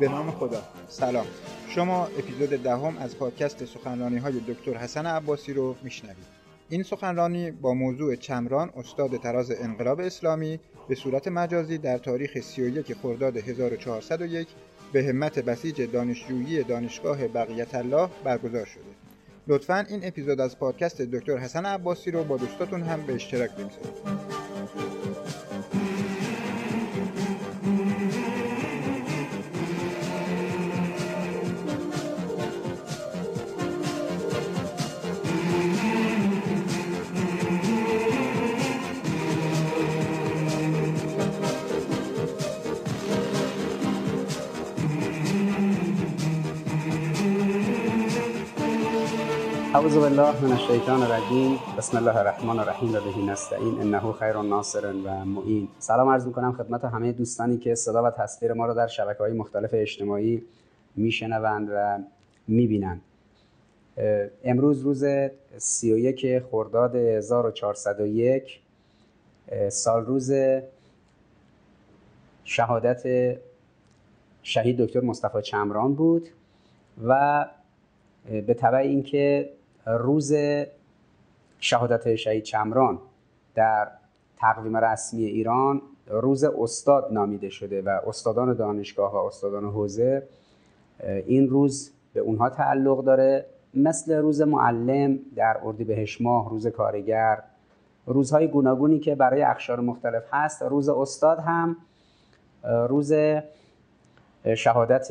به نام خدا. سلام. شما اپیزود دهم از پادکست سخنرانی های دکتر حسن عباسی رو میشنوید. این سخنرانی با موضوع چمران استاد تراز انقلاب اسلامی به صورت مجازی در تاریخ 31 خرداد 1401 به همت بسیج دانشجویی دانشگاه بقیت الله برگزار شده. لطفا این اپیزود از پادکست دکتر حسن عباسی رو با دوستاتون هم به اشتراک بگذارید. اعوذ بالله من الشیطان الرجیم بسم الله الرحمن الرحیم. و بهی نستعین. انه خیر ناصر و معین. سلام عرض می‌کنم خدمت همه دوستانی که صدا و تصویر ما رو در شبکه های مختلف اجتماعی میشنوند و می‌بینند. امروز روز 31 خرداد 1401 سال روز شهادت شهید دکتر مصطفی چمران بود و به طبع اینکه روز شهادت شهید چمران در تقویم رسمی ایران روز استاد نامیده شده و استادان دانشگاه و استادان حوزه این روز به اونها تعلق داره. مثل روز معلم در اردیبهشت ماه روز کارگر روزهای گوناگونی که برای اخشار مختلف هست. روز استاد هم روز شهادت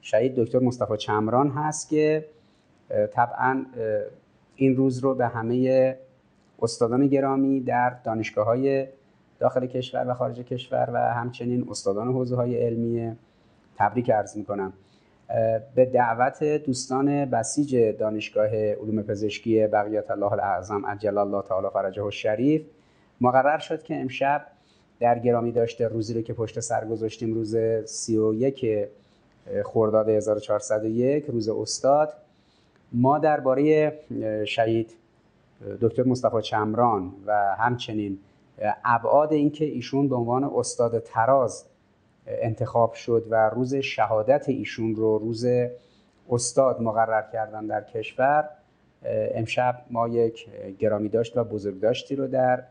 شهید دکتر مصطفی چمران هست که طبعا این روز رو به همه استادان گرامی در دانشگاه های داخل کشور و خارج کشور و همچنین استادان حوزه های علمی تبریک عرض می‌کنم. به دعوت دوستان بسیج دانشگاه علوم پزشکی بقیت الله الاعظم عجل الله تعالی فرجه و شریف مقرر شد که امشب در گرامی داشته روزی رو که پشت سر گذاشتیم روز 31 خرداد 1401 روز استاد ما درباره شهید دکتر مصطفی چمران و همچنین ابعاد اینکه ایشون به عنوان استاد تراز انتخاب شد و روز شهادت ایشون رو روز استاد مقرر کردن در کشور امشب ما یک گرامی داشت و بزرگ داشتی رو در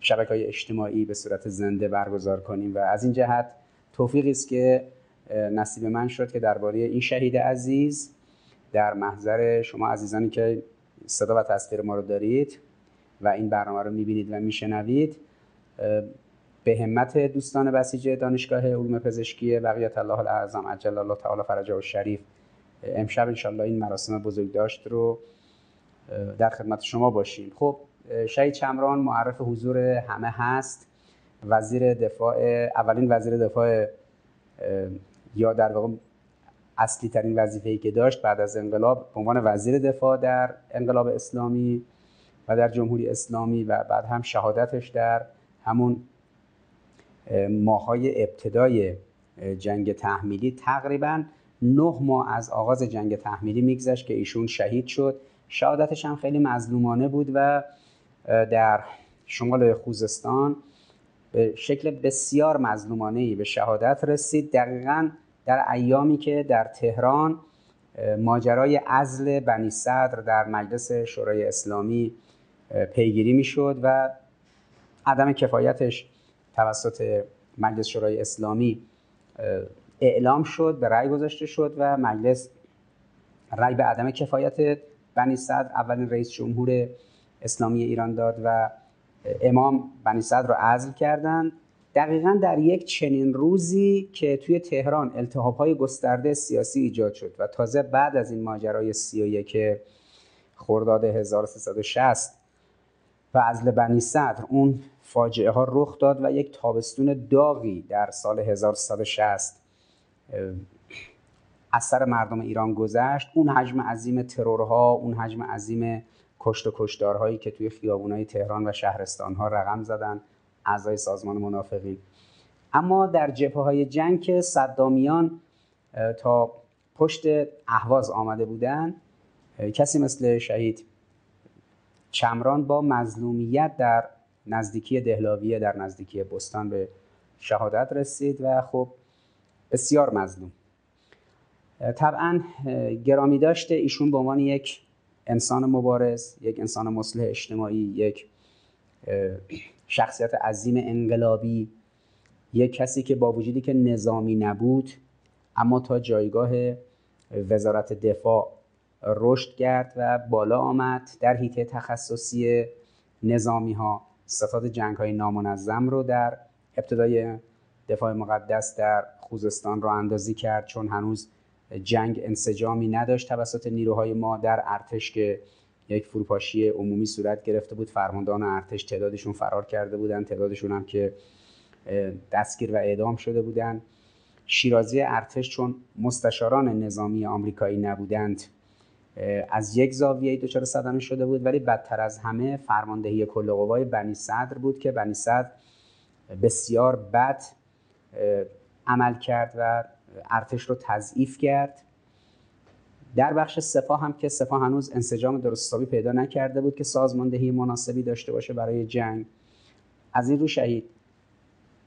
شبکه های اجتماعی به صورت زنده برگزار کنیم و از این جهت توفیقی است که نصیب من شد که درباره این شهید عزیز در محضر شما عزیزانی که صدا و تصویر ما رو دارید و این برنامه رو می‌بینید و میشنوید به همت دوستان بسیج دانشگاه علوم پزشکی بقیت الله الاعظم عجل الله تعالی فرجه و شریف امشب انشالله این مراسم بزرگ داشت رو در خدمت شما باشیم. خب شهید چمران معرف حضور همه هست. وزیر دفاع اولین وزیر دفاع یا در واقع اصلی ترین وظیفه‌ای که داشت بعد از انقلاب به عنوان وزیر دفاع در انقلاب اسلامی و در جمهوری اسلامی و بعد هم شهادتش در همون ماهای ابتدای جنگ تحمیلی تقریبا نه ماه از آغاز جنگ تحمیلی میگذشت که ایشون شهید شد. شهادتش هم خیلی مظلومانه بود و در شمال خوزستان به شکل بسیار مظلومانه ای به شهادت رسید. دقیقا در ایامی که در تهران ماجرای عزل بنی صدر در مجلس شورای اسلامی پیگیری می‌شد و عدم کفایتش توسط مجلس شورای اسلامی اعلام شد به رأی گذاشته شد و مجلس رأی به عدم کفایت بنی صدر اولین رئیس جمهور اسلامی ایران داد و امام بنی صدر رو عزل کردند. دقیقا در یک چنین روزی که توی تهران التحاب های گسترده سیاسی ایجاد شد و تازه بعد از این ماجرای 31 خرداد 1360 و از بنی صدر اون فاجعه ها رخ داد و یک تابستون داغی در سال 1360 از سر مردم ایران گذشت. اون حجم عظیم ترورها اون حجم عظیم کشت و کشدارهایی که توی خیابونهای تهران و شهرستانها رقم زدن. اعضای سازمان منافقین. اما در جبهه های جنگ که صدامیان تا پشت اهواز آمده بودند کسی مثل شهید چمران با مظلومیت در نزدیکی دهلاویه در نزدیکی بستان به شهادت رسید و خب بسیار مظلوم. طبعا گرامی داشته ایشون به عنوان یک انسان مبارز یک انسان مصلح اجتماعی یک شخصیت عظیم انقلابی یک کسی که با وجودی که نظامی نبود اما تا جایگاه وزارت دفاع رشد کرد و بالا آمد در حیطه تخصصی نظامی ها ستاد جنگ های نامنظم رو در ابتدای دفاع مقدس در خوزستان را اندازی کرد چون هنوز جنگ انسجامی نداشت توسط نیروهای ما در ارتش که یک فروپاشی عمومی صورت گرفته بود. فرماندهان ارتش تعدادشون فرار کرده بودن. تعدادشون هم که دستگیر و اعدام شده بودند شیرازی ارتش چون مستشاران نظامی آمریکایی نبودند از یک زاویه دچار صدمه شده بود. ولی بدتر از همه فرماندهی کل قوای بنی صدر بود که بنی صدر بسیار بد عمل کرد و ارتش رو تضعیف کرد. در بخش سپاه هم که سپاه هنوز انسجام درست پیدا نکرده بود که سازماندهی مناسبی داشته باشه برای جنگ. از این رو شهید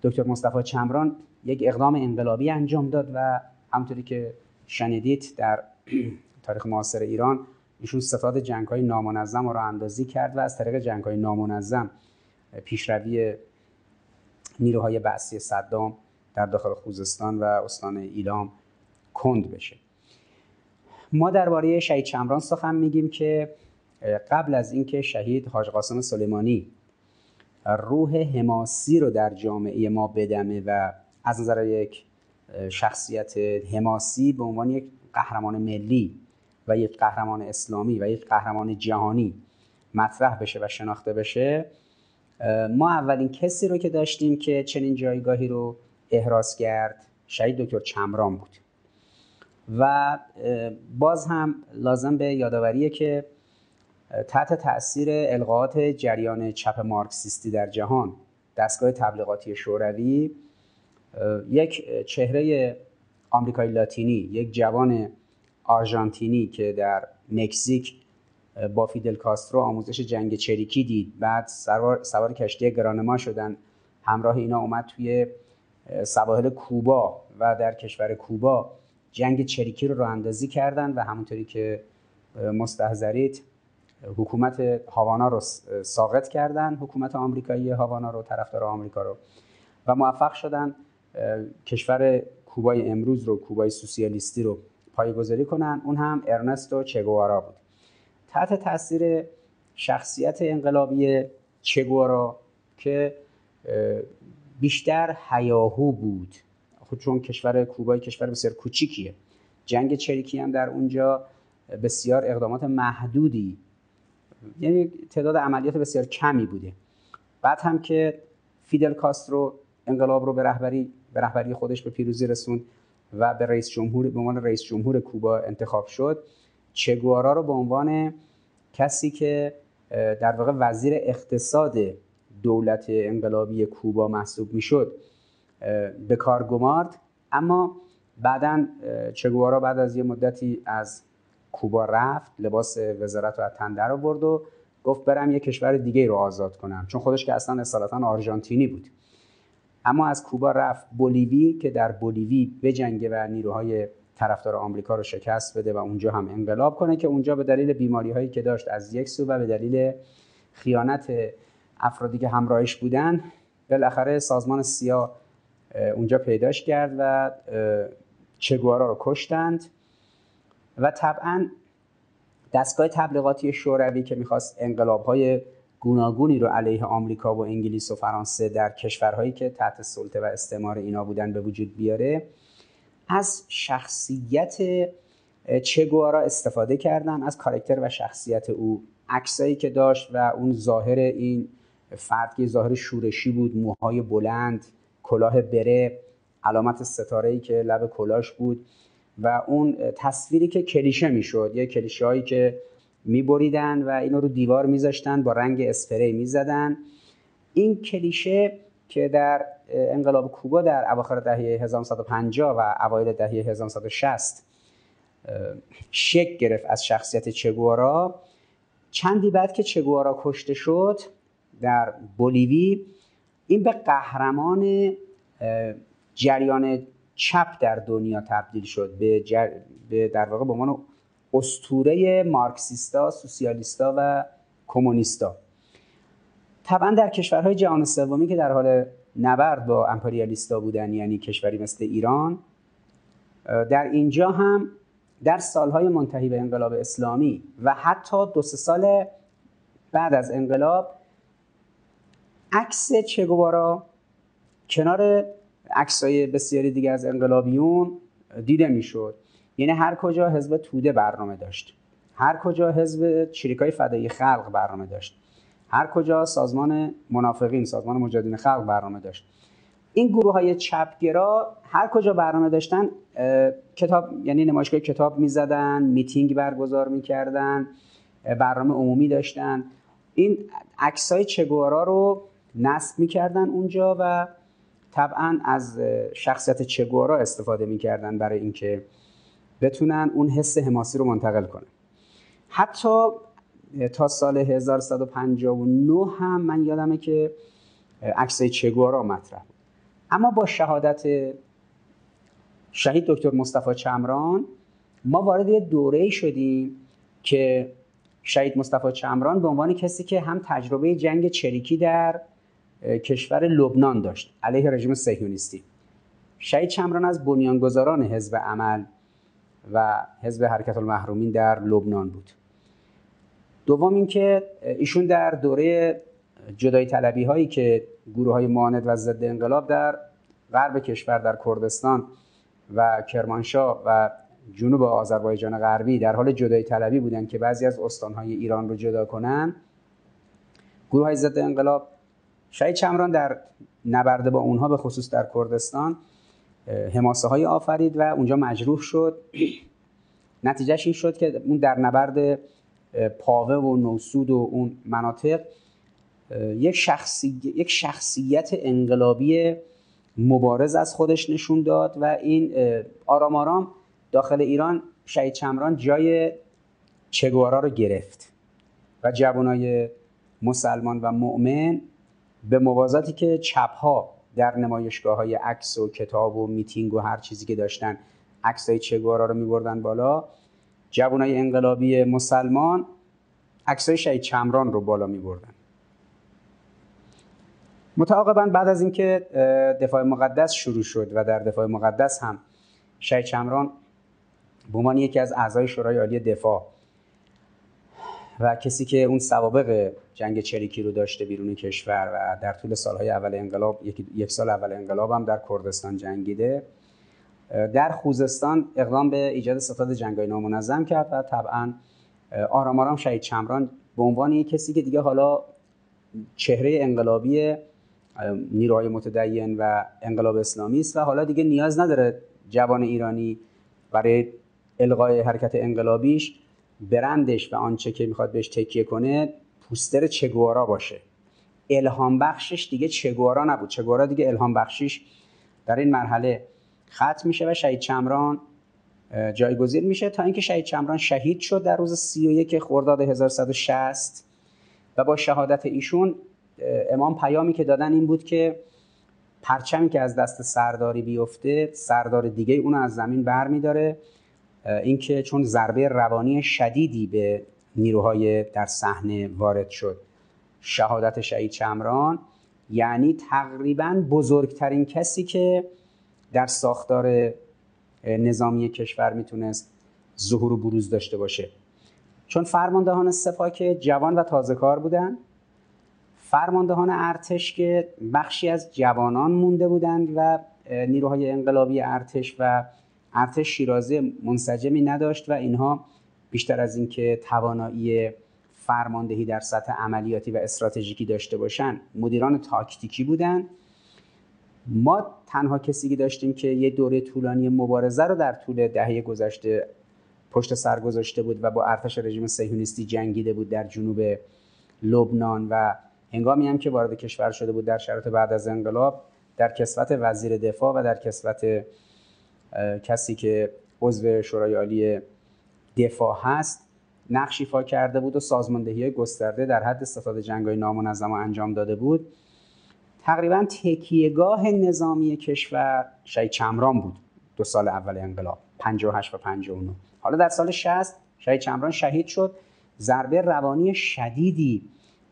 دکتر مصطفی چمران یک اقدام انقلابی انجام داد و همطوری که شنیدید در تاریخ معاصر ایران ایشون ستاد جنگ های نامنظم را اندازی کرد و از طریق جنگ های نامنظم پیشروی نیروهای بعثی صدام در داخل خوزستان و استان ایلام کند بشه. ما درباره شهید چمران سخن میگیم که قبل از اینکه شهید حاج قاسم سلیمانی روح حماسی رو در جامعه ما بدمه و از نظر یک شخصیت حماسی به عنوان یک قهرمان ملی و یک قهرمان اسلامی و یک قهرمان جهانی مطرح بشه و شناخته بشه ما اولین کسی رو که داشتیم که چنین جایگاهی رو احراز کرد شهید دکتر چمران بود. و باز هم لازم به یادآوریه که تحت تاثیر القاءات جریان چپ مارکسیستی در جهان دستگاه تبلیغاتی شوروی یک چهره آمریکایی لاتینی یک جوان آرژانتینی که در مکزیک با فیدل کاسترو آموزش جنگ چریکی دید. بعد سوار, سوار کشتی گرانما شدن. همراه اینا اومد توی سواحل کوبا و در کشور کوبا. جنگ چریکی رو راه اندازی کردن و همونطوری که مستحضرید حکومت هاوانا رو ساقط کردن حکومت آمریکایی هاوانا رو طرفدار آمریکا رو. و موفق شدن کشور کوبای امروز رو کوبای سوسیالیستی رو پایگذاری کنن. اون هم ارنستو چگوارا بود. تحت تاثیر شخصیت انقلابی چگوارا که بیشتر حیاهو بود. چون کشور کوبای کشور بسیار کوچیکیه. جنگ چریکی هم در اونجا بسیار اقدامات محدودی یعنی تعداد عملیات بسیار کمی بوده. بعد هم که فیدل کاسترو انقلاب رو به رهبری به رهبری خودش به پیروزی رسوند و به رئیس جمهور به عنوان رئیس جمهور کوبا انتخاب شد چگوارا رو به عنوان کسی که در واقع وزیر اقتصاد دولت انقلابی کوبا محسوب می‌شد به کار گمارد. اما بعدا چگوارا بعد از یه مدتی از کوبا رفت لباس وزارت رو از تن در آورد و گفت برم یه کشور دیگه رو آزاد کنم. چون خودش که اصلا اصالتا آرژانتینی بود. اما از کوبا رفت بولیوی که در بولیوی بجنگه و نیروهای طرفدار آمریکا رو شکست بده و اونجا هم انقلاب کنه که اونجا به دلیل بیماری هایی که داشت از یک سو و به دلیل خیانت افرادی که همراهش بودن بالاخره سازمان سیا اونجا پیداش کرد و چگوارا رو کشتند. و طبعا دستگاه تبلیغاتی شوروی که می‌خواست انقلاب های گوناگونی رو علیه آمریکا و انگلیس و فرانسه در کشورهایی که تحت سلطه و استعمار اینا بودن به وجود بیاره از شخصیت چگوارا استفاده کردن از کارکتر و شخصیت او. عکسایی که داشت و اون ظاهر این فرد که ظاهر شورشی بود موهای بلند کلاه بره علامت ستاره ای که لب کلاش بود و اون تصویری که کلیشه می‌شد یه کلیشه هایی که میبریدن و اینو رو دیوار میذاشتن با رنگ اسپری می‌زدن. این کلیشه که در انقلاب کوبا در اواخر دهه 1950 و اوایل دهه 1960 شک گرفت از شخصیت چگوارا. چندی بعد که چگوارا کشته شد در بولیوی این به قهرمان جریان چپ در دنیا تبدیل شد به, به در واقع به عنوان اسطوره مارکسیستا، سوسیالیستا و کمونیستا. طبعا در کشورهای جهان سومی که در حال نبرد با امپریالیستا بودن یعنی کشوری مثل ایران در اینجا هم در سالهای منتهی به انقلاب اسلامی و حتی دو سه سال بعد از انقلاب عکس چگوارا کنار عکسای بسیاری دیگه از انقلابیون دیده می‌شد. یعنی هر کجا حزب توده برنامه داشت. هر کجا حزب چریکای فدایی خلق برنامه داشت. هر کجا سازمان منافقین سازمان مجاهدین خلق برنامه داشت. این گروه های چپگرا هر کجا برنامه داشتن کتاب یعنی نمایشگاه کتاب می‌زدن میتینگ برگزار می‌کردن برنامه عمومی داشتن. این عکس های چگوارا رو نصب می‌کردن اونجا و طبعا از شخصیت چگوارا استفاده می‌کردن برای اینکه بتونن اون حس حماسی رو منتقل کنن. حتی تا سال 1159 هم من یادمه که عکس چگوارا مطرح بود. اما با شهادت شهید دکتر مصطفی چمران ما وارد یه دوره شدیم که شهید مصطفی چمران به عنوان کسی که هم تجربه جنگ چریکی در کشور لبنان داشت علیه رژیم صهیونیستی. شهید چمران از بنیانگذاران حزب عمل و حزب حرکت المحرومین در لبنان بود. دوم اینکه ایشون در دوره جدای طلبی هایی که گروه های معاند و ضد انقلاب در غرب کشور در کردستان و کرمانشاه و جنوب آذربایجان غربی در حال جدای طلبی بودند که بعضی از استانهای ایران رو جدا کنن گروه های ضد انقلاب شهید چمران در نبرده با اونها به خصوص در کردستان حماسه های آفرید و اونجا مجروح شد. نتیجهش این شد که اون در نبرد پاوه و نوسود و اون مناطق یک, شخصی... یک شخصیت انقلابی مبارز از خودش نشون داد و این آرام آرام داخل ایران شهید چمران جای چگوارا رو گرفت و جوانای مسلمان و مؤمن به موازاتی که چپها در نمایشگاه های عکس و کتاب و میتینگ و هر چیزی که داشتن عکس های چگوارا رو میبردن بالا. جوانای انقلابی مسلمان عکس های شهید چمران رو بالا میبردن. متعاقبا بعد از اینکه دفاع مقدس شروع شد و در دفاع مقدس هم شهید چمران به عنوان یکی از اعضای شورای عالی دفاع و کسی که اون سوابق جنگ چریکی رو داشته بیرون کشور و در طول سالهای اول انقلاب یک سال اول انقلاب هم در کردستان جنگیده. در خوزستان اقدام به ایجاد ستاد جنگای نامنظم کرد و طبعا آرام آرام شهید چمران به عنوان یک کسی که دیگه حالا چهره انقلابی نیروهای متدین و انقلاب اسلامی است و حالا دیگه نیاز نداره جوان ایرانی برای الغای حرکت انقلابیش برندش و آنچه که می‌خواد بهش تکیه کنه پوستر چگوارا باشه. الهام بخشش دیگه چگوارا نبود. چگوارا دیگه الهام بخشیش در این مرحله ختم میشه و شهید چمران جایگزین میشه تا اینکه شهید چمران شهید شد در روز 31 خرداد 1160 و با شهادت ایشون امام پیامی که دادن این بود که پرچمی که از دست سرداری بیفته سردار دیگه اونو از زمین بر میداره اینکه چون ضربه روانی شدیدی به نیروهای در صحنه وارد شد. شهادت شهید چمران یعنی تقریبا بزرگترین کسی که در ساختار نظامی کشور می‌تونست ظهور و بروز داشته باشه. چون فرماندهان سپاه که جوان و تازه کار بودن فرماندهان ارتش که بخشی از جوانان مونده بودند و نیروهای انقلابی ارتش و ارتش شیرازی منسجمی نداشت و اینها بیشتر از اینکه توانایی فرماندهی در سطح عملیاتی و استراتژیکی داشته باشن مدیران تاکتیکی بودند ما تنها کسی که داشتیم که یه دوره طولانی مبارزه رو در طول دهه گذشته پشت سر گذاشته بود و با ارتش رژیم صهیونیستی جنگیده بود در جنوب لبنان و هنگامی هم که وارد کشور شده بود در شرایط بعد از انقلاب در کسوت وزیر دفاع و در کسوت کسی که عضو شورای عالی دفاع هست نقش ایفا کرده بود و سازماندهی گسترده در حد ستاد جنگای نامنظم انجام داده بود. تقریبا تکیهگاه نظامی کشور شهید چمران بود. دو سال اول انقلاب 58 و 59 حالا در سال 60 شهید چمران شهید شد. ضربه روانی شدیدی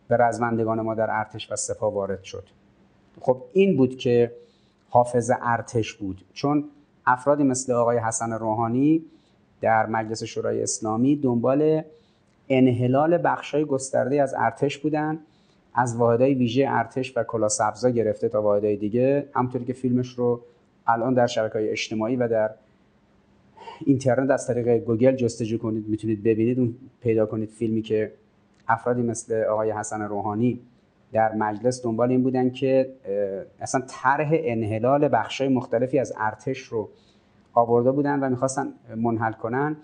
به رزمندگان ما در ارتش و سپاه وارد شد. خب این بود که حافظ ارتش بود. چون افرادی مثل آقای حسن روحانی در مجلس شورای اسلامی دنبال انحلال بخشای گسترده از ارتش بودن از واحدهای ویژه ارتش و کلا سبزا گرفته تا واحدهای دیگه. همطوری که فیلمش رو الان در شبکه های اجتماعی و در اینترنت از طریق گوگل جستجو کنید می‌تونید ببینید اون پیدا کنید فیلمی که افرادی مثل آقای حسن روحانی در مجلس دنبال این بودن که اصلا طرح انحلال بخشای مختلفی از ارتش رو آورده بودن و می‌خواستن منحل کنن.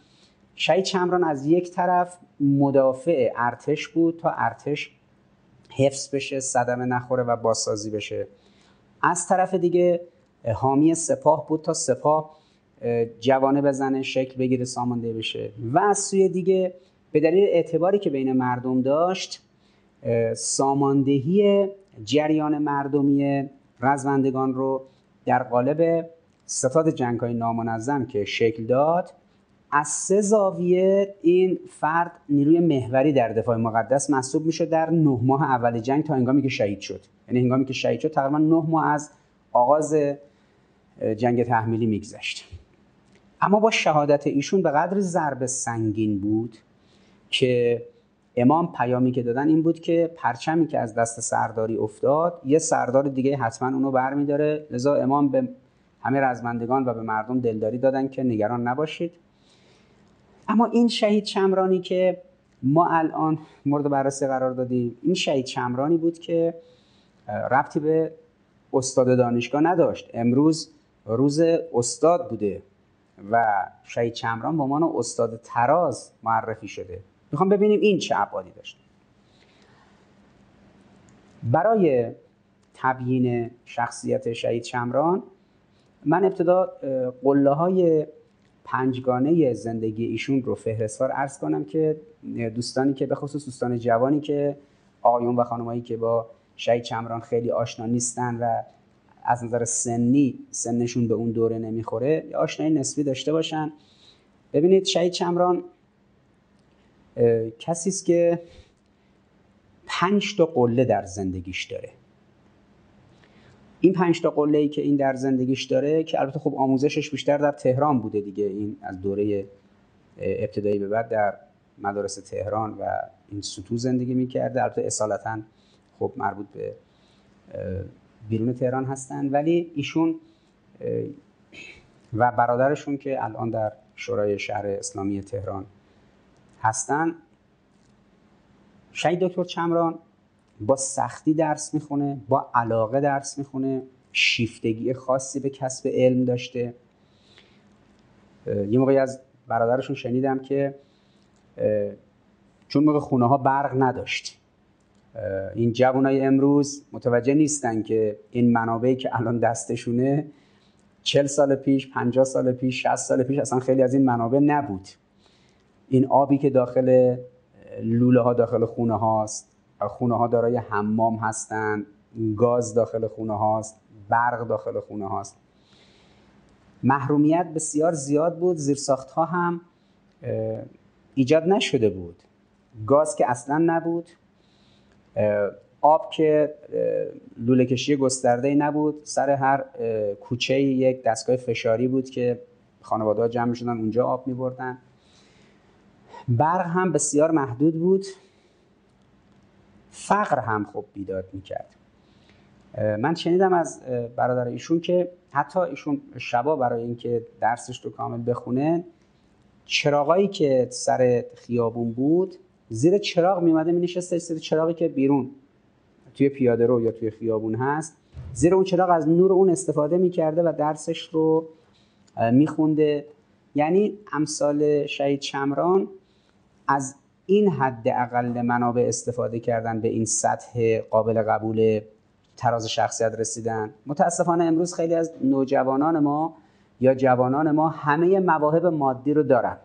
شهید چمران از یک طرف مدافع ارتش بود تا ارتش حفظ بشه صدمه نخوره و بازسازی بشه. از طرف دیگه حامی سپاه بود تا سپاه جوانه بزنه شکل بگیره سامانده بشه. و از سوی دیگه به دلیل اعتباری که بین مردم داشت ساماندهی جریان مردمی رزمندگان رو در قالب ستاد جنگ های نامنظم که شکل داد از سه زاویه این فرد نیروی محوری در دفاع مقدس محسوب میشه در نه ماه اول جنگ تا هنگامی که شهید شد. یعنی هنگامی که شهید شد تقریبا نه ماه از آغاز جنگ تحمیلی میگذشت. اما با شهادت ایشون به قدر ضرب سنگین بود که امام پیامی که دادن این بود که پرچمی که از دست سرداری افتاد یه سردار دیگه حتما اونو برمیداره. لذا امام به همه رزمندگان و به مردم دلداری دادن که نگران نباشید. اما این شهید چمرانی که ما الان مورد بررسی قرار دادیم این شهید چمرانی بود که ربطی به استاد دانشگاه نداشت. امروز روز استاد بوده و شهید چمران به عنوان استاد تراز معرفی شده. می‌خوام ببینیم این چه ابعادی داشته. برای تبیین شخصیت شهید چمران من ابتدا قله های پنجگانه زندگی ایشون رو فهرستوار عرض کنم که دوستانی که به خصوص دوستان جوانی که آقایون و خانمایی که با شهید چمران خیلی آشنا نیستن و از نظر سنی سنشون به اون دوره نمی‌خوره یا آشنایی نسبی داشته باشن. ببینید شهید چمران کسی است که پنج تا قله در زندگیش داره. این پنج تا قله ای که این در زندگیش داره که البته خب آموزشش بیشتر در تهران بوده دیگه. این از دوره ابتدایی به بعد در مدارس تهران و این سطوح زندگی می‌کرده. البته اصالتا خب مربوط به بیرون تهران هستن. ولی ایشون و برادرشون که الان در شورای شهر اسلامی تهران هستن. شهید دکتر چمران با سختی درس می‌خونه با علاقه درس می‌خونه شیفتگی خاصی به کسب علم داشته. یه موقعی از برادرشون شنیدم که چون موقع خونه ها برق نداشت. این جوانای امروز متوجه نیستن که این منابعی که الان دستشونه چل سال پیش، 50 سال پیش، 60 سال پیش اصلا خیلی از این منابع نبود. این آبی که داخل لوله ها داخل خونه هاست خونه ها دارای حمام هستند گاز داخل خونه هاست برق داخل خونه هاست. محرومیت بسیار زیاد بود زیرساخت ها هم ایجاد نشده بود. گاز که اصلا نبود آب که لوله کشی گسترده نبود. سر هر کوچه یک دستگاه فشاری بود که خانواده ها جمع شدن اونجا آب می بردن برق هم بسیار محدود بود. فقر هم خب بیداد می‌کرد. من شنیدم از برادر ایشون که حتی ایشون شبا برای اینکه درسش رو کامل بخونه چراغایی که سر خیابون بود زیر چراغ میمده می نشسته زیر چراغی که بیرون توی پیاده رو یا توی خیابون هست. زیر اون چراغ از نور اون استفاده می‌کرده و درسش رو میخونده. یعنی امثال شهید شمران از این حد اقل منابع استفاده کردن به این سطح قابل قبول تراز شخصیت رسیدن. متاسفانه امروز خیلی از نوجوانان ما یا جوانان ما همه مواهب مادی رو دارن.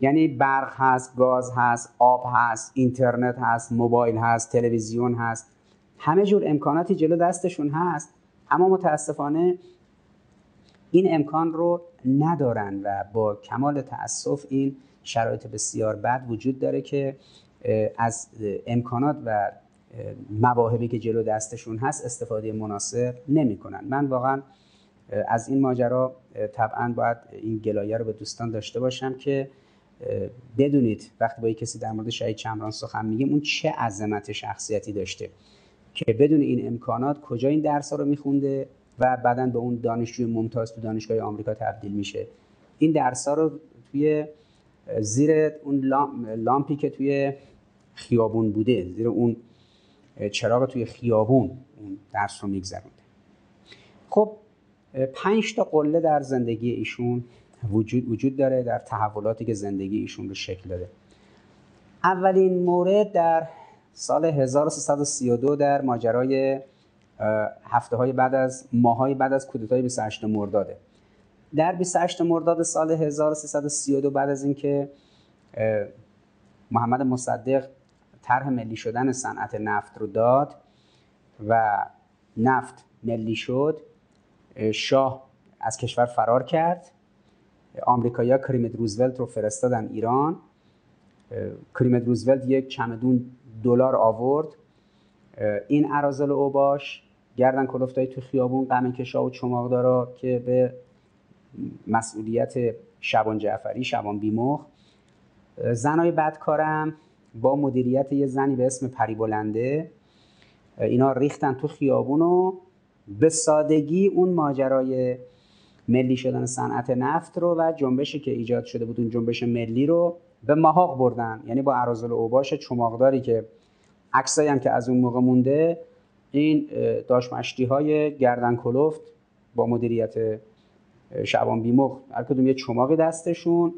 یعنی برق هست گاز هست آب هست اینترنت هست موبایل هست تلویزیون هست. همه جور امکاناتی جلو دستشون هست. اما متاسفانه این امکان رو ندارن و با کمال تاسف این شرایط بسیار بد وجود داره که از امکانات و مواهبی که جلو دستشون هست استفاده مناسب نمی‌کنن. من واقعا از این ماجرا طبعا باید این گلایه رو به دوستان داشته باشم که بدونید وقتی با کسی در مورد شهید چمران سخن میگیم اون چه عظمت شخصیتی داشته که بدون این امکانات کجا این درس رو میخونده و بعدا به اون دانشجوی ممتاز تو دانشگاه آمریکا تبدیل میشه. این درس ها رو توی زیر اون لامپی که توی خیابون بوده زیر اون چراغ توی خیابون اون درس رو میگذرونده. خب پنج تا قله در زندگی ایشون وجود, وجود داره در تحولاتی که زندگی ایشون رو شکل داده. اولین مورد در سال 1332 در ماجرای هفته های بعد از ماهای بعد از کودتای 28 مرداده. در 28 مرداد سال 1332 بعد از اینکه محمد مصدق طرح ملی شدن صنعت نفت رو داد و نفت ملی شد شاه از کشور فرار کرد. آمریکایی‌ها کریمت روزولت رو فرستادن ایران. کریمت روزولت یک چمدون دلار آورد. این ارازل اوباش گردن کلفتایی تو خیابون غم کشا و چماقدارا که به مسئولیت شبان جعفری شبان بیمخ. زنای بدکارم با مدیریت یه زنی به اسم پری بلنده. اینا ریختن تو خیابون و به سادگی اون ماجرای ملی شدن صنعت نفت رو و جنبشی که ایجاد شده بود اون جنبش ملی رو به محاق بردن. یعنی با ارازل اوباش چماقداری که عکسایی هم که از اون موقع مونده این داشمشتی های گردن کلفت با مدیریت شعبان بیمخ هر کدوم یه چماقی دستشون.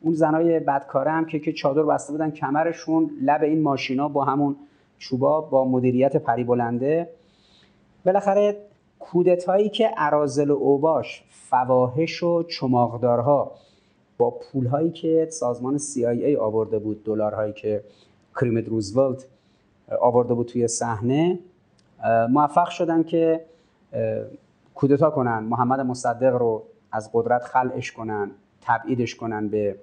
اون زنای بدکاره هم که که چادر بسته بودن کمرشون لب این ماشینا با همون چوبا با مدیریت پری بلنده بالاخره کودتایی که ارازل و اوباش فواهش و چماقدارها با پولهایی که سازمان CIA آورده بود دلارهایی که کریمت روزولت آورده بود توی صحنه موفق شدن که کودتا کنن محمد مصدق رو از قدرت خلعش کنن تبعیدش کنن به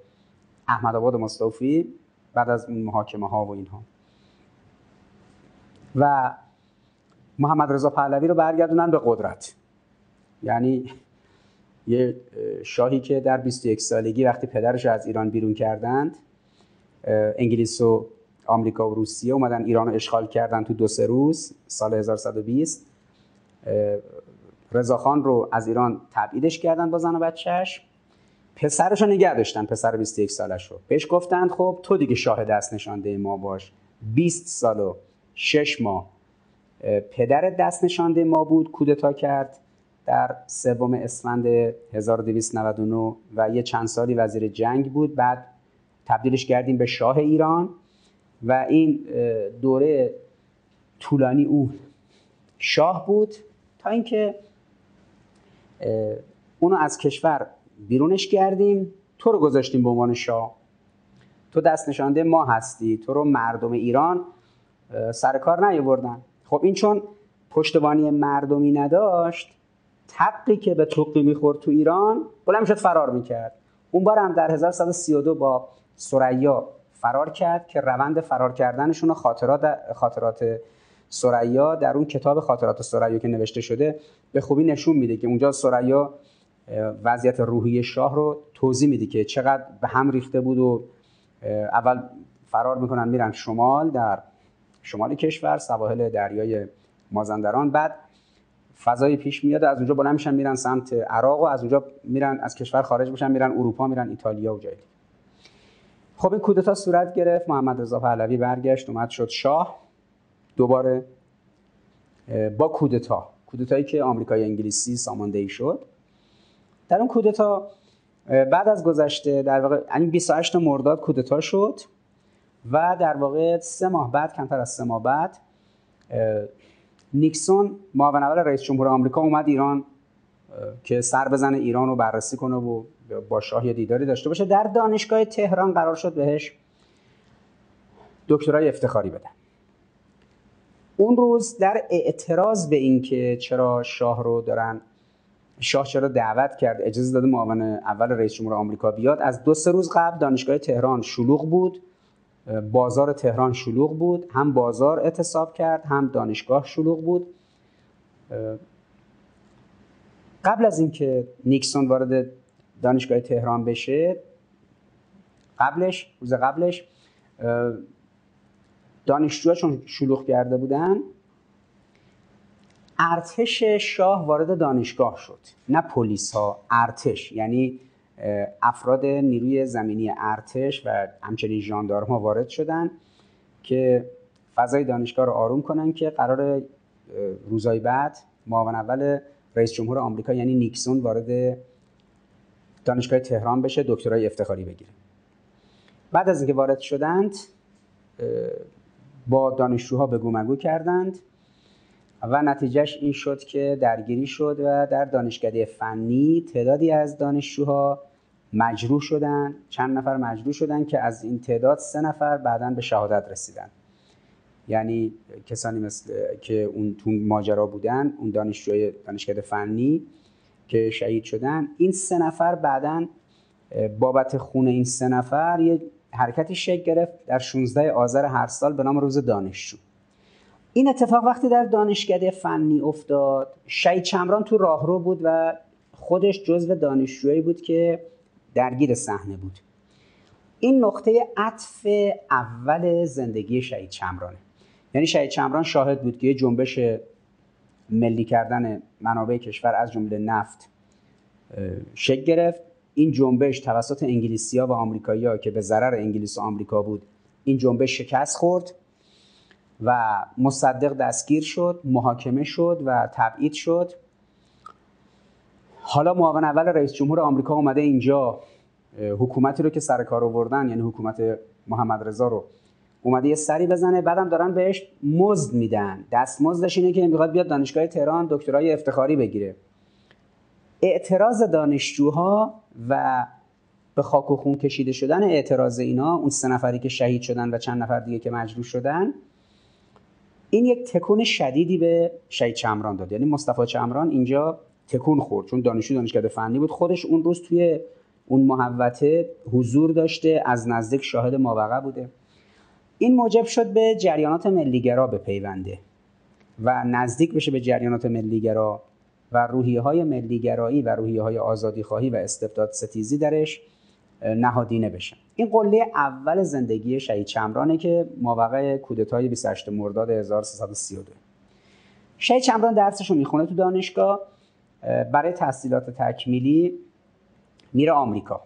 احمد آباد مصطفی بعد از اون محاکمه ها و اینها. و محمد رضا پهلوی رو برگردونن به قدرت. یعنی یه شاهی که در 21 سالگی وقتی پدرش از ایران بیرون کردند انگلیس و آمریکا و روسیه اومدن ایران رو اشغال کردن تو دو سه روز سال 1120 رضاخان رو از ایران تبعیدش کردن با زن و بچهش پسرش رو نگه داشتن پسر 21 سالش رو بهش گفتند خب تو دیگه شاه دست نشانده ما باش. 20 سال و 6 ماه. پدر دست نشانده ما بود کودتا کرد در سوم اسفند 1299 و یه چند سالی وزیر جنگ بود. بعد تبدیلش کردیم به شاه ایران و این دوره طولانی او شاه بود. تا اینکه اونو از کشور بیرونش کردیم. تو رو گذاشتیم به عنوان شاه. تو دست نشانده ما هستی. تو رو مردم ایران سر کار نیاوردن. خب این چون پشتوانی مردمی نداشت تقی که به توقی می‌خورد تو ایران بلند شد فرار می‌کرد. اون بار هم در 1132 با سریا فرار کرد که روند فرار کردنشون خاطرات خاطرات سریا در اون کتاب خاطرات سریا که نوشته شده به خوبی نشون میده که اونجا سریا وضعیت روحی شاه رو توضیح میده که چقدر به هم ریخته بود و اول فرار می‌کنن میرن شمال در شمال کشور سواحل دریای مازندران. بعد فضای پیش میاد از اونجا بلند میشن میرن سمت عراق و از اونجا میرن از کشور خارج میشن میرن اروپا میرن ایتالیا و جایی خب این کودتا صورت گرفت محمد رضا پهلوی برگشت اومد شد شاه. دوباره با کودتا کودتایی که آمریکای انگلیسی ساماندهی شد. در اون کودتا بعد از گذشته در واقع یعنی 28 مرداد کودتا شد و در واقع سه ماه بعد کمتر از سه ماه بعد نیکسون معاون اول رئیس جمهور آمریکا اومد ایران که سر بزنه ایران رو بررسی کنه و با شاه دیداری داشته باشه. در دانشگاه تهران قرار شد بهش دکترای افتخاری بدن. اون روز در اعتراض به اینکه چرا شاه رو دارن شاه چرا دعوت کرد اجازه داده معاون اول رئیس جمهور آمریکا بیاد. از دو سه روز قبل دانشگاه تهران شلوغ بود بازار تهران شلوغ بود هم بازار اعتصاب کرد هم دانشگاه شلوغ بود. قبل از اینکه نیکسون وارد دانشگاه تهران بشه قبلش روز قبلش دانشجوها چون شلوغ کرده بودن ارتش شاه وارد دانشگاه شد. نه پلیس ها ارتش یعنی افراد نیروی زمینی ارتش و همچنین ژاندارم وارد شدن که فضای دانشگاه رو آروم کنن که قرار روزای بعد معاون اول رئیس جمهور آمریکا یعنی نیکسون وارد دانشگاه تهران بشه دکترای افتخاری بگیره. بعد از اینکه وارد شدند با دانشجوها به مگو کردند و نتیجهش این شد که درگیری شد و در دانشکده فنی تعدادی از دانشجوها مجروح شدن چند نفر مجروح شدن که از این تعداد سه نفر بعدا به شهادت رسیدن. یعنی کسانی مثل که اون تو ماجرا بودن اون دانشجوی دانشکده فنی که شهید شدن این سه نفر بعدا بابت خون این سه نفر یه حرکتی شکل گرفت در 16 آذر هر سال به نام روز دانشجو. این اتفاق وقتی در دانشکده فنی افتاد شهید چمران تو راهرو بود و خودش جزو دانشجویی بود که درگیر صحنه بود. این نقطه عطف اول زندگی شهید چمرانه. یعنی شهید چمران شاهد بود که جنبش ملی کردن منابع کشور از جمله نفت شکل گرفت. این جنبش توسط انگلیسیا و آمریکایی‌ها که به ضرر انگلیس و آمریکا بود این جنبش شکست خورد و مصدق دستگیر شد محاکمه شد و تبعید شد. حالا معاون اول رئیس جمهور آمریکا اومده اینجا حکومتی رو که سر کار آوردن یعنی حکومت محمد رضا رو اومده یه سری بزنه بعدم دارن بهش مزد میدن. دستمزدش اینه که می‌خواد بیاد دانشگاه تهران دکترای افتخاری بگیره. اعتراض دانشجوها و به خاک و خون کشیده شدن اعتراض اینا اون سه نفری که شهید شدن و چند نفر دیگه که مجروح شدن این یک تکون شدیدی به شهید چمران داد. یعنی مصطفی چمران اینجا تکون خورد چون دانشجو دانشکده فنی بود. خودش اون روز توی اون محوطه حضور داشته از نزدیک شاهد ماوقع بوده. این موجب شد به جریانات ملیگرا پیونده و نزدیک بشه به جریانات ملیگرا. و روحیه های ملیگرایی و روحیه های آزادی خواهی و استبداد ستیزی درش نهادینه بشن. این قله اول زندگی شهید چمرانه که ماوقع کودتای 28 مرداد 1332 شهید چمران درسش رو می‌خونه تو دانشگاه برای تحصیلات تکمیلی میره آمریکا.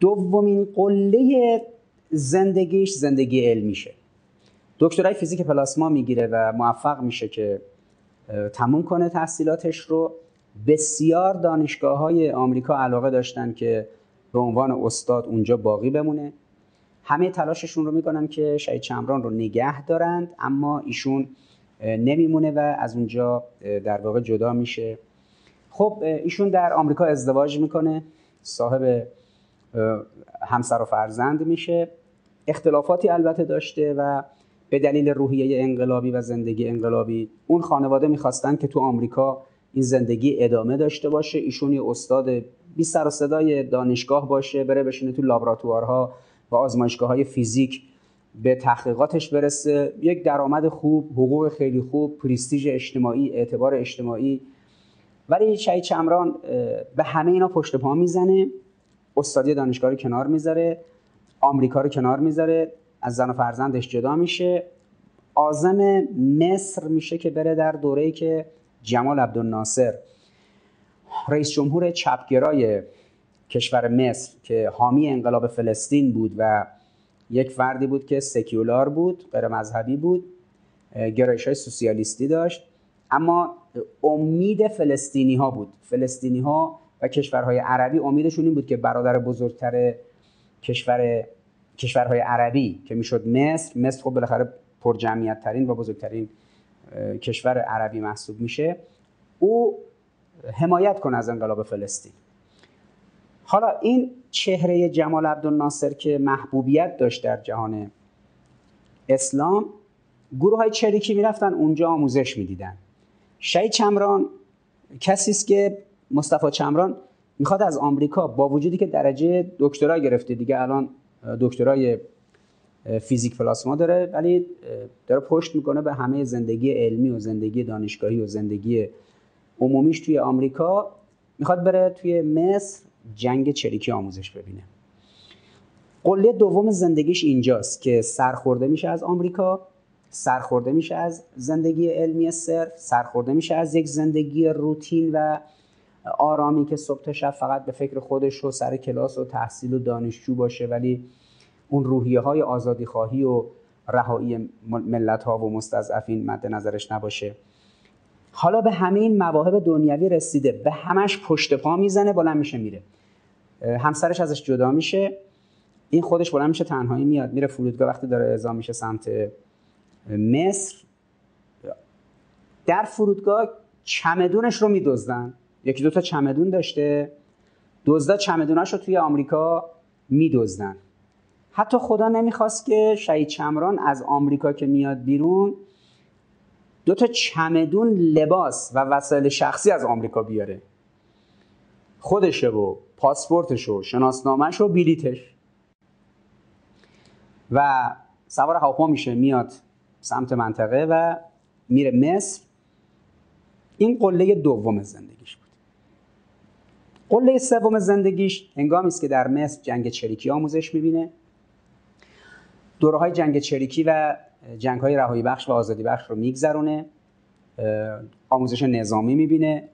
دومین قله زندگیش زندگی علمیشه. دکترای فیزیک پلاسما می‌گیره و موفق میشه که تموم کنه تحصیلاتش رو. بسیار دانشگاه های آمریکا علاقه داشتن که به عنوان استاد اونجا باقی بمونه. همه تلاششون رو می‌کنن که شهید چمران رو نگه دارند اما ایشون نمیمونه و از اونجا در واقع جدا میشه. خب ایشون در آمریکا ازدواج می‌کنه صاحب همسر و فرزند میشه. اختلافاتی البته داشته و به دلیل روحیه انقلابی و زندگی انقلابی اون خانواده می‌خواستن که تو آمریکا این زندگی ادامه داشته باشه. ایشون یه استاد بی سر و صدای دانشگاه باشه بره بشینه تو لابراتوارها و آزمایشگاه های فیزیک به تحقیقاتش برسه. یک درآمد خوب حقوق خیلی خوب پریستیژ اجتماعی اعتبار اجتماعی. ولی شهید چمران به همه اینا پشت پا می‌زنه استادی دانشگاه رو کنار می‌ذاره آمریکا رو کنار می‌ذاره. از زن و فرزندش جدا میشه. آزم مصر میشه که بره در دوره‌ای که جمال عبدالناصر رئیس جمهور چپگرای کشور مصر که حامی انقلاب فلسطین بود و یک فردی بود که سکیولار بود غیر مذهبی بود گرایش های سوسیالیستی داشت. اما امید فلسطینی ها بود. فلسطینی ها و کشورهای عربی امیدشون این بود که برادر بزرگتر کشور کشورهای عربی که می‌شد مصر مصر خب بالاخره پر جمعیت ترین و بزرگترین کشور عربی محسوب میشه. او حمایت کنه از انقلاب فلسطین. حالا این چهره جمال عبدالناصر که محبوبیت داشت در جهان اسلام گروه های چریکی می‌رفتن اونجا آموزش می‌دیدن. شهید چمران کسی است که مصطفی چمران می‌خواد از آمریکا با وجودی که درجه دکترا گرفته دیگه الان دکترای فیزیک پلاسما داره ولی داره پشت می‌کنه به همه زندگی علمی و زندگی دانشگاهی و زندگی عمومیش توی آمریکا. می‌خواد بره توی مصر جنگ چریکی آموزش ببینه. قله دوم زندگیش اینجاست که سرخورده میشه از آمریکا سرخورده میشه از زندگی علمی صرف سرخورده میشه از یک زندگی روتین و آرامی که صبح تا شب فقط به فکر خودش و سر کلاس و تحصیل و دانشجو باشه ولی اون روحیه های آزادی خواهی و رهایی ملت ها و مستضعفین مد نظرش نباشه. حالا به همین مواهب دنیوی رسیده به همش پشت پا می‌زنه بلند میشه میره. همسرش ازش جدا میشه. این خودش بلند میشه تنهایی میاد میره فرودگاه وقتی داره اعزام میشه سمت مصر. در فرودگاه چمدونش رو میدزدن. یکی دو تا چمدون داشته. دزدا چمدوناش رو توی آمریکا میدزدن. حتی خدا نمی‌خواست که شهید چمران از آمریکا که میاد بیرون دو تا چمدون لباس و وسایل شخصی از آمریکا بیاره. خودشه و پاسپورتش و شناسنامهش و بلیتش. و سوار هواپیما میشه میاد سمت منطقه و میره مصر. این قله دوم زندگیش بود. قله سوم زندگیش هنگامی است که در مصر جنگ چریکی آموزش می‌بینه. دوره های جنگ چریکی و جنگ های رهایی بخش و آزادی بخش رو میگذرونه. آموزش نظامی می‌بینه.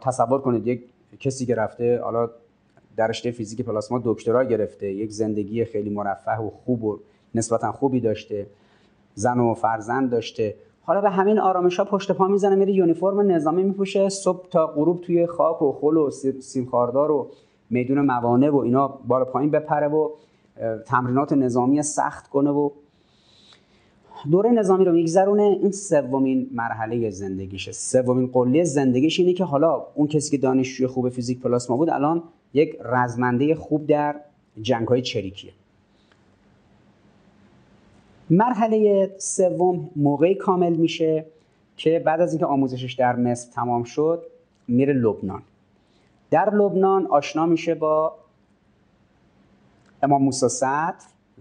تصور کنید یک کسی که رفته حالا در رشته فیزیک پلاسما دکترا گرفته یک زندگی خیلی مرفه و خوب و نسبتا خوبی داشته زن و فرزند داشته. حالا به همین آرامش ها پشت پا می‌زنه میره یونیفرم نظامی میپوشه صبح تا غروب توی خاک و خل و سیمخاردار و میدون موانع و اینا بار پایین بپره و تمرینات نظامی سخت کنه و دوره نظامی رو میگذرونه. این سومین مرحله زندگیشه سومین قله زندگیش اینه که حالا اون کسی که دانشجوی خوب فیزیک پلاسما بود الان یک رزمنده خوب در جنگ های چریکیه. مرحله سوم موقعی کامل میشه که بعد از اینکه آموزشش در مصر تمام شد میره لبنان. در لبنان آشنا میشه با امام موسی صدر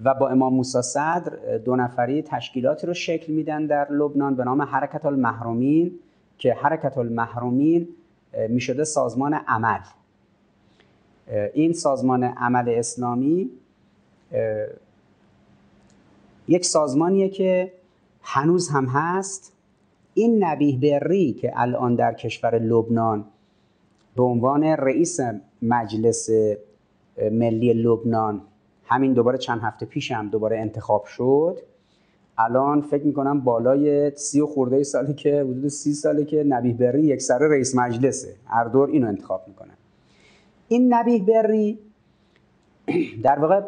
و با امام موسی صدر دو نفری تشکیلاتی رو شکل میدن در لبنان به نام حرکت المحرومین که حرکت المحرومین می‌شده سازمان عمل. این سازمان عمل اسلامی یک سازمانیه که هنوز هم هست. این نبیه بری که الان در کشور لبنان به عنوان رئیس مجلس ملی لبنان همین دوباره چند هفته پیش هم دوباره انتخاب شد الان فکر می‌کنم بالای سی و خورده سالی که حدود سی ساله که نبیه بری یک سره رئیس مجلسه. هر دور اینو انتخاب می‌کنن این نبیه بری در واقع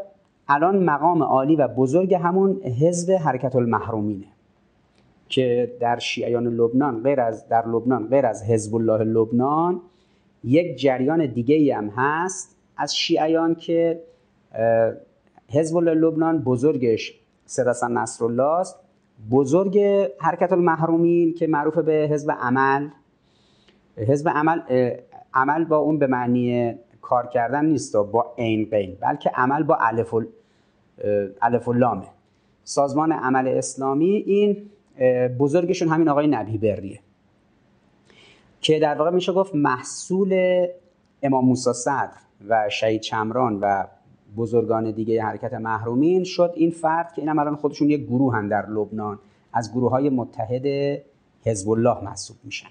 الان مقام عالی و بزرگ همون حزب حرکت المحرومینه که در شیعیان لبنان غیر از در لبنان غیر از حزب الله لبنان یک جریان دیگه هم هست از شیعیان که حزب الله لبنان بزرگش سید حسن نصرالله است. بزرگ حرکت المحرومین که معروف به حزب عمل. حزب عمل عمل با اون به معنی کار کردن نیست با عین قین بلکه عمل با الف الف و لامه. سازمان عمل اسلامی این بزرگشون همین آقای نبی بریه که در واقع میشه گفت محصول امام موسی صدر و شهید چمران و بزرگان دیگه حرکت محرومین شد این فرد که این الان خودشون یک گروه هم در لبنان از گروه های متحد حزب الله محسوب میشن.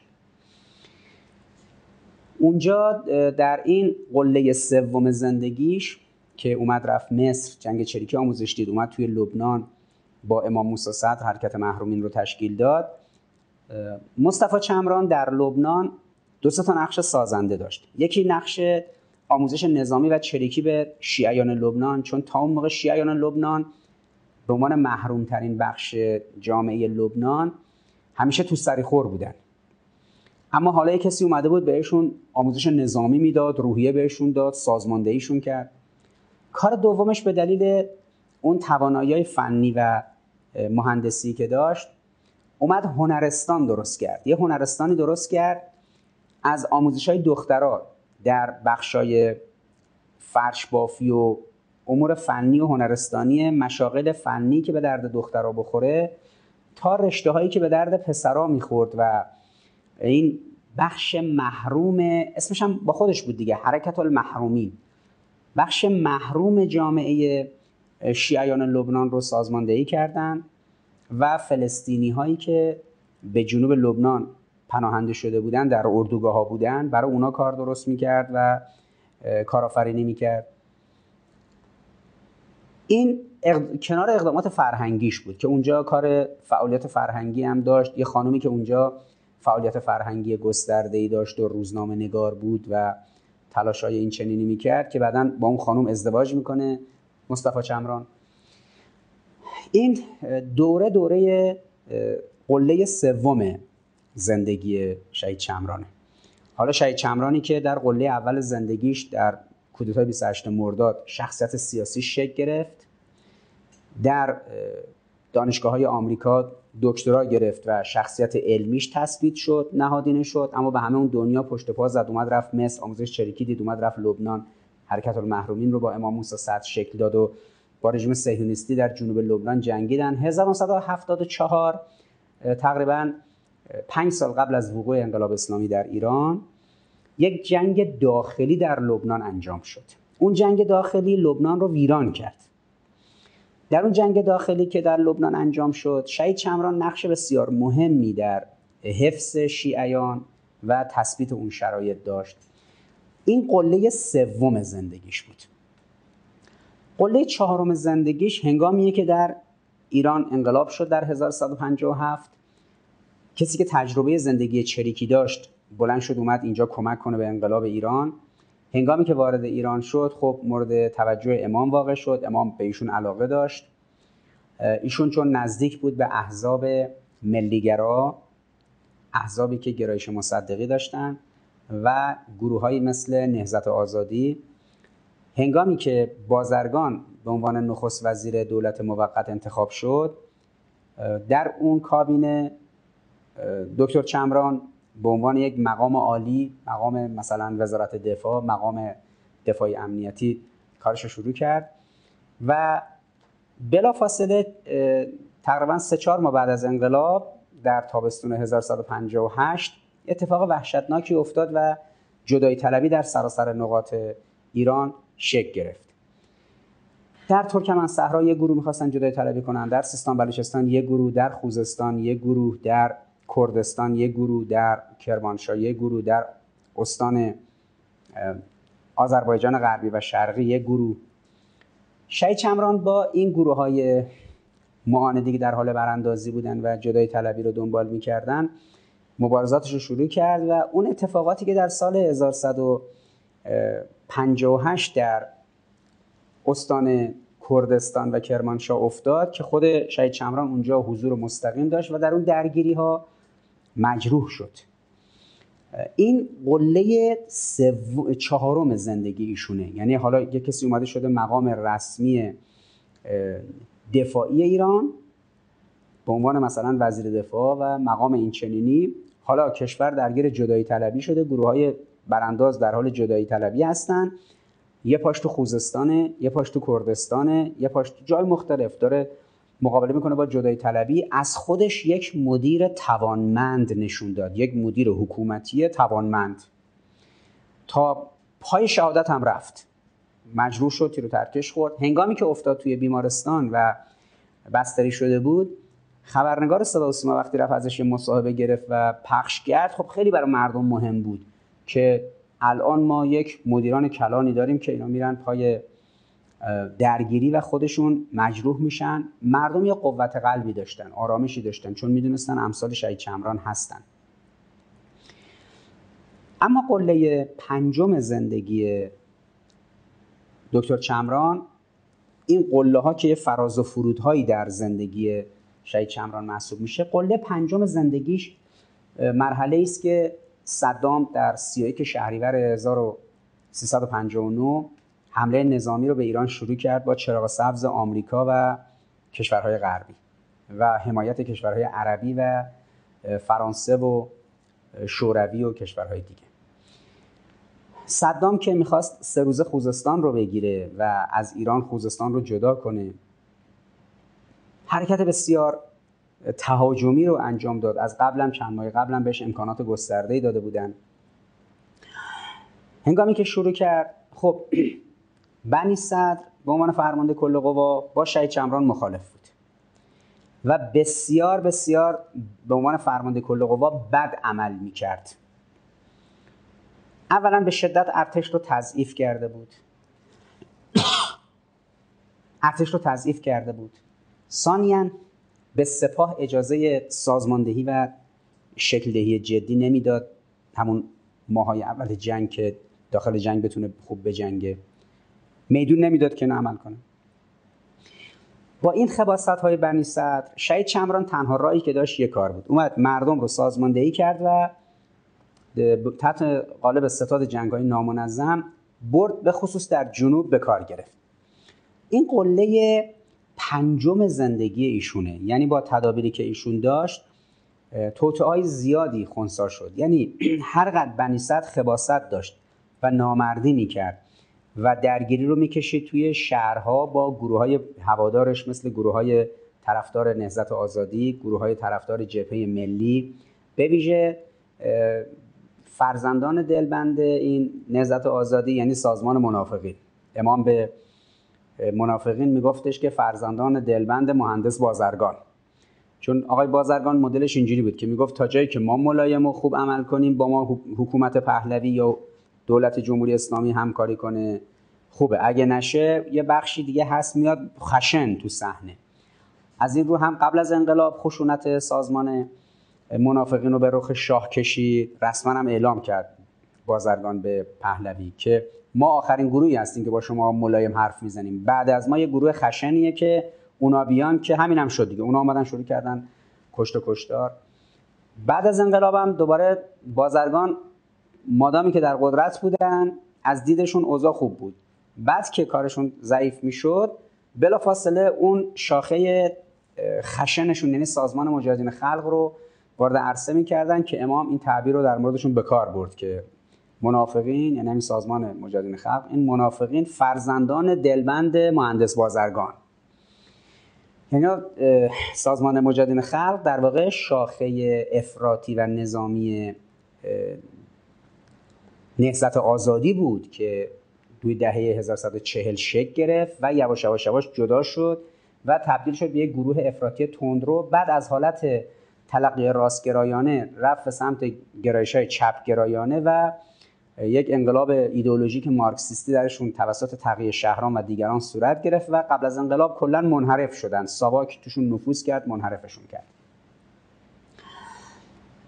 اونجا در این قله سوم زندگیش که اومد رفت مصر جنگ چریکی آموزش دید اومد توی لبنان با امام موسی صدر حرکت محرومین رو تشکیل داد. مصطفی چمران در لبنان دو تا نقش سازنده داشت. یکی نقش آموزش نظامی و چریکی به شیعیان لبنان چون تا اون موقع شیعیان لبنان به عنوان محروم ترین بخش جامعه لبنان همیشه تو سری خور بودن. اما حالا کسی اومده بود بهشون آموزش نظامی می‌داد روحیه بهشون داد سازماندهیشون کرد. کار دومش به دلیل اون توانایی فنی و مهندسی که داشت اومد هنرستان درست کرد. یه هنرستانی درست کرد از آموزش های دخترها در بخشای فرش بافی و امور فنی و هنرستانی مشاغل فنی که به درد دخترها بخوره تا رشته هایی که به درد پسرا می‌خورد و این بخش محروم اسمش هم با خودش بود دیگه حرکت المحرومین. بخش محروم جامعه شیعیان لبنان رو سازماندهی کردن و فلسطینی هایی که به جنوب لبنان پناهنده شده بودن در اردوگاه ها بودن برای اونا کار درست می‌کرد و کارآفرینی می‌کرد. این کنار اقدامات فرهنگیش بود که اونجا کار فعالیت فرهنگی هم داشت. یه خانومی که اونجا فعالیت فرهنگی گسترده ای داشت و روزنامه نگار بود و تلاشای این چنینی می‌کرد که بعدا با اون خانم ازدواج می‌کنه. مصطفی چمران. این دوره دوره قله سوم زندگی شهید چمرانه. حالا شهید چمرانی که در قله اول زندگیش در کودتای 28 مرداد شخصیت سیاسی شکل گرفت در دانشگاه های آمریکا دکترا گرفت و شخصیت علمیش تثبیت شد نهادینه شد اما به همه اون دنیا پشت پا زد اومد رفت مصر آموزش چریکی دید اومد رفت لبنان. حرکت المحرومین رو با امام موسی صدر شکل داد و با رژیم صهیونیستی در جنوب لبنان جنگیدن. 1974 تقریبا پنج سال قبل از وقوع انقلاب اسلامی در ایران یک جنگ داخلی در لبنان انجام شد. اون جنگ داخلی لبنان رو ویران کرد. در اون جنگ داخلی که در لبنان انجام شد شهید چمران نقش بسیار مهمی در حفظ شیعیان و تثبیت اون شرایط داشت. این قله سوم زندگیش بود. قله چهارم زندگیش هنگامیه که در ایران انقلاب شد در 1157 کسی که تجربه زندگی چریکی داشت بلند شد اومد اینجا کمک کنه به انقلاب ایران. هنگامی که وارد ایران شد خب مورد توجه امام واقع شد. امام به ایشون علاقه داشت. ایشون چون نزدیک بود به احزاب ملیگرا احزابی که گرایش مصدقی داشتن و گروههایی مثل نهزت آزادی. هنگامی که بازرگان به عنوان نخست وزیر دولت موقت انتخاب شد در اون کابینه دکتر چمران به عنوان یک مقام عالی مقام مثلا وزارت دفاع مقام دفاعی امنیتی کارش شروع کرد و بلافاصله تقریبا سه چهار ماه بعد از انقلاب در تابستون 1158 اتفاق وحشتناکی افتاد و جدایی طلبی در سراسر نقاط ایران شکل گرفت. در ترکمن صحرا یک گروه می‌خواستن جدایی طلبی کنن در سیستان بلوچستان یک گروه در خوزستان یک گروه در کردستان یک گروه در کرمانشاه یک گروه در استان آذربایجان غربی و شرقی یک گروه. شهید چمران با این گروه های معاندی که در حال براندازی بودن و جدای طلبی رو دنبال می‌کردن مبارزاتش رو شروع کرد و اون اتفاقاتی که در سال 1158 در استان کردستان و کرمانشاه افتاد که خود شهید چمران اونجا حضور مستقیم داشت و در اون درگیری ها مجروح شد. این قله چهارم زندگی ایشونه. یعنی حالا یه کسی اومده شده مقام رسمی دفاعی ایران به عنوان مثلا وزیر دفاع و مقام این چنینی. حالا کشور درگیر جدایی طلبی شده گروه های برانداز در حال جدایی طلبی هستن. یه پاش تو خوزستانه یه پاش تو کردستانه یه پاش تو جای مختلف. داره مقابله می‌کنه با جدای طلبی از خودش یک مدیر توانمند نشون داد یک مدیر حکومتی توانمند. تا پای شهادت هم رفت. مجروح شد تیرو ترکش خورد. هنگامی که افتاد توی بیمارستان و بستری شده بود خبرنگار صدا و وقتی رفت ازش مصاحبه گرفت و پخش کرد خب خیلی برای مردم مهم بود که الان ما یک مدیران کلانی داریم که اینا میرن پای درگیری و خودشون مجروح میشن. مردم یه قوت قلبی داشتن آرامشی داشتن چون می‌دونستن امثال شهید چمران هستن. اما قله پنجم زندگی دکتر چمران این قله ها که فراز و فرودهایی در زندگی شهید چمران محسوب میشه. قله پنجم زندگیش مرحله است که صدام در 31 شهریور 1359 حمله نظامی رو به ایران شروع کرد با چراغ سبز آمریکا و کشورهای غربی و حمایت کشورهای عربی و فرانسه و شوروی و کشورهای دیگه. صدام که می‌خواست سه روزه خوزستان رو بگیره و از ایران خوزستان رو جدا کنه حرکت بسیار تهاجمی رو انجام داد. از قبلم چند ماه قبلم بهش امکانات گسترده داده بودن. هنگامی که شروع کرد خب بنی صدر به عنوان فرمانده کل قوا با شهید چمران مخالف بود. و بسیار بسیار به عنوان فرمانده کل قوا بد عمل می کرد اولا به شدت ارتش رو تضعیف کرده بود. ارتش رو تضعیف کرده بود. ثانیا به سپاه اجازه سازماندهی و شکلدهی جدی نمی‌داد. همون ماهای اول جنگ که داخل جنگ بتونه خوب بجنگه. میدون نمی‌داد که عمل کنه. با این خباست های بنی صدر شهید چمران تنها راهی که داشت یه کار بود. اومد مردم رو سازماندهی کرد و تحت قالب ستاد جنگ های نامنظم برد به خصوص در جنوب به کار گرفت. این قله پنجم زندگی ایشونه. یعنی با تدابیری که ایشون داشت توتعای زیادی خونسا شد. یعنی هر قد بنی صدر خباست داشت و نامردی می‌کرد. و درگیری رو می‌کشید توی شهرها با گروه های هوادارش مثل گروه های طرفدار نهضت آزادی گروه های طرفدار جبهه ملی. به ویژه فرزندان دلبند این نهضت آزادی یعنی سازمان منافقین. امام به منافقین میگفتش که فرزندان دلبند مهندس بازرگان. چون آقای بازرگان مدلش اینجوری بود که می‌گفت تا جایی که ما ملایم و خوب عمل کنیم با ما حکومت پهلوی یا دولت جمهوری اسلامی همکاری کنه. خوبه. اگه نشه یه بخشی دیگه هست میاد خشن تو صحنه. از این رو هم قبل از انقلاب خشونت سازمان منافقین رو به رخ شاه کشید. رسما هم اعلام کرد بازرگان به پهلوی که ما آخرین گروهی هستیم که با شما ملایم حرف می‌زنیم. بعد از ما یه گروه خشنیه که اونا بیان که همین هم شد دیگه. اونا آمدن شروع کردن کشت و کشتار. بعد از انقلابم دوباره بازرگان مادامی که در قدرت بودن از دیدشون اوضاع خوب بود. بعد که کارشون ضعیف می‌شد بلا فاصله اون شاخه خشنشون یعنی سازمان مجاهدین خلق رو وارد عرصه می‌کردن که امام این تعبیر رو در موردشون به کار برد که منافقین یعنی این سازمان مجاهدین خلق این منافقین فرزندان دلبند مهندس بازرگان. یعنی سازمان مجاهدین خلق در واقع شاخه افراطی و نظامی نهضت آزادی بود که دوی دهه 1140 شکل گرفت و یواش یواش یواش جدا شد و تبدیل شد به یک گروه افراطی تندرو. بعد از حالت تلقی راستگرایانه رفت به سمت گرایش های چپ گرایانه و یک انقلاب ایدئولوژیک مارکسیستی درشون توسط تقیه شهران و دیگران صورت گرفت و قبل از انقلاب کلا منحرف شدن. ساواک توشون نفوذ کرد منحرفشون کرد.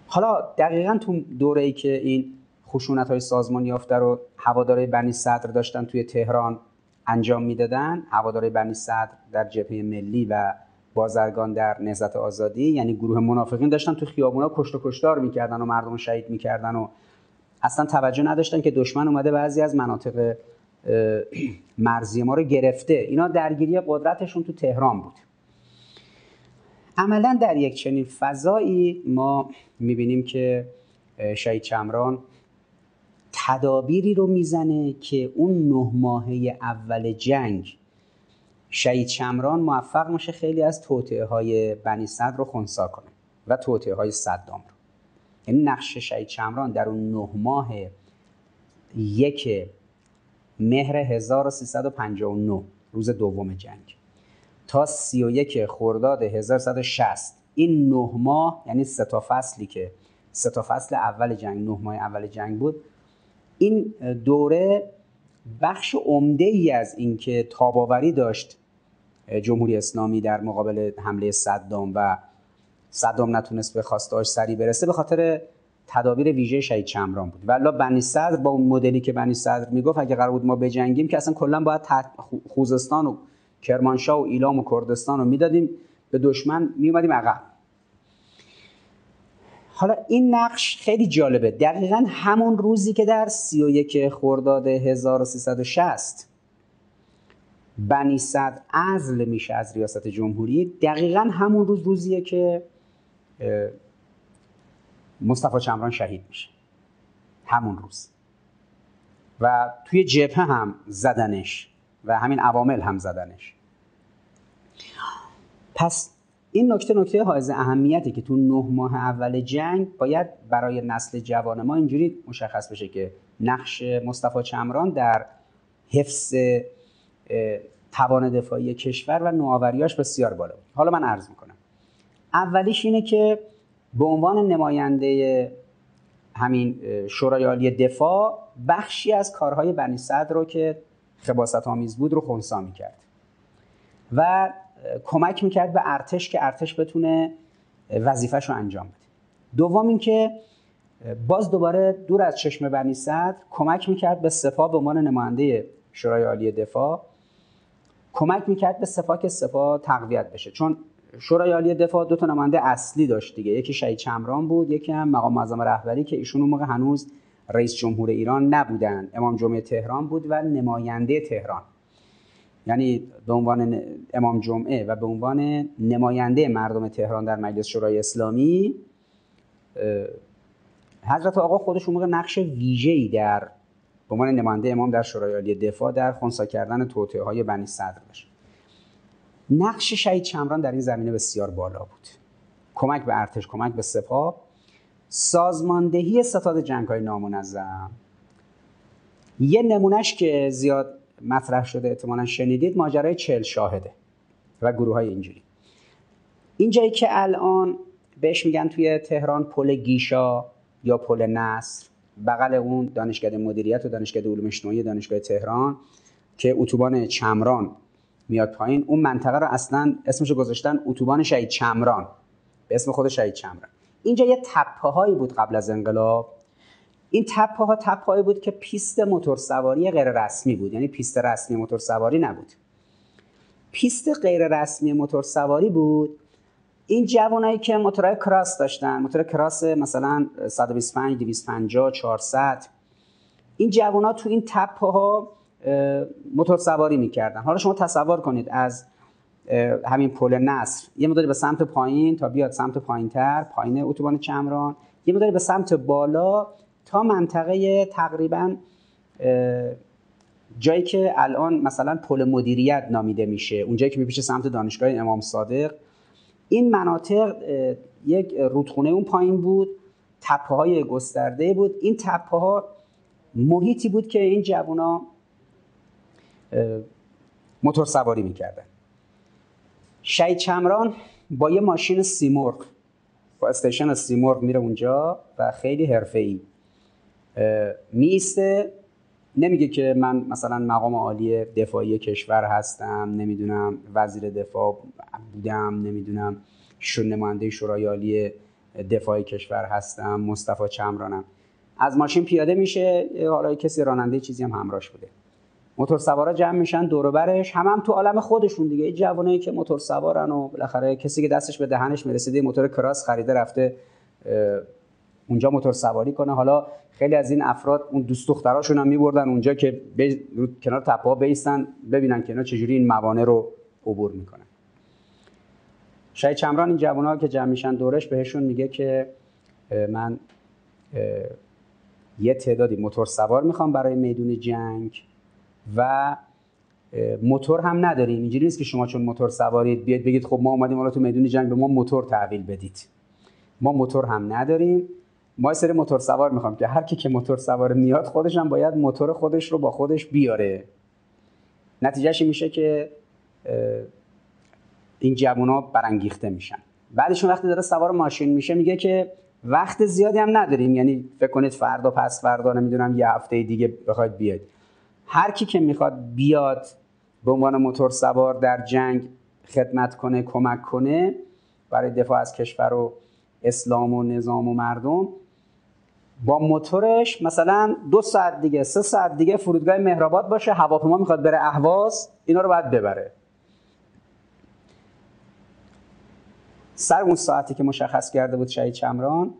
حالا دقیقا تو دوره ای که این خشونت های سازمان یافته رو هواداره بنی صدر داشتن توی تهران انجام می‌دادن. هواداره بنی صدر در جبهه ملی و بازرگان در نهضت آزادی یعنی گروه منافقین داشتن تو خیابونا کشت و کشتار می‌کردن و مردم شهید می‌کردن و اصلا توجه نداشتن که دشمن اومده بعضی از مناطق مرزی ما رو گرفته. اینا درگیری قدرتشون تو تهران بود. عملا در یک چنین فضایی ما می‌بینیم که شهید چمران تدابیری رو می‌زنه که اون نه ماهه اول جنگ. شهید شمران موفق میشه خیلی از توطعه های بنی صدر رو خونسا کنه و توطعه های صدام رو. یعنی نقش شهید شمران در اون نه ماه یک مهر 1359 روز دوم جنگ. تا 31 خرداد 1160 این نه ماه یعنی سه تا فصلی که سه تا فصل اول جنگ نه ماه اول جنگ بود این دوره بخش عمده ای از اینکه تاباوری داشت جمهوری اسلامی در مقابل حمله صدام و صدام نتونست به خواستهاش سری برسه به خاطر تدابیر ویژه شهید چمران بود. ولی بنی صدر با اون مدلی که بنی صدر می‌گفت اگه قرار بود ما بجنگیم که اصلا کلا باید خوزستان و کرمانشاه و ایلام و کردستان رو می‌دادیم به دشمن میومدیم عقب. حالا این نقش خیلی جالبه. دقیقا همون روزی که در 31 خرداد 1360 بنی صدر ازل میشه از ریاست جمهوری دقیقا همون روز روزیه که مصطفی چمران شهید میشه. همون روز. و توی جبهه هم زدنش و همین عوامل هم زدنش. پس این نکته نکته حائز اهمیتی که تو نه ماه اول جنگ باید برای نسل جوان ما اینجوری مشخص بشه که نقش مصطفی چمران در حفظ توان دفاعی کشور و نوآوریاش بسیار بالا بود. حالا من عرض می‌کنم. اولیش اینه که به عنوان نماینده همین شورای عالی دفاع بخشی از کارهای بنی صدر رو که خباست آمیز بود رو خونسا می‌کرد. و کمک می‌کرد به ارتش که ارتش بتونه وظیفهش رو انجام بده. دوم اینکه باز دوباره دور از چشم بنی صدر کمک می‌کرد به سپاه به عنوان نماینده شورای عالی دفاع کمک می‌کرد به سپاه که سپاه تقویت بشه. چون شورای عالی دفاع دو تا نماینده اصلی داشت دیگه. یکی شهید چمران بود یکی هم مقام معظم رهبری که ایشون اون موقع هنوز رئیس جمهور ایران نبودن. امام جمعه تهران بود و نماینده تهران. یعنی به عنوان امام جمعه و به عنوان نماینده مردم تهران در مجلس شورای اسلامی حضرت آقا خودش اون موقع نقش ویژه‌ای در به عنوان نماینده امام در شورای عالی دفاع در خونسا کردن توطئه های بنی صدر داشت. نقش شهید چمران در این زمینه بسیار بالا بود. کمک به ارتش کمک به سپاه. سازماندهی ستاد جنگ های نامنظم. یه نمونهش که زیاد مطرح شده احتمالا شنیدید ماجرای چل شاهده و گروه های اینجوری. اینجایی که الان بهش میگن توی تهران پل گیشا یا پل نصر بغل اون دانشکده مدیریت و دانشکده علوم اجتماعی دانشگاه تهران که اتوبان چمران میاد پایین. اون منطقه رو اصلا اسمشو گذاشتن اتوبان شهید چمران به اسم خود شهید چمران. اینجا یه تپه هایی بود قبل از انقلاب. این تپه ها تپه بود که پیست موتور سواری غیر رسمی بود. یعنی پیست رسمی موتور سواری نبود. پیست غیر رسمی موتور سواری بود. این جوانایی که موتورهای کراس داشتن موتور کراس مثلا 125 250 400 این جوان تو این تپه ها موتور سواری می‌کردن. حالا شما تصور کنید از همین پل نصر یه مداری به سمت پایین تا بیاد سمت پایینتر پایین اتوبان چمران یه مداری به سمت بالا تا منطقه تقریبا جایی که الان مثلا پل مدیریت نامیده میشه اونجایی که میپیشه سمت دانشگاه امام صادق این مناطق یک رودخونه اون پایین بود تپه های گسترده بود. این تپه ها محیطی بود که این جوونا موتور سواری می‌کردن. شهید چمران با یه ماشین سیمرغ با استیشن سیمرغ میره اونجا و خیلی حرفه‌ای. میسته نمیگه که من مثلا مقام عالی دفاعی کشور هستم نمی‌دونم وزیر دفاع بودم نمی‌دونم نماینده شورای عالی دفاع کشور هستم مصطفی چمرانم. از ماشین پیاده میشه حالا کسی راننده چیزی هم همراهش بوده. موتور سوارا جمع میشن دور برش هم هم تو عالم خودشون دیگه. جوانایی که موتور سوارن و بالاخره کسی که دستش به دهنش می‌رسیده موتور کراس خریده رفته اونجا موتور سواری کنه. حالا خیلی از این افراد اون دوست دختراشون هم میبردن اونجا که رو کنار تپه ها بیستن ببینن که اینا چجوری این موانع رو عبور می‌کنن. شاید چمران این جوان که جمع میشن دورش بهشون میگه که من یه تعدادی موتور سوار می‌خوام برای میدون جنگ و موتور هم نداریم. اینجوری نیست که شما چون موتور سوارید بیاد بگید خب ما اومدیم حالا تو میدون جنگ به ما موتور تحویل بدید. ما موتور هم نداریم. ما سری موتور سوار می‌خوام که هر کی که موتور سوار میاد خودش هم باید موتور خودش رو با خودش بیاره. نتیجهش میشه که این جوونا برانگیخته میشن. بعدشون وقتی داره سوار ماشین میشه میگه که وقت زیادی هم نداریم. یعنی فکر کنید فردا پس فردا نمی‌دونم یه هفته دیگه بخواید بیاید. هر کی که می‌خواد بیاد به عنوان موتور سوار در جنگ خدمت کنه کمک کنه برای دفاع از کشور و اسلام و نظام و مردم با موتورش مثلا دو ساعت دیگه سه ساعت دیگه فرودگاه مهرآباد باشه هواپیما می‌خواد بره اهواز اینا رو باید ببره. سر اون ساعتی که مشخص کرده بود شهید چمران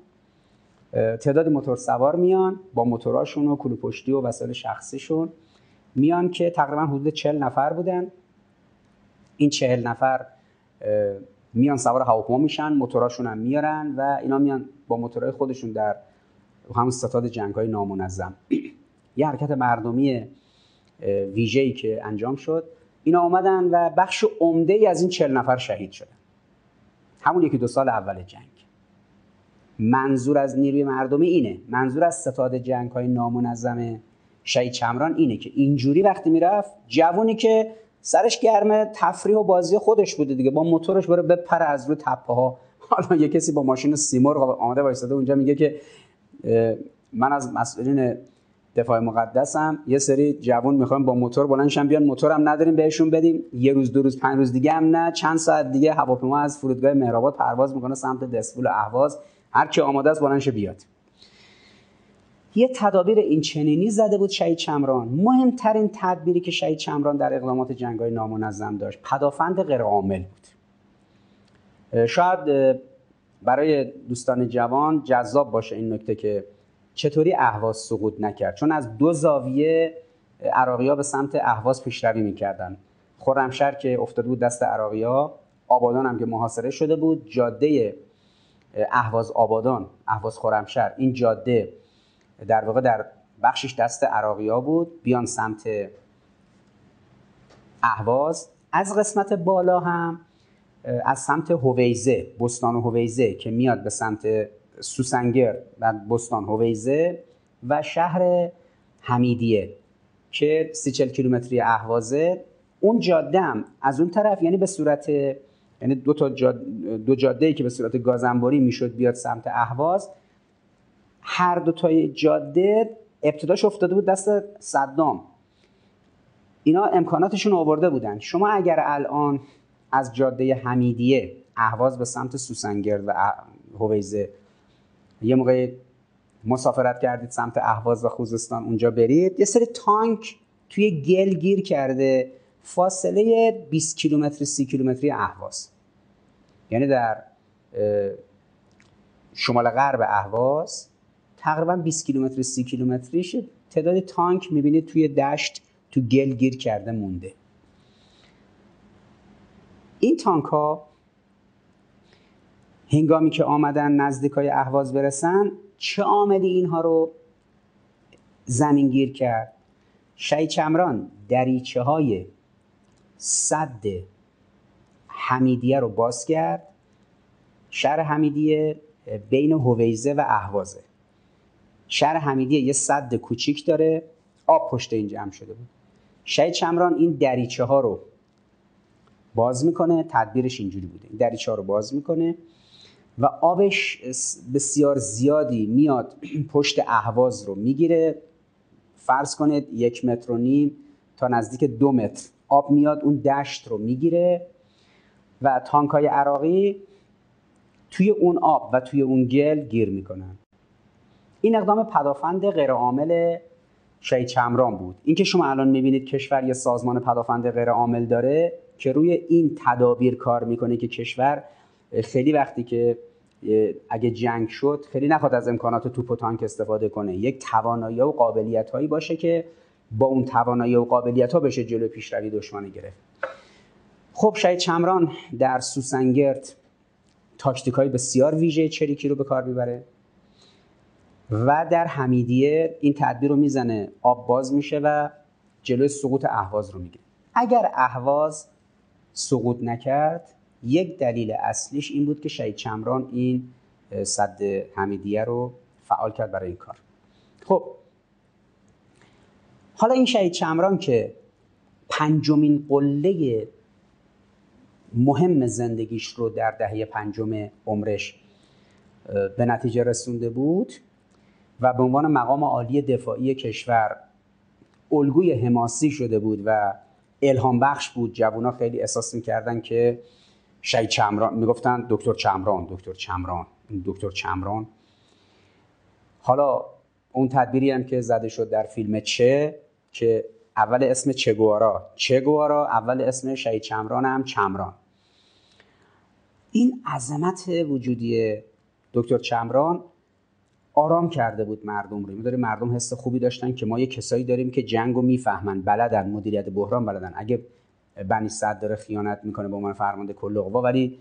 تعدادی موتور سوار میان با موتوراشون و کلو پشتی و وسایل شخصیشون. میان که تقریبا حدود چل نفر بودن. این چهل نفر میان سوار هواپیما میشن موتوراشون هم میارن و اینا میان با موتورهای خودشون در همون ستاد جنگ های نامنظم. یه حرکت مردمی ویژه‌ای که انجام شد. اینا آمدن و بخش عمده ای از این چل نفر شهید شدن. همون یکی دو سال اول جنگ. منظور از نیروی مردمی اینه. منظور از ستاد جنگ های نامنظم شهید چمران اینه که اینجوری وقتی می‌رفت جوونی که سرش گرمه تفریح و بازی خودش بوده دیگه با موتورش بره بپره از رو تپه ها حالا یه کسی با ماشین سیمرغ آمده وایساده اونجا میگه که من از مسئولین دفاع مقدسم. یه سری جوون می‌خوایم با موتور بلندشن بیان موتورم نداریم بهشون بدیم. یه روز دو روز پنج روز دیگه هم نه. چند ساعت دیگه هواپیما از فرودگاه مهرآباد پرواز می‌کنه سمت دسپول اهواز. هر کی آماده است بلندش بیاد. یه تدابیر این چنینی زده بود شهید چمران. مهمترین تدبیری که شهید چمران در اقدامات جنگای نامنظم داشت پدافند غیرعامل بود. شاید برای دوستان جوان جذاب باشه این نکته که چطوری اهواز سقوط نکرد. چون از دو زاویه عراقی به سمت اهواز پیشروی می‌کردن. خرمشهر که افتاده بود دست عراقی آبادان هم که محاصره شده بود جاده اهواز آبادان اهواز خرمشهر این جاده در واقع در بخشش دست عراقی بود بیان سمت اهواز. از قسمت بالا هم از سمت هویزه بستان هویزه که میاد به سمت سوسنگر و بستان هویزه و شهر حمیدیه که سی چل کیلومتری اهوازه. اون جاده هم از اون طرف یعنی به صورت یعنی دو تا دو جاده ای که به صورت گازنباری می‌شد بیاد سمت اهواز هر دو تای جاده ابتداش افتاده بود دست صدام. اینا امکاناتشون آورده بودن. شما اگر الان از جاده حمیدیه اهواز به سمت سوسنگرد و هویزه یه موقع مسافرت کردید سمت اهواز و خوزستان اونجا برید. یه سری تانک توی گل گیر کرده. فاصله 20 کیلومتر 30 کیلومتری اهواز. یعنی در شمال غرب اهواز تقریبا 20 کیلومتر 30 کیلومتریش تعداد تانک می‌بینید توی دشت تو گل گیر کرده مونده. این تانک ها هنگامی که آمدن نزدیک های اهواز برسن چه عاملی اینها رو زمین گیر کرد؟ شهید چمران دریچه های صد حمیدیه رو باز کرد. شهر حمیدیه بین هویزه و اهوازه. شهر حمیدیه یه صد کوچیک داره آب پشت این جمع شده بود. شهید چمران این دریچه ها رو باز می‌کنه تدبیرش اینجوری بوده. این دریچه رو باز می‌کنه و آبش بسیار زیادی میاد پشت اهواز رو می‌گیره. فرض کنید یک متر و نیم تا نزدیک دو متر آب میاد اون دشت رو می‌گیره و تانک های عراقی توی اون آب و توی اون گل گیر می‌کنن. این اقدام پدافند غیرعامل شهید چمران بود. اینکه شما الان می‌بینید کشور یه سازمان پدافند غیرعامل داره که روی این تدابیر کار می‌کنه که کشور خیلی وقتی که اگه جنگ شد خیلی نخواد از امکانات توپ و تانک استفاده کنه. یک توانایی و قابلیت هایی باشه که با اون توانایی و قابلیت ها بشه جلو پیشروی دشمن گرفت. خب شهید چمران در سوسنگرد تاکتیک های بسیار ویژه چریکی رو به کار می‌بره و در حمیدیه این تدبیر رو می‌زنه. آب باز میشه و جلوی سقوط اهواز رو می‌گیره. اگر اهواز سقوط نکرد. یک دلیل اصلیش این بود که شهید چمران این صد حمیدیه رو فعال کرد برای این کار. خب حالا این شهید چمران که پنجمین قله مهم زندگیش رو در دهه پنجم عمرش به نتیجه رسونده بود و به عنوان مقام عالی دفاعی کشور الگوی حماسی شده بود و الهام بخش بود. جوونا خیلی احساس می‌کردن که شهید چمران می‌گفتن دکتر چمران دکتر چمران دکتر چمران. حالا اون تدبیری هم که زده شد در فیلم چه که اول اسم چگوارا چگوارا اول اسم شهید چمران هم چمران. این عظمت وجودی دکتر چمران آرام کرده بود مردم رو. داره مردم حس خوبی داشتن که ما یه کسایی داریم که جنگ رو می‌فهمن. بلدن مدیریت بحران بلدن. اگه بنی صد داره خیانت می‌کنه به عنوان فرمانده کل قوا ولی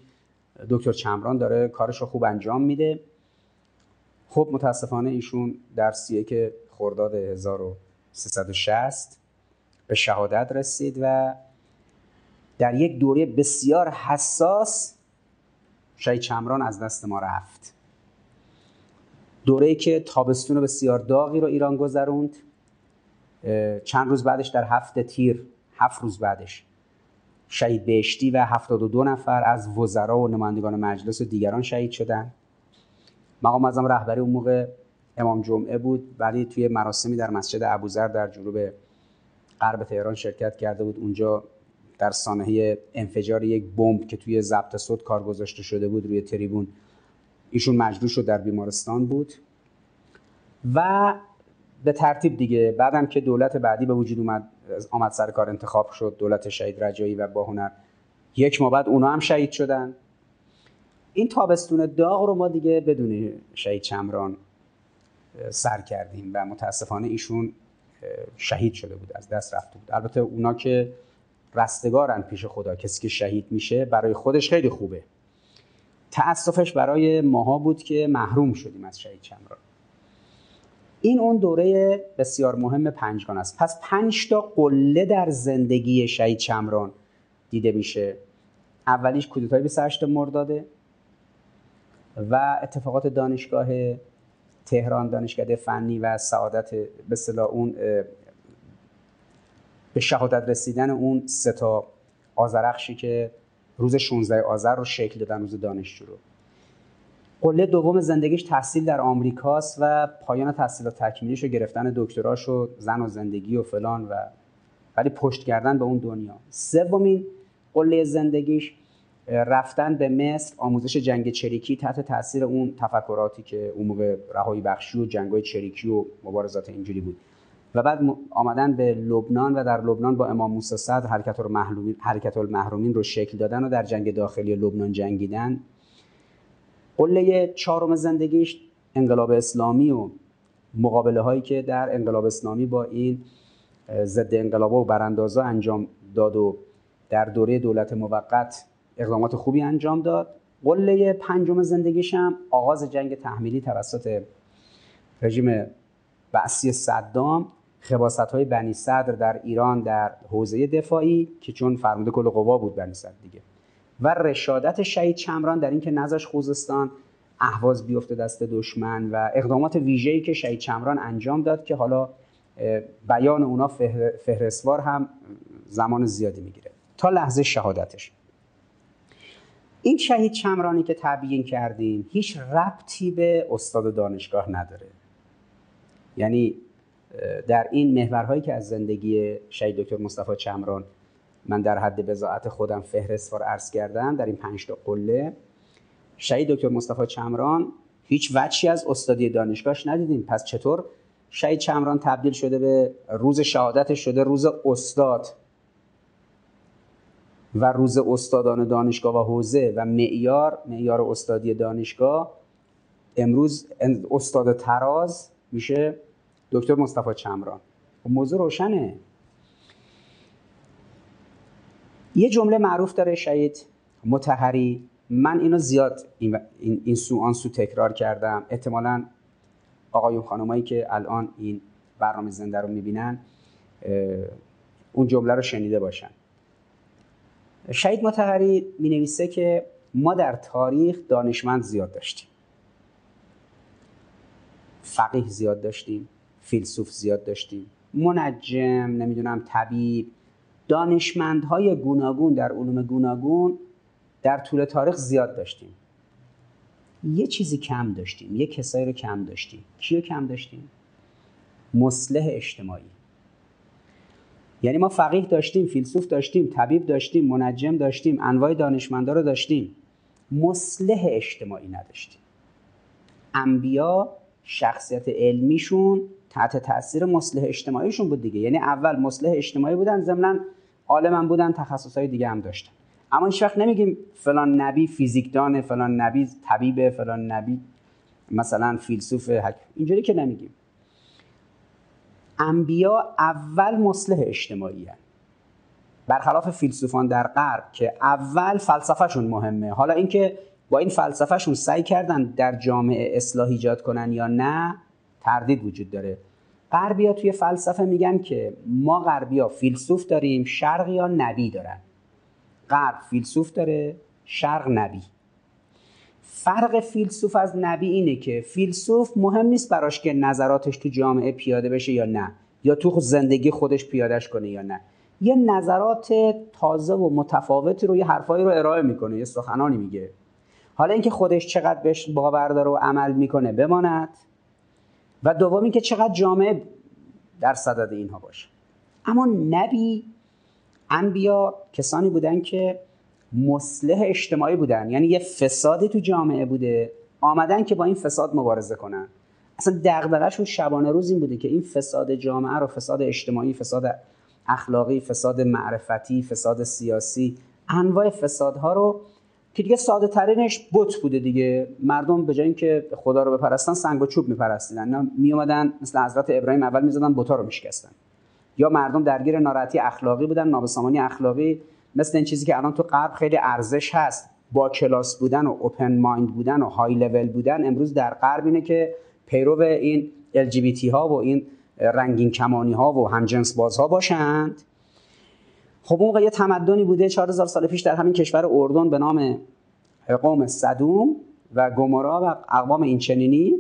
دکتر چمران داره کارش رو خوب انجام میده. خب متاسفانه ایشون در سی که خرداد 1000 1360 به شهادت رسید و در یک دوره بسیار حساس شهید چمران از دست ما رفت. دوره که تابستون بسیار داغی رو ایران گذروند. چند روز بعدش در هفت تیر هفت روز بعدش شهید بهشتی و 72 نفر از وزرا و نمایندگان مجلس و دیگران شهید شدن مقام اعظم رهبری اون موقع امام جمعه بود ولی توی مراسمی در مسجد ابوذر در جنوب غرب تهران شرکت کرده بود. اونجا در سانحه انفجار یک بمب که توی ضبط صوت کار گذاشته شده بود روی تریبون ایشون مجروح شد در بیمارستان بود. و به ترتیب دیگه بعدم که دولت بعدی به وجود اومد آمد سر کار انتخاب شد دولت شهید رجایی و باهنر یک ماه بعد اونا هم شهید شدن. این تابستون داغ رو ما دیگه بدون شهید چمران سر کردیم و متاسفانه ایشون شهید شده بود از دست رفته بود. البته اونا که رستگارن پیش خدا کسی که شهید میشه برای خودش خیلی خوبه. تأسفش برای ماها بود که محروم شدیم از شهید چمران این اون دوره بسیار مهم پنجگان است. پس پنج تا قله در زندگی شهید چمران دیده میشه. اولیش کودتای 28 مرداده و اتفاقات دانشگاه تهران دانشکده فنی و سعادت به صلاح اون به شهادت رسیدن اون سه تا آزرخشی که روز 16 آذر رو شکل دادن روز دانشجو رو. قله دوم زندگیش تحصیل در آمریکاست و پایان تحصیلات تکمیلیش رو گرفتن دکتراش و زن و زندگی و فلان و ولی پشت کردن به اون دنیا. سومین قله زندگیش رفتن به مصر آموزش جنگ چریکی تحت تاثیر اون تفکراتی که اون موقع رهایی بخشی و جنگای چریکی و مبارزات اینجوری بود. و بعد آمدن به لبنان و در لبنان با امام موسی صدر حرکت المحرومین حرکت المحرومین رو شکل دادن و در جنگ داخلی لبنان جنگیدن. قله چهارم زندگیش انقلاب اسلامی و مقابله هایی که در انقلاب اسلامی با این ضد انقلاب و براندازا انجام داد و در دوره دولت موقت اقدامات خوبی انجام داد. قله پنجم زندگیش هم آغاز جنگ تحمیلی توسط رژیم بعثی صدام خباست های بنی صدر در ایران در حوزه دفاعی که چون فرمانده کل قوا بود بنی صدر دیگه. و رشادت شهید چمران در اینکه نزاش خوزستان اهواز بیفته دست دشمن و اقدامات ویژه‌ای که شهید چمران انجام داد که حالا بیان اونا فهرستوار هم زمان زیادی می‌گیره. تا لحظه شهادتش. این شهید چمرانی که تبیین کردیم هیچ ربطی به استاد دانشگاه نداره. یعنی در این محورهایی که از زندگی شهید دکتر مصطفی چمران من در حد بزاعت خودم فهرست وار عرض کردم در این پنج تا قله شهید دکتر مصطفی چمران هیچ وچی از استادی دانشگاهش ندیدیم. پس چطور شهید چمران تبدیل شده به روز شهادتش شده روز استاد و روز استادان دانشگاه و حوزه و معیار معیار استادی دانشگاه امروز استاد تراز میشه دکتر مصطفی چمران. خب موضوع روشنه. یه جمله معروف داره شهید متحری. من اینو زیاد این, این, سو آن سو تکرار کردم. احتمالا آقایون خانمایی که الان این برنامه زنده رو می‌بینن اون جمله رو شنیده باشن. شهید متحری می نویسه که ما در تاریخ دانشمند زیاد داشتیم. فقیه زیاد داشتیم. فیلسوف زیاد داشتیم. منجم نمی‌دونم طبیب. دانشمندهای گوناگون در علوم گوناگون در طول تاریخ زیاد داشتیم. یه چیزی کم داشتیم یه کسایی رو کم داشتیم. کیو کم داشتیم؟ مصلح اجتماعی. یعنی ما فقیه داشتیم فیلسوف داشتیم طبیب داشتیم منجم داشتیم انواع دانشمندا رو داشتیم. مصلح اجتماعی نداشتیم. انبیا شخصیت علمیشون تحت تاثیر مصلح اجتماعیشون بود دیگه. یعنی اول مصلح اجتماعی بودن ضمن عالم بودن تخصصهای دیگه هم داشتن. اما هیچ وقت نمیگیم فلان نبی فیزیکدان فلان نبی طبیب فلان نبی مثلا فیلسوف حکم اینجوری که نمیگیم. انبیا اول مصلح اجتماعی هن. برخلاف فیلسوفان در غرب که اول فلسفهشون مهمه. حالا اینکه با این فلسفهشون سعی کردن در جامعه اصلاح ایجاد کنن یا نه تردید وجود داره. غربیا توی فلسفه میگن که ما غربیا فیلسوف داریم شرقیا نبی دارن. غرب فیلسوف داره شرق نبی. فرق فیلسوف از نبی اینه که فیلسوف مهم نیست براش که نظراتش تو جامعه پیاده بشه یا نه یا تو زندگی خودش پیادهش کنه یا نه. یه نظرات تازه و متفاوتی رو یه حرفایی رو ارائه می‌کنه یه سخنانی میگه. حالا اینکه خودش چقدر بهش باور داره و عمل می‌کنه بماند. و دومی که چقدر جامعه در صدد اینها باشه. اما نبی انبیا کسانی بودن که مصلح اجتماعی بودن یعنی یه فسادی تو جامعه بوده آمدن که با این فساد مبارزه کنن. اصلا دغدغه‌شون شبانه روز این بوده که این فساد جامعه رو فساد اجتماعی فساد اخلاقی فساد معرفتی فساد سیاسی انواع فسادها رو که دیگه ساده ترینش بت بوده دیگه. مردم به جای اینکه خدا رو بپرستن سنگ و چوب میپرستیدن. نه می اومدن مثل حضرت ابراهیم اول می‌زدن بتا رو میشکستن. یا مردم درگیر ناراحتی اخلاقی بودن نابسامانی اخلاقی. مثل این چیزی که الان تو غرب خیلی ارزش هست. با کلاس بودن و اوپن مایند بودن و های لول بودن امروز در غرب اینه که پیرو این LGBT ها و این رنگین کمانی ها و همجنس باز ها باشند. خب اون یه تمدنی بوده 4000 سال پیش در همین کشور اردن به نام قوم صدوم و گمورا و اقوام اینچنینی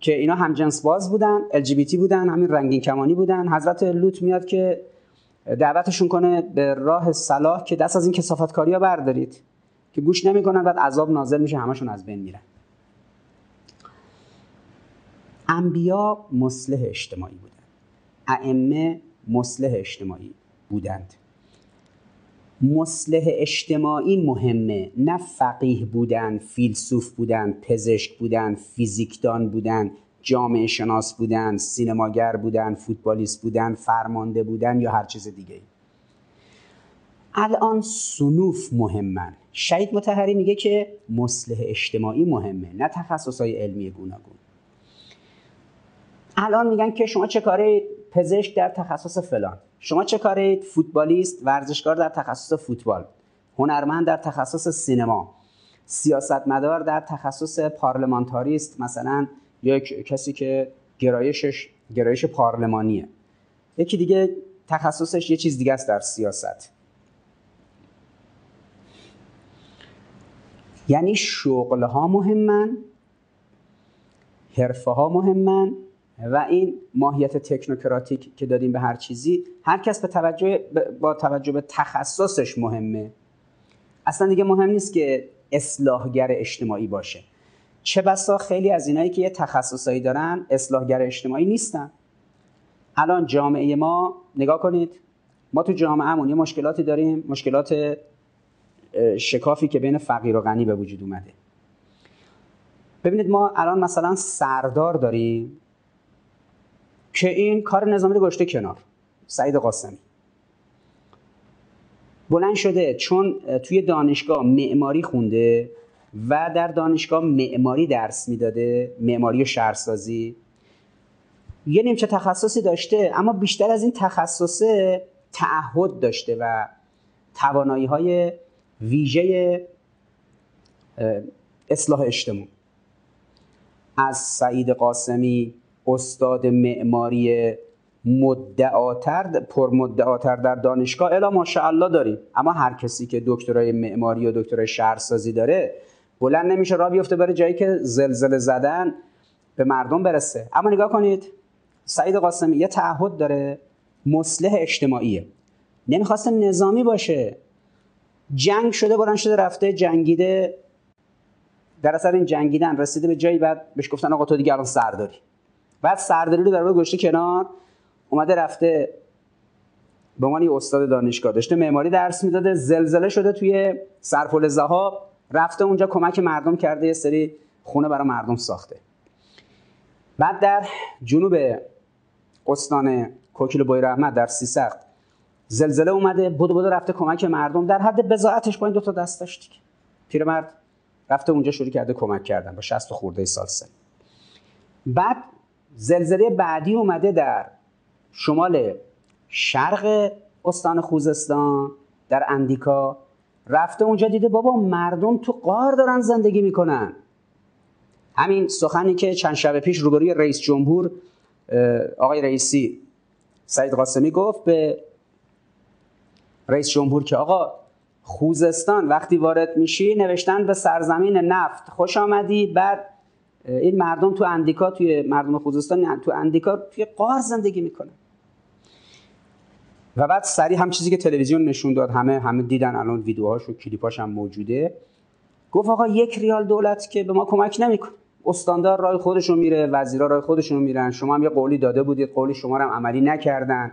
که اینا هم جنس باز بودن LGBT بودن همین رنگین کمانی بودن. حضرت لوط میاد که دعوتشون کنه به راه صلاح که دست از این کسافتکاری ها بردارید که گوش نمی‌کنن بعد عذاب نازل میشه همشون از بین میرن. انبیا مصلح اجتماعی بودن. ائمه مصلح اجتماعی بودند. مصلح اجتماعی مهمه. نه فقیه بودن فیلسوف بودن پزشک بودن فیزیکدان بودن جامعه شناس بودن سینماگر بودن فوتبالیست بودن فرمانده بودن یا هر چیز دیگه. الان سنوف مهمن. شهید متحری میگه که مصلح اجتماعی مهمه نه های علمی گوناگون. الان میگن که شما چه کاره پزشک در تخصص فلان. شما چه کارید؟ فوتبالیست ورزشکار در تخصص فوتبال. هنرمند در تخصص سینما. سیاستمدار در تخصص پارلمانتاریست مثلا یک کسی که گرایشش گرایش پارلمانیه. یکی دیگه تخصصش یه چیز دیگه است در سیاست. یعنی شغل ها مهمن حرفه ها مهمن و این ماهیت تکنوکراتیک که دادیم به هر چیزی هر کس به توجه با توجه به تخصصش مهمه. اصلا دیگه مهم نیست که اصلاحگر اجتماعی باشه. چه بسا خیلی از اینایی که یه تخصصایی دارن اصلاحگر اجتماعی نیستن. الان جامعه ما نگاه کنید ما تو جامعهمون یه مشکلاتی داریم مشکلات شکافی که بین فقیر و غنی به وجود اومده. ببینید ما الان مثلا سردار داریم. که این کار نظامی رو گشته کنار. سعید قاسمی. بلند شده چون توی دانشگاه معماری خونده و در دانشگاه معماری درس می‌داده معماری و شهرسازی. یه نیمچه تخصصی داشته اما بیشتر از این تخصصه تعهد داشته و توانایی های ویژه اصلاح اجتماع از سعید قاسمی استاد معماری مدعاتر پر مدعاتر در دانشگاه. الا ماشاءالله داریم. اما هر کسی که دکترای معماری و دکترای شهرسازی داره بلند نمیشه راه بیفته بره جایی که زلزله زدن به مردم برسه. اما نگاه کنید سعید قاسمی یه تعهد داره مصلح اجتماعیه. نمی‌خواسته نظامی باشه. جنگ شده بلند شده رفته جنگیده. در اثر این جنگیدن رسیده به جایی بعد بهش گفتن آقا تو دیگه الان سرداری. بعد سرداری رو در گشته کنار اومده رفته به عنوان استاد دانشگاه. داشته معماری درس می‌داده زلزله شده توی سرپل زها رفته اونجا کمک مردم کرده یه سری خونه برای مردم ساخته. بعد در جنوب استان کوکیل بوی رحمت در سیسخت زلزله اومده بودو بودو رفته کمک مردم. در حد بزاعتش با این دوتا دست داشت پیرمرد رفته اونجا شروع کرده کمک کردن با 60 خورده سال سن. بعد زلزله بعدی اومده در شمال شرق استان خوزستان در اندیکا. رفته اونجا دیده بابا مردم تو قار دارن زندگی می‌کنن. همین سخنی که چند شب پیش روبروی رئیس جمهور آقای رئیسی سعید قاسمی گفت به رئیس جمهور که آقا خوزستان وقتی وارد میشی نوشتن به سرزمین نفت. خوش آمدی بعد این مردم تو اندیکا توی مردم خوزستان تو اندیکا توی قار زندگی می‌کنن. و بعد سری هم چیزی که تلویزیون نشون داد همه همه دیدن الان ویدیوهاش و کلیپاش هم موجوده. گفت آقا یک ریال دولت که به ما کمک نمی‌کنه. استاندار راه خودشون میره وزیرا راه خودشون میرن. شما هم یه قولی داده بودید قولی شما هم عملی نکردن.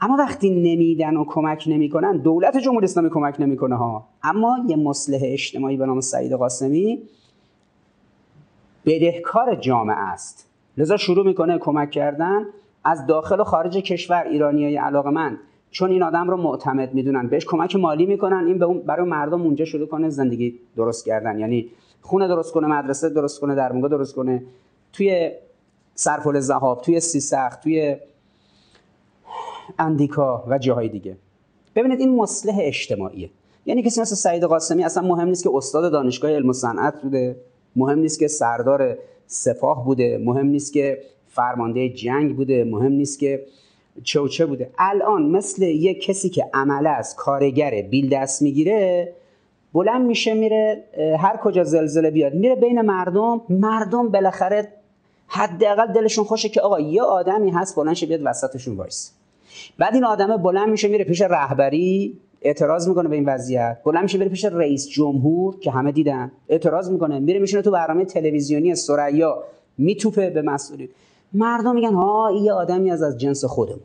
اما وقتی نمیدن و کمک نمی‌کنن دولت جمهوری اسلامی کمک نمی‌کنه ها. اما یه مصلح اجتماعی به نام سعید قاسمی بدهکار جامعه است. لذا شروع می‌کنه کمک کردن از داخل و خارج کشور ایرانیای من چون این آدم رو معتمد می‌دونن بهش کمک مالی می‌کنن این به برای مردم اونجا شروع کنه زندگی درست کردن. یعنی خونه درست کنه مدرسه درست کنه درمونگاه درست کنه. توی سرپل زهاب توی سیسخ توی اندیکا و جاهای دیگه. ببینید این مصلح اجتماعیه. یعنی کسی مثل سعید قاسمی اصلا مهم نیست که استاد دانشگاه علم و صنعت بوده. مهم نیست که سردار سپاه بوده مهم نیست که فرمانده جنگ بوده مهم نیست که چوچه بوده. الان مثل یه کسی که عمله است کارگره بیل دست می‌گیره بلند میشه میره هر کجا زلزله بیاد میره بین مردم مردم بالاخره حداقل دلشون خوشه که آقا یه آدمی هست بلند بیاد وسطشون وایس. بعد این آدمه بلند میشه میره پیش رهبری اعتراض می‌کنه به این وضعیت. بلند میشه بره پیش رئیس جمهور که همه دیدن. اعتراض می‌کنه. میره میشینه تو برنامه تلویزیونی سریا میتوپه به مسئولین. مردم میگن ها یه آدمی از از جنس خودمون.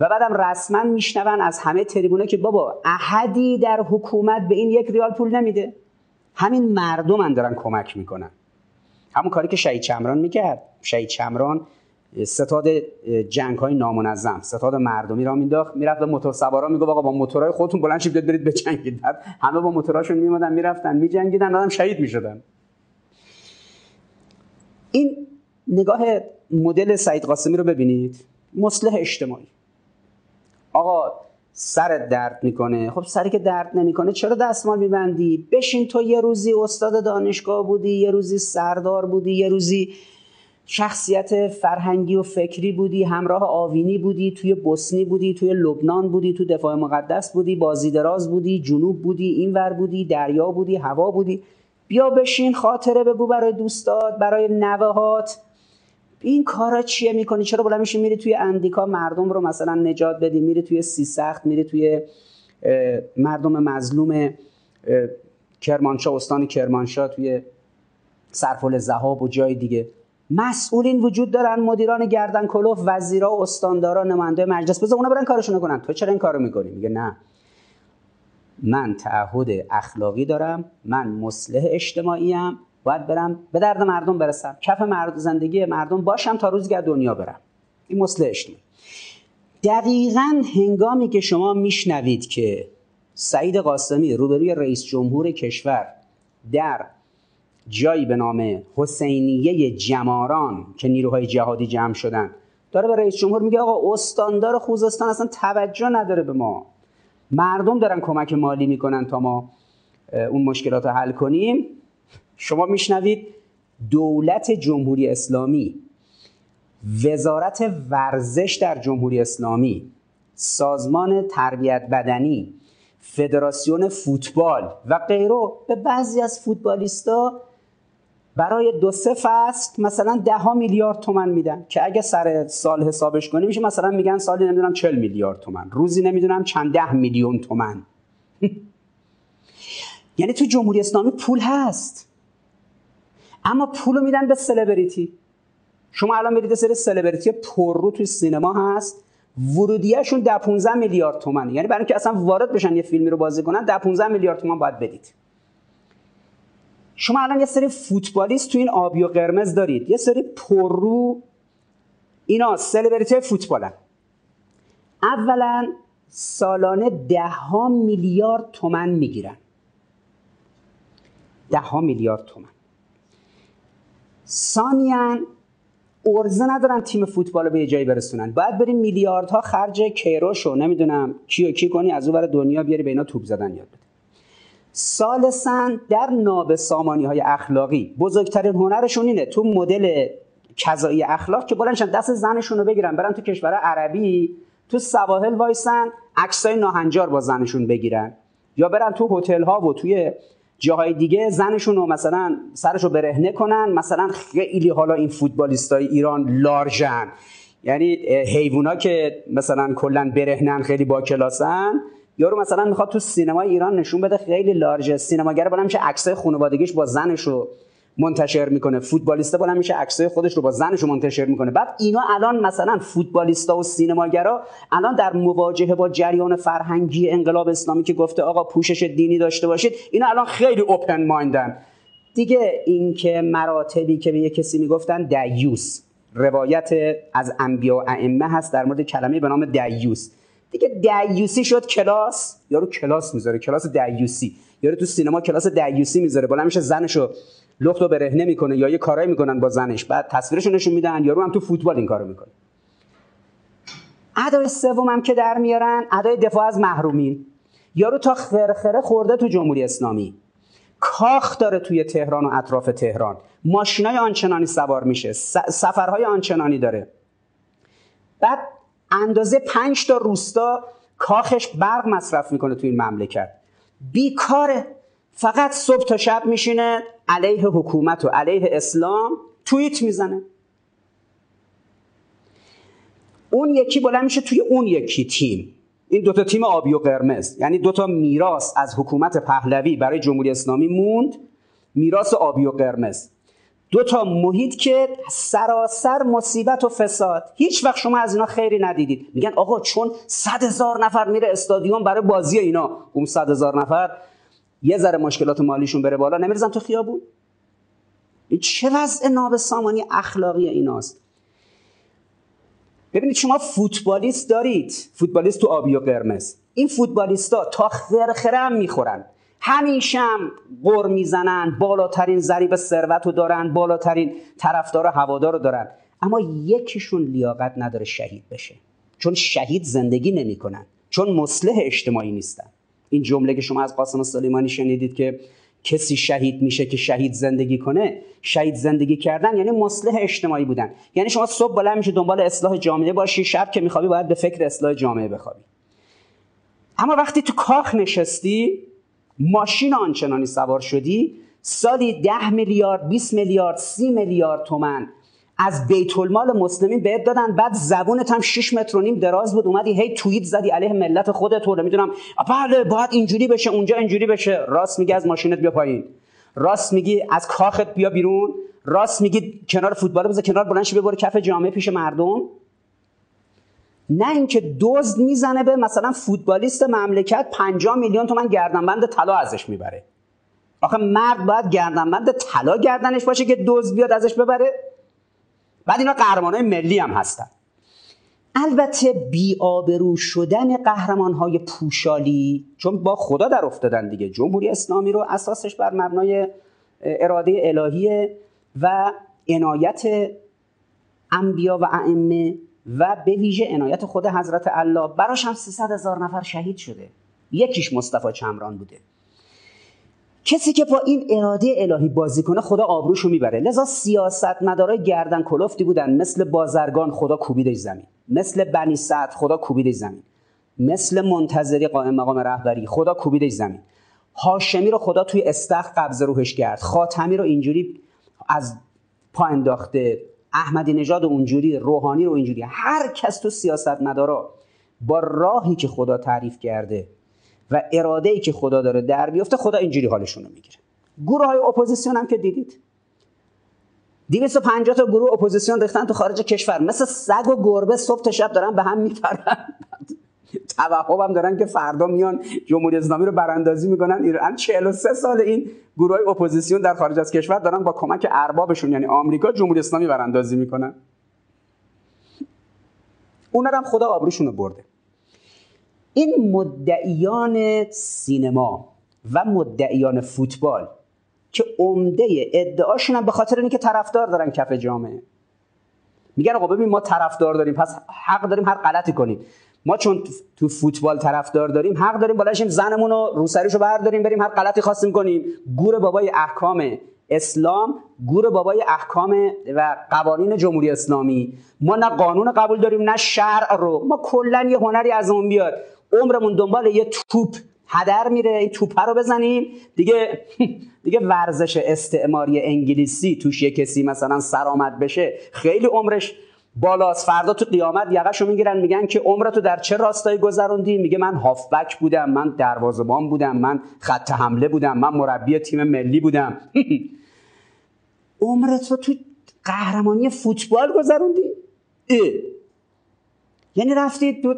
و بعدم رسما میشنون از همه تریبونه که بابا احدی در حکومت به این یک ریال پول نمیده. همین مردم دارن کمک می‌کنن. همون کاری که شهید چمران می‌کرد. شهید چمران ستاد جنگ های نامنظم ستاد مردمی را مینداخت می‌رفت به موتور سوارا می‌گفت آقا با موتورهای خودتون بلند شید برید بجنگید. همه با موتوراشون میمدن می‌رفتن میجنگیدن آدم شهید می‌شدن. این نگاه مدل سعید قاسمی رو ببینید. مصلح اجتماعی. آقا سرت درد می‌کنه. خب سری که درد نمی‌کنه چرا دستمال میبندی؟ بشین تو یه روزی استاد دانشگاه بودی یه روزی سردار بودی یه روزی شخصیت فرهنگی و فکری بودی همراه آوینی بودی توی بوسنی بودی توی لبنان بودی تو دفاع مقدس بودی بازی دراز بودی جنوب بودی اینور بودی دریا بودی هوا بودی. بیا بشین خاطره بگو برای دوستات برای نوهات. این کارا چیه می‌کنی؟ چرا بلند میشی میری توی اندیکا مردم رو مثلا نجات بدی؟ میری توی سیسخت میری توی مردم مظلوم کرمانشاه استان کرمانشاه توی سرپل زهاب و جای دیگه. مسئولین وجود دارن مدیران گردن کلوف وزیرا استاندارا نماینده مجلس. بذار اونا برن کارشون کنن. تو چرا این کارو می‌کنی؟ میگه نه. من تعهد اخلاقی دارم من مصلح اجتماعی ام باید برم به درد مردم برسم. کف مرد زندگی مردم باشم تا روزی که دنیا برم. این مصلح اجتماعی. دقیقا هنگامی که شما میشنوید که سعید قاسمی روبروی رئیس جمهور کشور در جایی به نام حسینیه جماران که نیروهای جهادی جمع شدن. داره به رئیس جمهور میگه آقا استاندار خوزستان اصلا توجه نداره به ما. مردم دارن کمک مالی می‌کنن تا ما اون مشکلات رو حل کنیم. شما میشنوید دولت جمهوری اسلامی وزارت ورزش در جمهوری اسلامی سازمان تربیت بدنی فدراسیون فوتبال و غیره. به بعضی از فوتبالیستا برای دو سه فصل مثلا ده ها میلیارد تومن میدن که اگه سر سال حسابش کنی میشه مثلا میگن سالی نمی‌دونم 40 میلیارد تومن. روزی نمی‌دونم چند ده میلیون تومن. یعنی تو جمهوری اسلامی پول هست. اما پولو میدن به سلبریتی. شما الان میرید سری سلبریتی پررو توی سینما هست. ورودیهشون ده 15 میلیارد تومن یعنی برای اینکه اصلا وارد بشن یه فیلمی رو بازی کنن ده 15 میلیارد تومن باید بدید. شما الان یه سری فوتبالیست تو این آبی و قرمز دارید. یه سری پررو اینا سلبریتی فوتبالن. اولا سالانه ده ها میلیارد تومن می‌گیرن. ده ها میلیارد تومن. ثانیا ارزه ندارن تیم فوتبال رو به یه جایی برسونن. باید بریم میلیاردها خرج کیروش و نمی‌دونم کیو کی کنی از اون دنیا بیاری به اینا توپ زدن یاد بده. سالسن در نابسامانی های اخلاقی. بزرگترین هنرشون اینه. تو مدل کذایی اخلاق که بلندشن دست زنشون رو بگیرن برن تو کشور عربی تو سواحل وایسن عکسای ناهنجار با زنشون بگیرن. یا برن تو هتل ها و توی جاهای دیگه زنشون رو مثلا سرش رو برهنه کنن مثلا خیلی حالا این فوتبالیستای ایران لارژن. یعنی حیوونا که مثلا کلا برهنن خیلی با کلاسن یارو مثلا می‌خواد تو سینما ایران نشون بده خیلی لارژ سینماگر بالا میشه عکسای خانوادگیش با زنش رو منتشر می‌کنه. فوتبالیستا بالا میشه عکسای خودش رو با زنش منتشر می‌کنه. بعد اینا الان مثلا فوتبالیستا و سینماگرا الان در مواجهه با جریان فرهنگی انقلاب اسلامی که گفته آقا پوشش دینی داشته باشید اینا الان خیلی اوپن مایندن دیگه اینکه مراتبی که به یه کسی می‌گفتن دیوس روایت از انبیا و ائمه هست در مورد کلمه به نام دیوس دیگه دیوسی شد کلاس. یارو کلاس می‌ذاره کلاس دیوسی یارو تو سینما کلاس دیوسی می‌ذاره. بالا میشه زنشو لخت رو برهنه می‌کنه یا یه کارایی می‌کنن با زنش. بعد تصویرشو نشون میدن. یارو هم تو فوتبال این کارو می‌کنه. ادای سوم هم که در میارن ادای دفاع از محرومین. یارو تا خرخره خورده تو جمهوری اسلامی. کاخ داره توی تهران و اطراف تهران. ماشینای آنچنانی سوار میشه. سفرهای آنچنانی داره. بعد اندازه پنج تا روستا کاخش برق مصرف می‌کنه توی این مملکت. بیکاره فقط صبح تا شب میشینه علیه حکومت و علیه اسلام توییت می‌زنه. اون یکی بلند میشه توی اون یکی تیم. این دوتا تیم آبی و قرمز. یعنی دوتا میراث از حکومت پهلوی برای جمهوری اسلامی موند. میراث آبی و قرمز. دو تا محیط که سراسر مصیبت و فساد. هیچ وقت شما از اینا خیری ندیدید. میگن آقا چون صد هزار نفر میره استادیوم برای بازی اینا. اون صد هزار نفر. یه ذره مشکلات مالیشون بره بالا. نمیرزن تو خیابون. این چه وضع نابسامانی اخلاقی ایناست. ببینید شما فوتبالیست دارید. فوتبالیست تو آبی و قرمز. این فوتبالیستا تا خرخره هم می‌خورن. همیشه هم قر می‌زنن بالاترین ضریب ثروت رو دارن بالاترین طرفدار هوادار رو دارن. اما یکیشون لیاقت نداره شهید بشه. چون شهید زندگی نمی‌کنن. چون مصلح اجتماعی نیستن. این جمله که شما از قاسم سلیمانی شنیدید که کسی شهید میشه که شهید زندگی کنه شهید زندگی کردن یعنی مصلح اجتماعی بودن. یعنی شما صبح بلند میشه دنبال اصلاح جامعه باشی شب که میخوابی باید به فکر اصلاح جامعه بخوابی. اما وقتی تو کاخ نشستی ماشین آنچنانی سوار شدی؟ سالی ده میلیارد 20 میلیارد سی میلیارد تومن از بیت المال مسلمین بهت دادن. بعد زبونت هم 6 متر و نیم دراز بود. اومدی هی توییت زدی علیه ملت خودت رو نمی‌دونم. بله باید اینجوری بشه اونجا اینجوری بشه. راست میگی از ماشینت بیا پایین. راست میگی از کاخت بیا بیرون. راست میگی کنار فوتبال بذار کنار بلند ببر کف جامعه پیش مردم. نه اینکه دزد می‌زنه به مثلا فوتبالیست مملکت 50 میلیون تومن گردنبند طلا ازش می‌بره. آخه مرد باید گردنبند طلا گردنش باشه که دزد بیاد ازش ببره. بعد اینا های ملی هم هستن. البته بیابرو شدن قهرمان های پوشالی چون با خدا در افتادن دیگه. جمهوری اسلامی رو اساسش بر مبنای اراده الهی و عنایت انبیا و ائمه و به ویژه عنایت خود حضرت الله براش هم 300 هزار نفر شهید شده. یکیش مصطفی چمران بوده. کسی که با این اراده الهی بازی کنه خدا آبروشو می‌بره. لذا سیاست مدارای گردن کلفتی بودن. مثل بازرگان خدا کوبیدش زمین. مثل بنی سعد خدا کوبیدش زمین. مثل منتظری قائم مقام رهبری خدا کوبیدش زمین. هاشمی رو خدا توی استخر قبض روحش کرد خاتمی رو اینجوری از پا انداخته. احمدی نژاد اونجوری روحانی رو اینجوری هر کس تو سیاست مدارا با راهی که خدا تعریف کرده و اراده ای که خدا داره در بیفته خدا اینجوری حالشون رو می‌گیره. گروه های اپوزیسیون هم که دیدید. 250 تا گروه اپوزیسیون ریختن تو خارج کشور. مثل سگ و گربه صبح تا شب دارن به هم میپرن. توهم دارن که فردا میان جمهوری اسلامی رو براندازی می‌کنن. ایران 43 سال این گروه اپوزیسیون در خارج از کشور دارن با کمک اربابشون یعنی آمریکا جمهوری اسلامی براندازی می‌کنن. اونا هم خدا آبروشون رو برده. این مدعیان سینما و مدعیان فوتبال که عمده ادعاشون هم به خاطر اینکه طرفدار دارن کف جامعه. میگن آقا ببین ما طرفدار داریم پس حق داریم هر غلطی کنیم. ما چون تو فوتبال طرفدار داریم حق داریم بالاشیم زنمون رو روسریشو برداریم بریم هر غلطی خواستیم کنیم. گور بابای احکام اسلام گور بابای احکام و قوانین جمهوری اسلامی. ما نه قانون قبول داریم نه شرع رو. ما کلا یه هنری از اون بیاد. عمرمون دنبال یه توپ هدر میره این توپ رو بزنیم. دیگه دیگه ورزش استعماری انگلیسی توش یه کسی مثلا سرآمد بشه خیلی عمرش بالاست. فردا تو قیامت یقشو می‌گیرن میگن که عمرتو در چه راستایی گذروندی؟ میگه من هافبک بودم من دروازه‌بان بودم من خط حمله بودم من مربی تیم ملی بودم. عمرتو تو قهرمانی فوتبال گذروندی؟ یعنی رفتید تو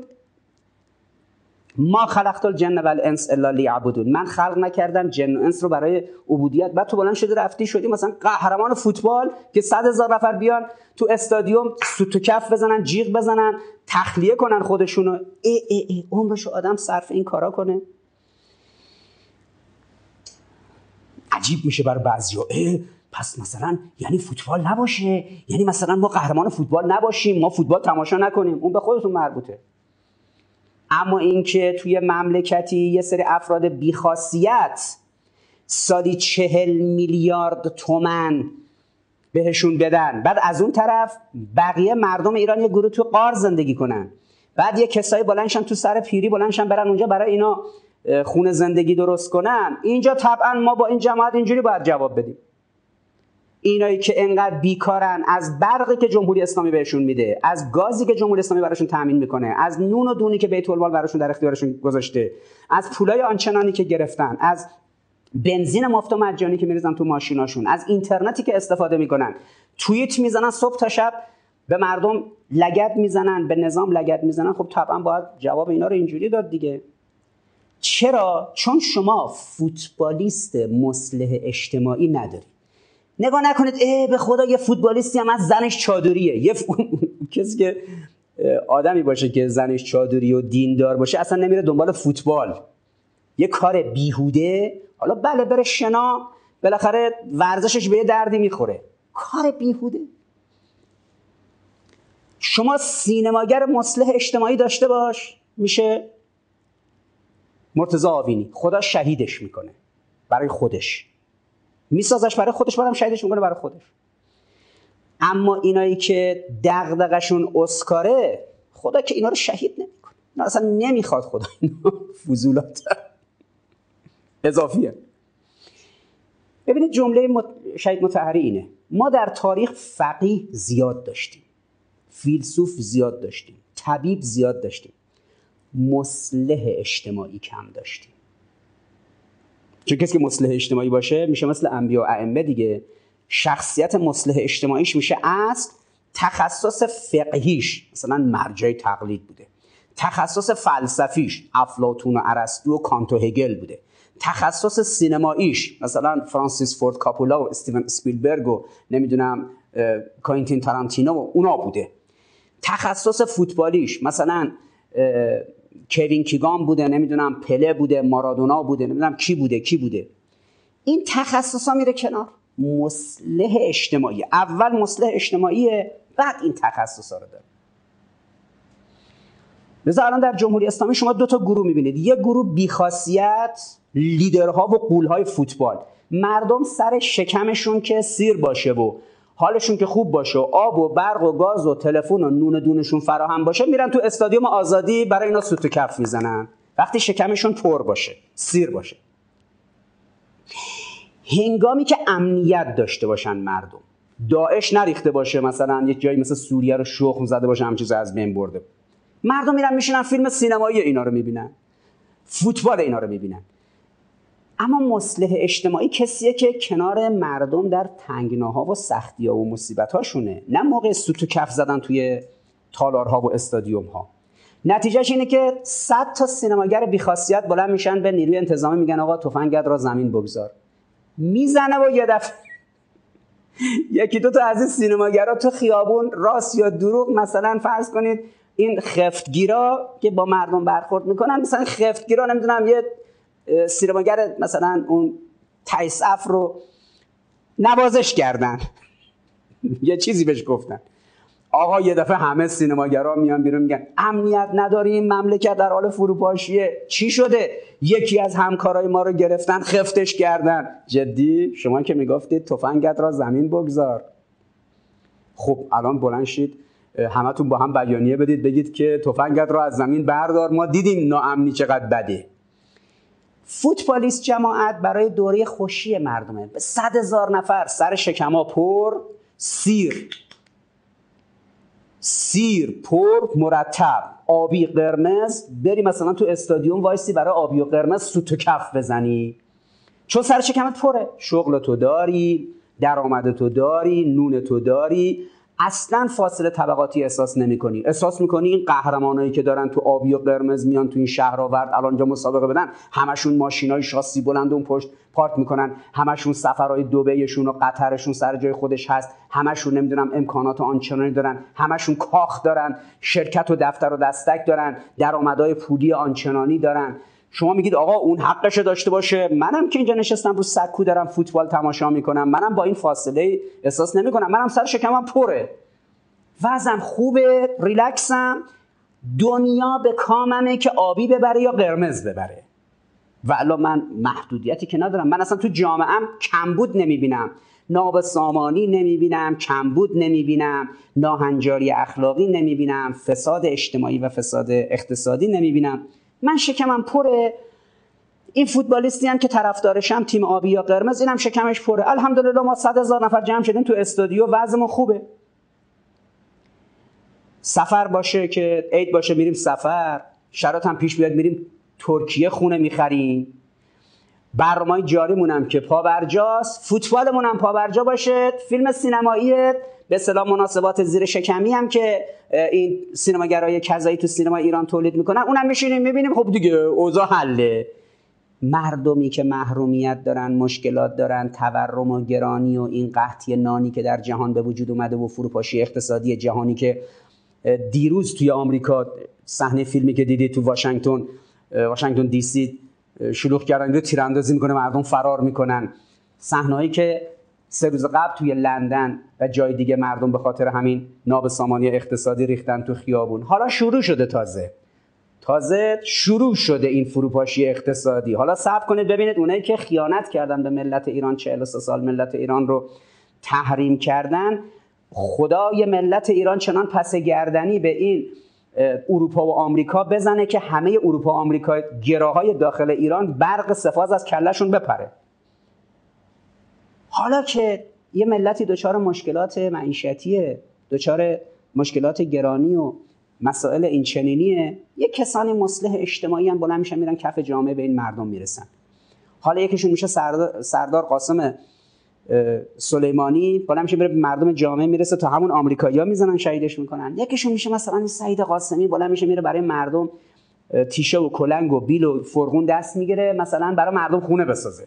ما خلقت الجن و الانس الا لیعبدون. من خلق نکردم جن و انس رو برای عبودیت. بعد تو بلند شده رفتی شدی مثلا قهرمان فوتبال که صد هزار نفر بیان تو استادیوم سوت و کف بزنن جیغ بزنن تخلیه کنن خودشونو. ای ای ای عمرشو آدم صرف این کارا کنه؟ عجیب میشه برای بعضیا پس مثلا یعنی فوتبال نباشه. یعنی مثلا ما قهرمان فوتبال نباشیم ما فوتبال تماشا نکنیم. اون به خودتون مربوطه. اما اینکه توی مملکتی یه سری افراد بیخاصیت سالی چهل میلیارد تومن بهشون بدن. بعد از اون طرف بقیه مردم ایران یه گروه تو قار زندگی کنن. بعد یه کسایی بلنشن تو سر پیری بلنشن برن اونجا برای اینا خونه زندگی درست کنن. اینجا طبعا ما با این جماعت اینجوری باید جواب بدیم. اینایی که انقدر بیکارن از برقی که جمهوری اسلامی بهشون میده از گازی که جمهوری اسلامی براشون تامین می‌کنه از نون و دونی که بیت المال براشون در اختیارشون گذاشته از پولای آنچنانی که گرفتن از بنزین مفت و مجانی که میریزن تو ماشیناشون از اینترنتی که استفاده می‌کنن توییت می‌زنن صبح تا شب به مردم لگت می‌زنن به نظام لگت می‌زنن خب طبعا باید جواب اینا رو اینجوری داد دیگه. چرا؟ چون شما فوتبالیست مصلح اجتماعی ندارید نگاه نکنید اه به خدا یه فوتبالیستی هم از زنش چادریه. یه کسی که آدمی باشه که زنش چادری و دیندار باشه اصلا نمیره دنبال فوتبال. یه کار بیهوده حالا بله بره شنا بالاخره ورزشش به یه دردی می‌خوره. کار بیهوده. شما سینماگر مصلح اجتماعی داشته باش میشه مرتضا آوینی. خدا شهیدش می‌کنه. برای خودش. میسازش برای خودش برام شهیدش می‌کنه برای خودش. اما اینایی که دغدغشون اسکاره خدا که اینا رو شهید نمی‌کنه. اینا اصلا نمی‌خواد خدا اینا فضولات اضافیه. ببینید جمله شهید متحری اینه. ما در تاریخ فقیه زیاد داشتیم. فیلسوف زیاد داشتیم. طبیب زیاد داشتیم. مصلح اجتماعی کم داشتیم. چون کسی که مصلح اجتماعی باشه میشه مثل انبیا و ائمه دیگه. شخصیت مصلح اجتماعیش میشه اصل تخصص فقهیش. مثلا مرجع تقلید بوده. تخصص فلسفیش افلاطون و ارسطو و کانت و هگل بوده. تخصص سینماییش مثلا فرانسیس فورد کاپولا و استیون اسپیلبرگ و نمی‌دونم کوینتین تارانتینو و اونا بوده. تخصص فوتبالیش مثلا کوین کیگان بوده نمی‌دونم پله بوده مارادونا بوده نمی‌دونم کی بوده کی بوده. این تخصص ها میره کنار. مصلح اجتماعی. اول مصلح اجتماعیه بعد این تخصص ها رو داره. لذا الان در جمهوری اسلامی شما دو تا گروه می‌بینید. یه گروه بیخاصیت لیدرها و قولهای فوتبال. مردم سر شکمشون که سیر باشه و حالشون که خوب باشه و آب و برق و گاز و تلفن و نون دونشون فراهم باشه میرن تو استادیوم آزادی برای اینا سوت و کف می‌زنن. وقتی شکمشون پر باشه سیر باشه. هنگامی که امنیت داشته باشن مردم داعش نریخته باشه مثلا یک جایی مثل سوریه رو شخم زده باشه همین چیز از بین برده. مردم میرن میشینن فیلم سینمایی اینا رو می‌بینن. فوتبال اینا رو می‌بینن. اما مصلح اجتماعی کسیه که کنار مردم در تنگناها و سختی ها و مصیبت هاشونه نه موقع سوت و کف زدن توی تالارها و استادیوم ها نتیجهش اینه که صد تا سینماگر بیخاصیت بلند میشن به نیروی انتظامی میگن آقا تفنگت را زمین بگذار. می‌زنه و یه دفعه یکی دو تا از این سینماگرا تو خیابون راست یا دروغ مثلا فرض کنید این خفتگیرا که با مردم برخورد می‌کنن مثلا خفتگیرا نمی‌دونم یه سینماگر مثلا اون تایسف رو نوازش کردن. یه چیزی بهش گفتن. آقا یه دفعه همه سینماگرا میان بیرون میگن امنیت نداریم مملکت در حال فروپاشیه. چی شده؟ یکی از همکارای ما رو گرفتن خفتش کردن. جدی؟ شما که می‌گفتید تفنگت را زمین بگذار. خب الان بلند شید. همتون با هم بیانیه بدید بگید که تفنگت را از زمین بردار. ما دیدیم ناامنی چقدر بده. فوتبالیست جماعت برای دوره خوشی مردمه به صد هزار نفر سر شکما پر سیر. سیر پر مرتب. آبی قرمز بری مثلا تو استادیوم وایسی برای آبی و قرمز سوت کف بزنی. چون سر شکمت پره. شغل تو داری درآمد تو داری نون تو داری. اصلا فاصله طبقاتی احساس نمی کنی احساس می‌کنی این قهرمانایی که دارن تو آبی و قرمز میان تو این شهر آورد الان جا مسابقه بدن همشون ماشینای شاسی بلند اون پشت پارک می‌کنن همشون سفرهای دبیشون و قطرشون سر جای خودش هست همشون نمی‌دونم امکانات آنچنانی دارن همشون کاخ دارن شرکت و دفتر و دستک دارن درآمدهای پولی آنچنانی دارن. شما میگید آقا اون حقش داشته باشه. منم که اینجا نشستم رو سکو دارم فوتبال تماشا می‌کنم. منم با این فاصله احساس نمی‌کنم. منم سر شکمم پره. وزم خوبه ریلکسم. دنیا به کاممه که آبی ببره یا قرمز ببره. و الان من محدودیتی که ندارم. من اصلا تو جامعهم کمبود نمی‌بینم. ناب سامانی نمی‌بینم کمبود نمی‌بینم. ناهنجاری اخلاقی نمی‌بینم. فساد اجتماعی و فساد اقتصادی نمی‌بینم. من شکمم پره این فوتبالیستی هم که طرفدارشم تیم آبی یا قرمز اینم شکمش پره. الحمدلله ما صد هزار نفر جمع شدیم تو استودیو وضعمون خوبه. سفر باشه که عید باشه میریم سفر. شرایط هم پیش بیاد میریم ترکیه خونه می‌خریم. برنامه جاریمون هم که پابرجاست فوتبالمون هم پابرجا باشه. فیلم سینمایی به سلام مناسبات زیر شکمی هم که این سینماگرای کذایی تو سینما ایران تولید می‌کنن اونم میشینیم می‌بینیم. خب دیگه اوضاع حله. مردمی که محرومیت دارن مشکلات دارن تورم و گرانی و این قحطی نانی که در جهان به وجود اومده و فروپاشی اقتصادی جهانی که دیروز توی آمریکا صحنه فیلمی که دیدی تو واشنگتن واشنگتن دی سی شلوغ کردن رو تیراندازی می‌کنه مردم فرار می‌کنن. صحنه‌ای که سه روز قبل توی لندن و جای دیگه مردم به خاطر همین ناب سامانی اقتصادی ریختن تو خیابون. حالا شروع شده تازه. تازه شروع شده این فروپاشی اقتصادی. حالا صبر کنید ببینید اونایی که خیانت کردن به ملت ایران 43 سال ملت ایران رو تحریم کردن خدای ملت ایران چنان پس گردنی به این اروپا و آمریکا بزنه که همه اروپا و آمریکا گراهای داخل ایران برق سفاز از کلشون بپره. حالا که یه ملتی دچار مشکلات معیشتیه دچار مشکلات گرانی و مسائل این چنینیه یه کسانی مصلح اجتماعی هم بلند میشن میرن کف جامعه به این مردم می‌رسن. حالا یکیشون میشه سردار, قاسم سلیمانی بالا میشه به مردم جامعه می‌رسه تا همون آمریکایی‌ها می‌زنن شهیدش می‌کنن. یکیشون میشه مثلا سعید قاسمی بالا میشه میره برای مردم تیشه و کلنگ و بیل و فرغون دست می‌گیره مثلا برای مردم خونه بسازه.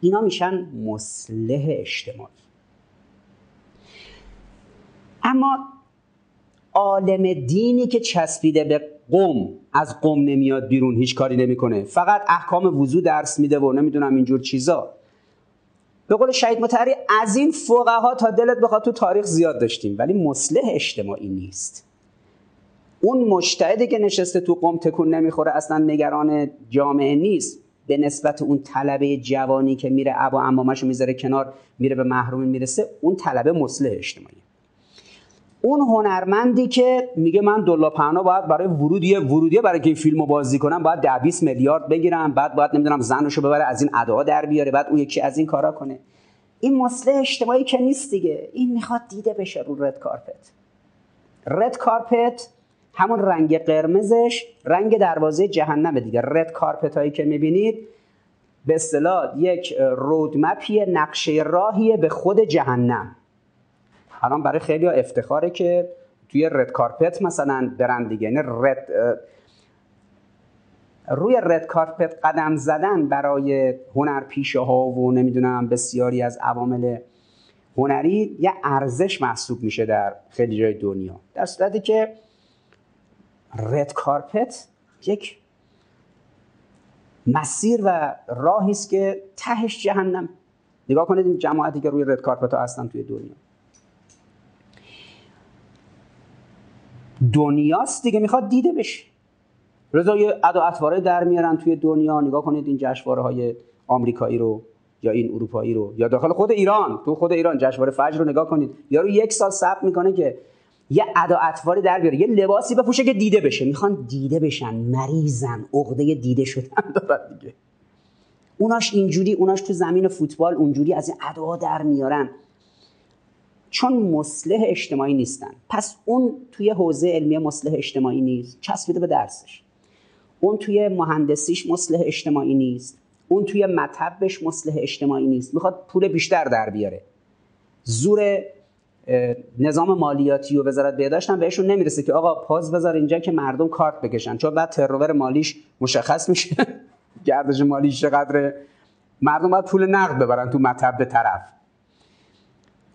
اینا میشن مصلح اجتماعی. اما عالم دینی که چسبیده به قوم از قوم نمیاد بیرون هیچ کاری نمی‌کنه. فقط احکام وضو درس میده و نمی‌دونم اینجور چیزا. به قول شهید متحری از این فقها تا دلت بخواد تو تاریخ زیاد داشتیم. ولی مصلح اجتماعی نیست. اون مجتهدی که نشسته تو قوم تکون نمی‌خوره اصلا نگران جامعه نیست. به نسبت اون طلبه جوانی که میره ابا امامش می‌ذاره کنار میره به محرومی می‌رسه اون طلبه مصلح اجتماعی. اون هنرمندی که میگه من دلا پهنا باید برای ورودی ورودی برای که فیلمو بازی کنم باید 10 20 میلیارد بگیرم بعد باید نمی‌دونم زنشو ببره از این ادا در بیاره بعد اون یکی از این کارا کنه. این مصلح اجتماعی که نیست دیگه. این می‌خواد دیده بشه رو رد کارپت رد کارپت همون رنگ قرمزش رنگ دروازه جهنم دیگه. رد کارپت هایی که می‌بینید به اصطلاح یک رودمپی نقشه راهیه به خود جهنم. الان برای خیلی ها افتخاره که توی رد کارپت مثلا برن دیگه. یعنی رد روی رد کارپت قدم زدن برای هنر پیشه ها و نمی‌دونم بسیاری از عوامل هنری یه ارزش محسوب میشه در خیلی جای دنیا. در صورتی که رد کارپت یک مسیر و راهی است که تهش جهنم. نگاه کنید این جماعتی که روی رد کارپت ها هستن توی دنیا. دنیاست دیگه می‌خواد دیده بشه. رضا یه ادا در میارن توی دنیا. نگاه کنید این جشنواره های آمریکایی رو یا این اروپایی رو یا داخل خود ایران. تو خود ایران جشنواره فجر رو نگاه کنید. یارو یک سال صبر می‌کنه که یه ادا اطواری در بیاره یه لباسی بپوشه که دیده بشه. می‌خوان دیده بشن مریضن عقده دیده شدن دارن دیگه. اوناش اینجوری اوناش تو زمین فوتبال اونجوری از این ادا در میارن. چون مصلح اجتماعی نیستن. پس اون توی حوزه علمی مصلح اجتماعی نیست. چسبیده به درسش. اون توی مهندسیش مصلح اجتماعی نیست. اون توی مطبش مصلح اجتماعی نیست. می‌خواد پول بیشتر در بیاره. زور نظام مالیاتی و وزارت بهداشت هم بهشون نمی‌رسه که آقا پاز بذار اینجا که مردم کارت بکشن چون بعد ترور مالیش مشخص میشه. گردش مالیش چقدره؟ مردم باید پول نقد ببرن تو مطب طرف.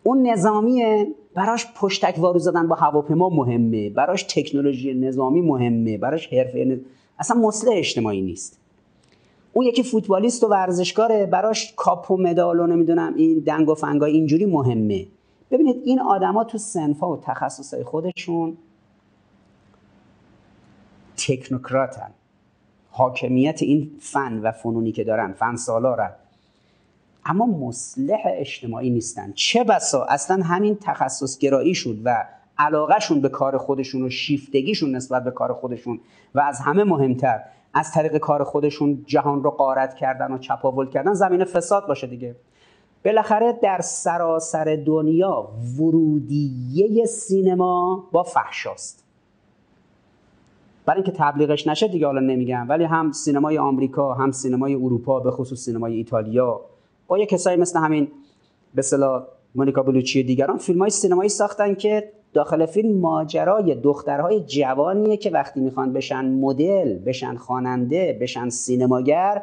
اون نظامیه براش پشتک وارو زدن با هواپیما مهمه براش تکنولوژی نظامی مهمه براش حرفه اصلا مصلح اجتماعی نیست. اون یکی فوتبالیست و ورزشکاره براش کاپ و مدال و نمی‌دونم این دنگ و فنگای اینجوری مهمه. ببینید این آدما تو سنفا و تخصصهای خودشون تکنوکراتن. حاکمیت این فن و فنونی که دارن فن سالارن. اما مصلح اجتماعی نیستن. چه بسا؟ اصلا همین تخصص گراییشون و علاقهشون به کار خودشون و شیفتگیشون نسبت به کار خودشون و از همه مهمتر از طریق کار خودشون جهان رو قارت کردن و چپاول کردن زمین فساد باشه دیگه. بالاخره در سراسر دنیا ورودیه سینما با فحشاست. برای اینکه تبلیغش نشه دیگه حالا نمیگم ولی هم سینمای آمریکا هم سینمای اروپا به خصوص سینمای ایتالیا با یه کسایی مثل همین به صلاح مونیکا بلوچی دیگران فیلم های سینمایی ساختن که داخل فیلم ماجرای دخترهای جوانیه که وقتی می‌خوان بشن مدل بشن خواننده بشن سینماگر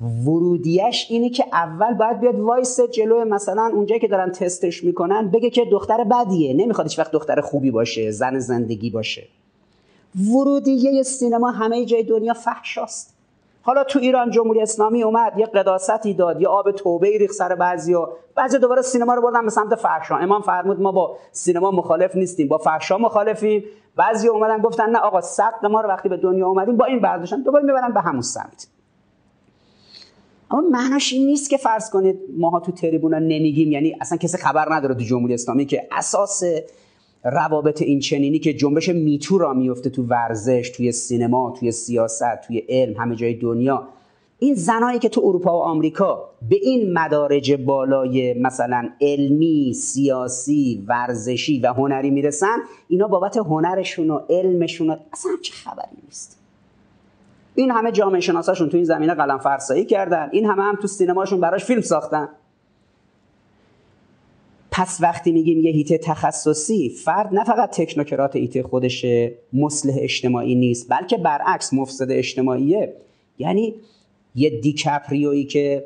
ورودیش اینه که اول باید بیاد وایسه جلو مثلا اونجایی که دارن تستش می‌کنن بگه که دختر بدیه. نمی‌خواد وقت دختر خوبی باشه زن زندگی باشه. ورودیه سینما همه جای دنیا فحشاست. حالا تو ایران جمهوری اسلامی اومد یه قداستی داد یه آب توبه ریخ سر بعضیا بعضی دوباره سینما رو بردن به سمت فحشا. امام فرمود ما با سینما مخالف نیستیم با فحشا مخالفیم. بعضی اومدن گفتن نه آقا سقف ما رو وقتی به دنیا اومدیم با این برداشتن دوباره می‌برن به همون سمت. اما معناش این نیست که فرض کنید ماها تو تریبونا نمیگیم یعنی اصلا کسی خبر نداره تو جمهوری اسلامی که اساس روابط این چنینی که جنبش میتو را میفته تو ورزش توی سینما توی سیاست توی علم همه جای دنیا. این زنایی که تو اروپا و آمریکا به این مدارج بالای مثلا علمی، سیاسی، ورزشی و هنری می‌رسن اینا بابت هنرشون و علمشون و اصلا چه خبری نیست. این همه جامعه شناساشون تو این زمینه قلم فرسایی کردن. این همه هم تو سینماشون براش فیلم ساختن. پس وقتی میگیم یه هیته تخصصی فرد نه فقط تکنوکرات هیته خودش مصلح اجتماعی نیست بلکه برعکس مفسد اجتماعیه. یعنی یه دیکپریویی که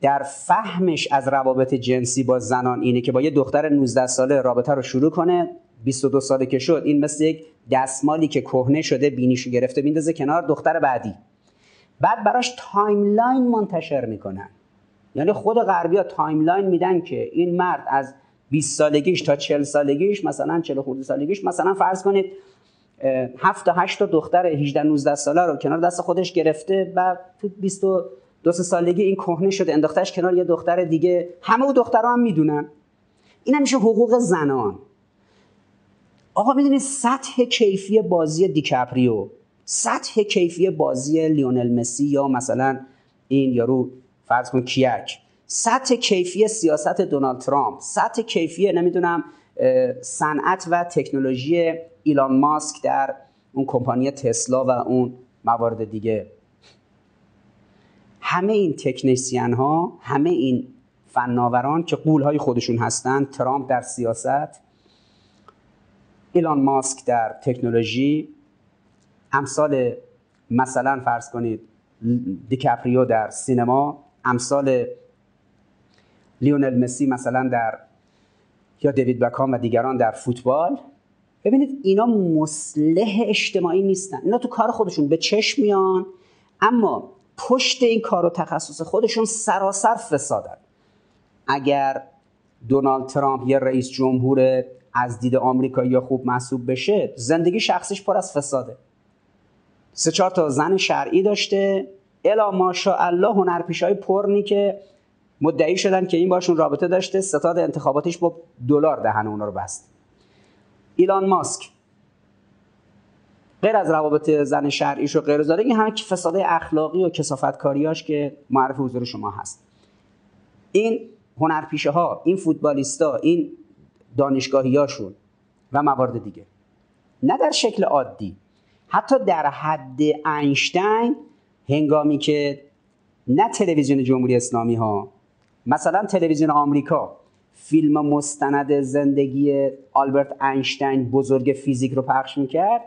در فهمش از روابط جنسی با زنان اینه که با یه دختر 19 ساله رابطه رو شروع کنه 22 ساله که شد این مثل یک دستمالی که کهنه شده بینیشو گرفته بیندازه کنار دختر بعدی. بعد براش timeline منتشر می‌کنن. یعنی خود غربی ها timeline میدن که این مرد از 20 سالگیش تا 40 سالگیش مثلا 40 خورده سالگیش مثلا فرض کنید 7 تا 8 تا دختر 18 19 ساله رو کنار دست خودش گرفته و تو 22 سالگی این کهنه شده انداختش کنار یه دختر دیگه. همه او دخترها هم می‌دونن. این میشه حقوق زنان. آقا می‌دونید سطح کیفی بازی دیکاپریو سطح کیفی بازی لیونل مسی یا مثلا این یارو فرض کن کیک سطح کیفی سیاست دونالد ترامپ سطح کیفی نمی‌دونم صنعت و تکنولوژی ایلان ماسک در اون کمپانی تسلا و اون موارد دیگه. همه این تکنیسیان ها همه این فناوران که قول های خودشون هستند ترامپ در سیاست ایلان ماسک در تکنولوژی امثال مثلا فرض کنید دیکاپریو در سینما امثال لیونل مسی مثلا در یا دیوید بکام و دیگران در فوتبال. ببینید اینا مصلح اجتماعی نیستن. اینا تو کار خودشون به چشم میان اما پشت این کار و تخصص خودشون سراسر فسادن. اگر دونالد ترامپ یه رئیس جمهور از دید آمریکایی یا خوب محسوب بشه زندگی شخصیش پر از فساده. سه چهار تا زن شرعی داشته. الا ماشاءالله هنرپیش های پرنی که مدعی شدن که این باشون رابطه داشته ستاد انتخاباتیش با دلار دهن اونا رو بست. ایلان ماسک. غیر از روابط زن شرعیش و غیر این همه فساد اخلاقی و کسافت کاریاش که معرف حضور شما هست. این هنرپیشه ها این فوتبالیستا این دانشگاهیاشون و موارد دیگه. نه در شکل عادی. حتی در حد اینشتین هنگامی که نه تلویزیون جمهوری اسلامی ها مثلا تلویزیون آمریکا فیلم مستند زندگی آلبرت اینشتین بزرگ فیزیک رو پخش می‌کرد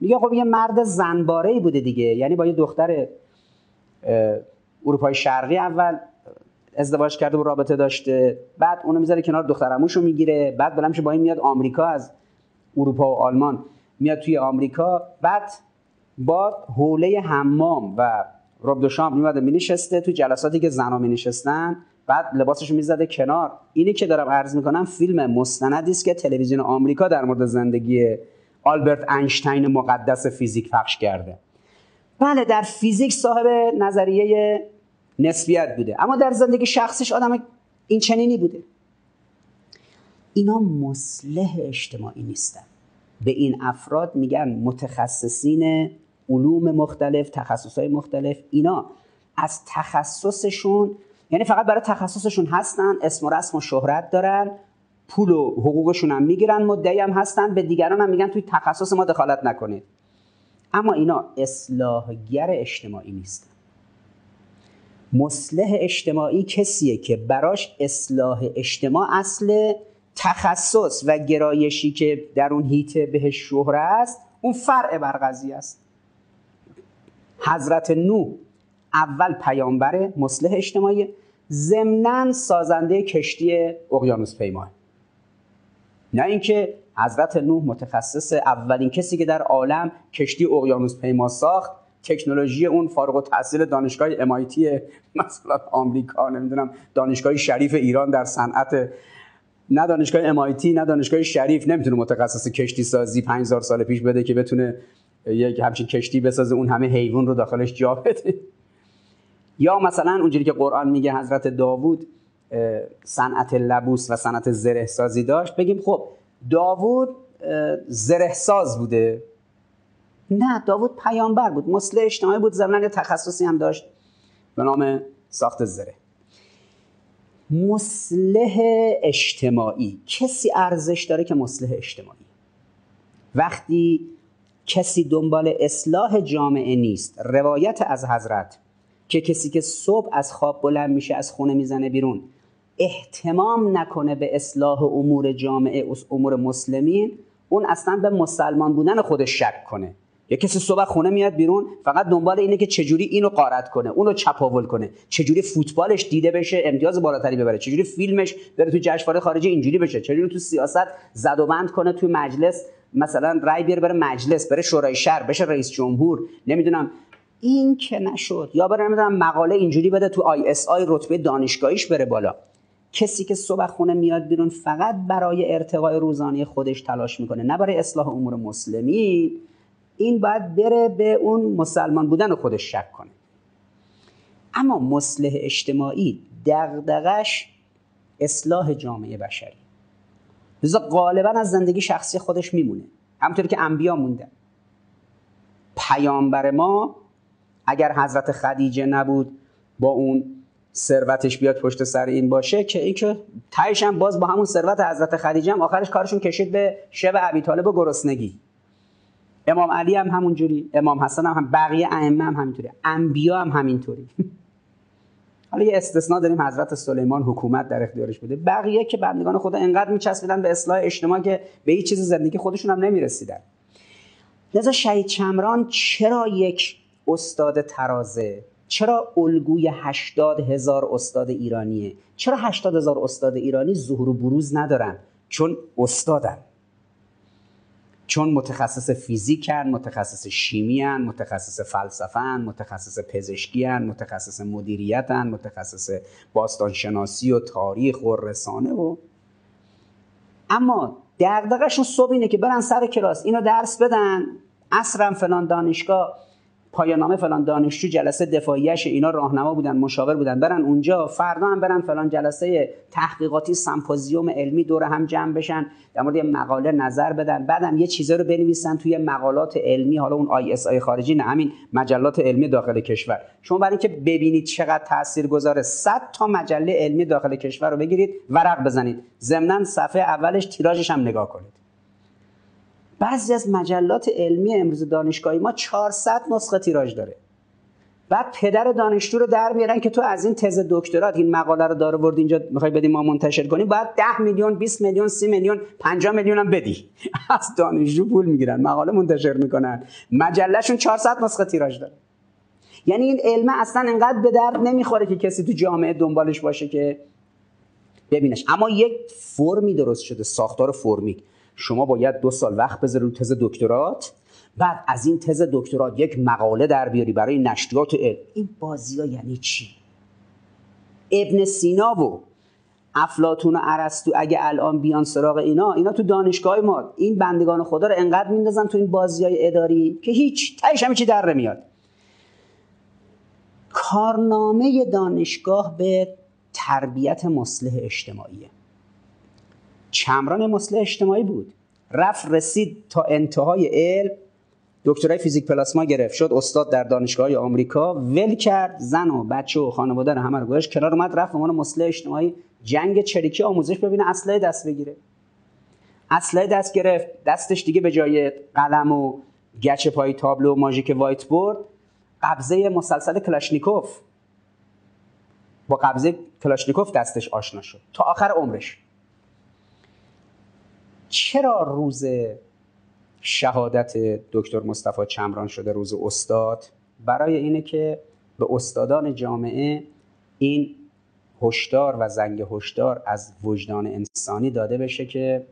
میگه خب یه مرد زنباره بوده دیگه. یعنی با یه دختر اروپای شرقی اول ازدواج کرده و رابطه داشته. بعد اونو می‌ذاره کنار دختر رو می‌گیره. بعد بلند با این میاد آمریکا از اروپا و آلمان میاد توی آمریکا. بعد با حوله حمام و رب دو شام میاد مینشسته تو جلساتی که زنا مینشستن. بعد لباسش می‌زده کنار. اینی که دارم عرض می‌کنم فیلم مستندی است که تلویزیون آمریکا در مورد زندگی آلبرت اینشتین مقدس فیزیک پخش کرده. بله در فیزیک صاحب نظریه نسبیت بوده. اما در زندگی شخصیش آدم این چنینی بوده. اینا مصلح اجتماعی نیستن. به این افراد میگن متخصصین علوم مختلف تخصصهای مختلف اینا از تخصصشون یعنی فقط برای تخصصشون هستن اسم و رسم و شهرت دارن پول و حقوقشون هم می‌گیرن مدعی هم هستن به دیگران هم میگن توی تخصص ما دخالت نکنید. اما اینا اصلاحگر اجتماعی نیستن. مصلح اجتماعی کسیه که براش اصلاح اجتماع اصل تخصص و گرایشی که در اون هیته بهش شهره است اون فرع بر قضیه است. حضرت نو اول پیامبر مصلح اجتماعی ضمنا سازنده کشتی اقیانوس پیمان. نه اینکه حضرت نوح متخصص اولین کسی که در عالم کشتی اقیانوس پیما ساخت تکنولوژی اون فارغ التحصیل دانشگاه MIT مثلا آمریکا نمی‌دونم دانشگاه شریف ایران در صنعت. نه دانشگاه MIT نه دانشگاه شریف. نمی‌تونه متخصص کشتی سازی 5000 سال پیش بده که بتونه یک همچین کشتی بسازه اون همه حیوان رو داخلش جا بده. یا مثلا اونجوری که قرآن میگه حضرت داوود صنعت لبوس و صنعت زره سازی داشت. بگیم خب داوود زره ساز بوده. نه داوود پیامبر بود مسلح اجتماعی بود زمان تخصصی هم داشت. به نام ساخت زره. مسلح اجتماعی کسی ارزش داره که مسلح اجتماعی؟ وقتی کسی دنبال اصلاح جامعه نیست روایت از حضرت که کسی که صبح از خواب بلند میشه از خونه می‌زنه بیرون احتمام نکنه به اصلاح امور جامعه امور مسلمین اون اصلا به مسلمان بودن خودش شک کنه. یه کسی صبح خونه میاد بیرون فقط دنبال اینه که چجوری اینو قارت کنه اونو چپاول کنه. چجوری فوتبالش دیده بشه امتیاز بالاتری ببره. چجوری فیلمش بره تو جشنواره خارجی اینجوری بشه. چجوری تو سیاست زد و بند کنه تو مجلس مثلا رای بیاره بره مجلس بره شورای شهر بشه رئیس جمهور. نمی‌دونم. این که نشد. یا بره نمی‌دونم مقاله اینجوری بده تو آی اس آی رتبه دانشگاهیش بره بالا. کسی که صبح خونه میاد بیرون فقط برای ارتقای روزانه خودش تلاش می‌کنه. نه برای اصلاح امور مسلمی این باید بره به اون مسلمان بودن خودش شک کنه. اما مصلح اجتماعی دغدغش اصلاح جامعه بشری. لذا غالبا از زندگی شخصی خودش میمونه. همونطوری که انبیا موندن پیامبر ما اگر حضرت خدیجه نبود با اون ثروتش بیاد پشت سر این باشه که این که تایش هم باز با همون ثروت حضرت خدیجه هم آخرش کارشون کشید به شب ابی طالب و گرسنگی. امام علی هم همونجوری امام حسن هم, هم بقیه ائمه هم همینطوری انبیا هم همینطوری. حالا یه استثناء داریم حضرت سلیمان حکومت در اختیارش بوده. بقیه که بندگان خدا انقدر میچسبیدن به اصلاح اجتماع که به هیچ چیز زندگی خودشون هم نمی‌رسیدن. لذا شهید چمران چرا یک استاد ترازه؟ چرا الگوی هشتاد هزار استاد ایرانیه؟ چرا هشتاد هزار استاد ایرانی ظهور و بروز ندارن؟ چون استادن. چون متخصص فیزیکن متخصص شیمیان متخصص فلسفهن متخصص پزشکیان متخصص مدیریتن متخصص باستانشناسی و تاریخ و رسانه و اما دغدغه‌شون صبح اینه که برن سر کلاس اینو درس بدن عصرم فلان دانشگاه. پایان فلان دانشجو جلسه دفاعیش اینا راهنما بودن مشاور بودن. برن اونجا فردا هم برن فلان جلسه تحقیقاتی سمپوزیوم علمی دور هم جمع بشن در مورد مقاله نظر بدن. بعدم یه چیزا رو بنویسن توی مقالات علمی حالا اون ISI خارجی نه همین مجلات علمی داخل کشور. شما برای اینکه ببینید چقدر تاثیر گذاره 100 تا مجله علمی داخل کشور رو بگیرید ورق بزنید. ضمن صفحه اولش تیراژش هم نگاه کنید. بعضی از مجلات علمی امروز دانشگاهی ما 400 نسخه تیراژ داره. بعد پدر دانشجو رو در میارن که تو از این تز دکترات این مقاله رو داره ورد اینجا می‌خوای بدی ما منتشر کنیم بعد 10 میلیون 20 میلیون 30 میلیون 50 میلیون هم بدی. از دانشجو پول می‌گیرن مقاله منتشر می‌کنن. مجلهشون 400 نسخه تیراژ داره. یعنی این علم اصلا انقدر به درد نمی‌خوره که کسی تو جامعه دنبالش باشه که ببینش. اما یک فرمی درست شده ساختار فرمی. شما باید دو سال وقت بذاری رو تز دکترات بعد از این تز دکترات یک مقاله در بیاری برای نشریات علم. این بازی ها یعنی چی؟ ابن سینا و افلاتون و ارسطو اگه الان بیان سراغ اینا اینا تو دانشگاه ما. این بندگان خدا رو انقدر میندازن تو این بازی های اداری که هیچ تایش همه چی در نمیاد. کارنامه دانشگاه به تربیت مصلح اجتماعیه. چمران مصلح اجتماعی بود. رفت رسید تا انتهای علم. دکترای فیزیک پلاسما گرفت. شد استاد در دانشگاه آمریکا. ول کرد زن و بچه و خانواده رو همه رو گذاشت کنار اومد رفت عنوان مصلح اجتماعی جنگ چریکی آموزش ببینه اسلحه دست بگیره. اسلحه دست گرفت. دستش دیگه به جای قلم و گچ پای تابلو و ماژیک وایت بورد قبضه مسلسل کلاشنیکوف. با قبضه کلاشنیکوف دستش آشنا شد. تا آخر عمرش. چرا روز شهادت دکتر مصطفی چمران شده روز استاد؟ برای اینه که به استادان جامعه این هشدار و زنگ هشدار از وجدان انسانی داده بشه که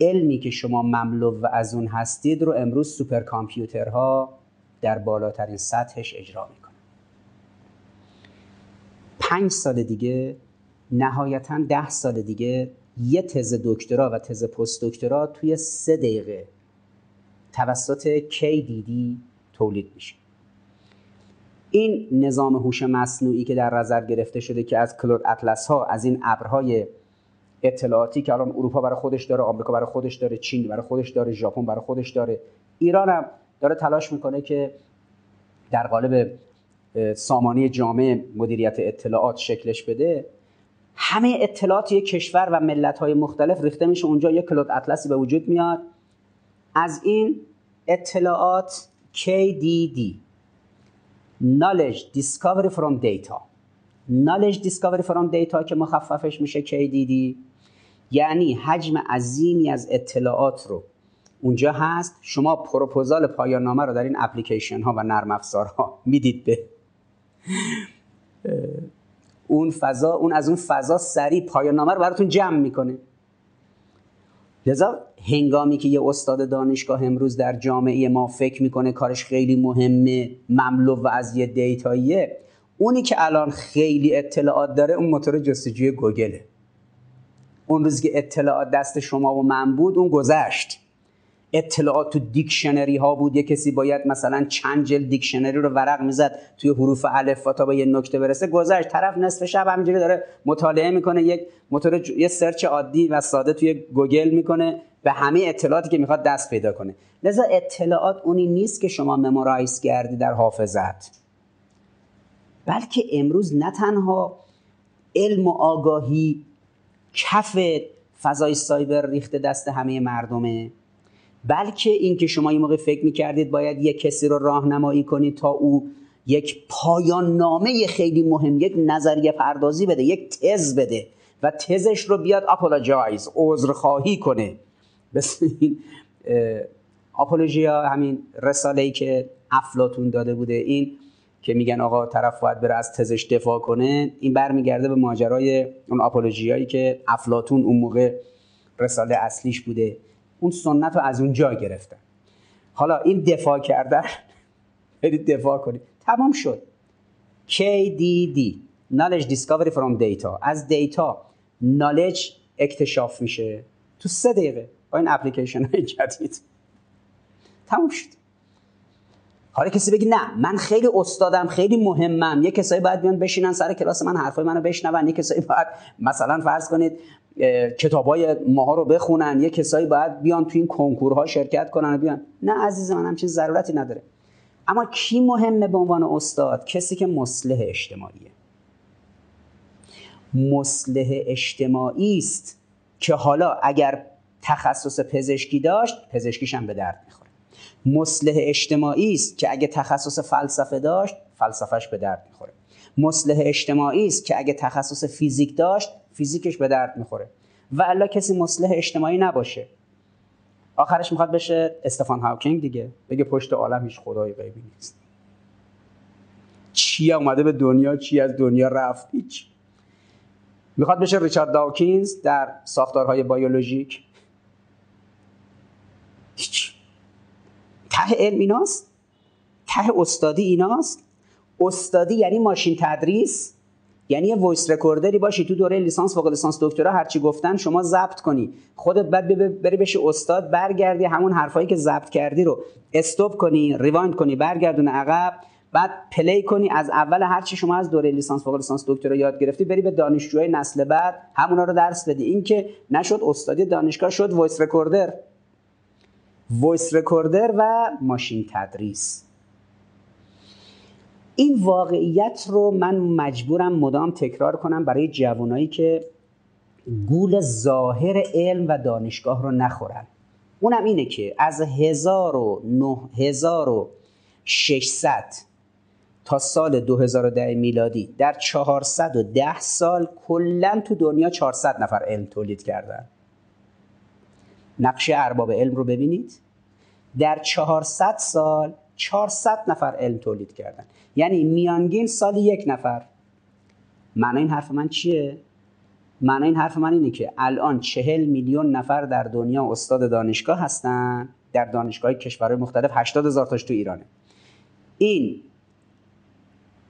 علمی که شما مملو و از اون هستید رو امروز سوپر کامپیوترها در بالاترین سطحش اجرا می‌کنن. پنج سال دیگه نهایتا ده سال دیگه یه تز دکترا و تز پست دکترا توی سه دقیقه توسط KDD تولید میشه. این نظام هوش مصنوعی که در نظر گرفته شده که از کلود اطلس ها از این ابرهای اطلاعاتی که الان اروپا برای خودش داره آمریکا برای خودش داره چین برای خودش داره ژاپن برای خودش داره ایران هم داره تلاش می‌کنه که در قالب سامانه جامعه مدیریت اطلاعات شکلش بده. همه اطلاعات یک کشور و ملت های مختلف ریخته میشه. اونجا یک کلود اطلسی به وجود میاد. از این اطلاعات KDD Knowledge Discovery from Data. Knowledge Discovery from Data که مخففش میشه KDD یعنی حجم عظیمی از اطلاعات رو. اونجا هست. شما پروپوزال پایان نامه رو در این اپلیکیشن ها و نرم افزارها می‌دید به. اون فضا اون از اون فضا سریع پایان نامه رو براتون جمع می‌کنه. لذا هنگامی که یه استاد دانشگاه امروز در جامعه ما فکر می‌کنه کارش خیلی مهمه مملو و از یه دیتاییه اونی که الان خیلی اطلاعات داره اون موتور جستجوی گوگله. اون روزی که اطلاعات دست شما و من بود اون گذشت. اطلاعات تو دیکشنری ها بود. یه کسی باید مثلا چند جلد دیکشنری رو ورق می‌زد توی حروف الف تا به یه نکته برسه. گذشت. طرف نصف شب همینجوری داره مطالعه می‌کنه. یک موتور یه search عادی و ساده توی گوگل می‌کنه. به همه اطلاعاتی که می‌خواد دست پیدا کنه. لذا اطلاعات اونی نیست که شما memorize کردی در حافظت. بلکه امروز نه تنها علم و آگاهی کف فضای سایبر ریخته دست همه مردمه بلکه اینکه شما یه موقع فکر می‌کردید باید یک کسی رو راهنمایی کنید تا او یک پایان نامه خیلی مهم یک نظریه پردازی بده یک تز بده و تزش رو بیاد apologize عذرخواهی کنه. پس این apologia همین رساله ای که افلاطون داده بوده این که میگن آقا طرف باید بره از تزش دفاع کنه این برمیگرده به ماجرای اون آپولوژیایی که افلاتون اون موقع رساله اصلیش بوده. اون سنت رو از اونجا گرفتن حالا این دفاع کردن برید دفاع کنید. تمام شد. KDD Knowledge Discovery from Data. از دیتا نالج اکتشاف میشه تو سه دقیقه با این اپلیکیشن های جدید. تموم شد. حالا کسی بگی نه من خیلی استادم خیلی مهمم. یه کسایی باید بیان بشینن سر کلاس من حرفای منو بشنون. یه کسایی باید مثلا فرض کنید کتابای ماها رو بخونن یه کسایی باید بیان تو این کنکورها شرکت کنن و بیان. نه عزیز من همچین ضرورتی نداره. اما کی مهمه به عنوان استاد؟ کسی که مصلح اجتماعیه. مصلح اجتماعی است که حالا اگر تخصص پزشکی داشت پزشکیش هم به درد می‌خوره. مصلح اجتماعی است که اگه تخصص فلسفه داشت فلسفهش به درد می‌خوره. مصلح اجتماعی است که اگه تخصص فیزیک داشت فیزیکش به درد می‌خوره. و الا کسی مصلح اجتماعی نباشه. آخرش می‌خواد بشه استفان هاوکینگ دیگه. بگه پشت عالم هیچ خدای غیبی نیست. چی اومده به دنیا؟ چی از دنیا رفت؟ هیچ. می‌خواد بشه ریچارد داوکینز در ساختارهای بیولوژیک. هیچ. ته علم ایناست؟ ته استادی ایناست؟ استادی یعنی ماشین تدریس؟ یعنی یه voice recorder ی باشی تو دوره لیسانس فوق لیسانس دکترا هرچی گفتن شما ضبط کنی. خودت بعد بری بشی استاد برگردی همون حرفایی که ضبط کردی رو stop کنی rewind کنی برگردون عقب بعد play کنی. از اول هرچی شما از دوره لیسانس فوق لیسانس دکترا یاد گرفتی بری به دانشجوهای نسل بعد همونا رو درس بدی. این که نشد استادی دانشگاه شد voice recorder voice recorder و ماشین تدریس. این واقعیت رو من مجبورم مدام تکرار کنم برای جوانایی که گول ظاهر علم و دانشگاه رو نخورن. اونم اینه که از 1600 تا سال 2010 میلادی در 410 سال کلا تو دنیا 400 نفر علم تولید کردن. نقشه ارباب علم رو ببینید. در 400 سال 400 نفر علم تولید کردن. یعنی میانگین سال یک نفر. معنی این حرف من چیه؟ معنی این حرف من اینه که الان چهل میلیون نفر در دنیا استاد دانشگاه هستن. در دانشگاه کشورهای مختلف 80 هزار تاش تو ایرانه. این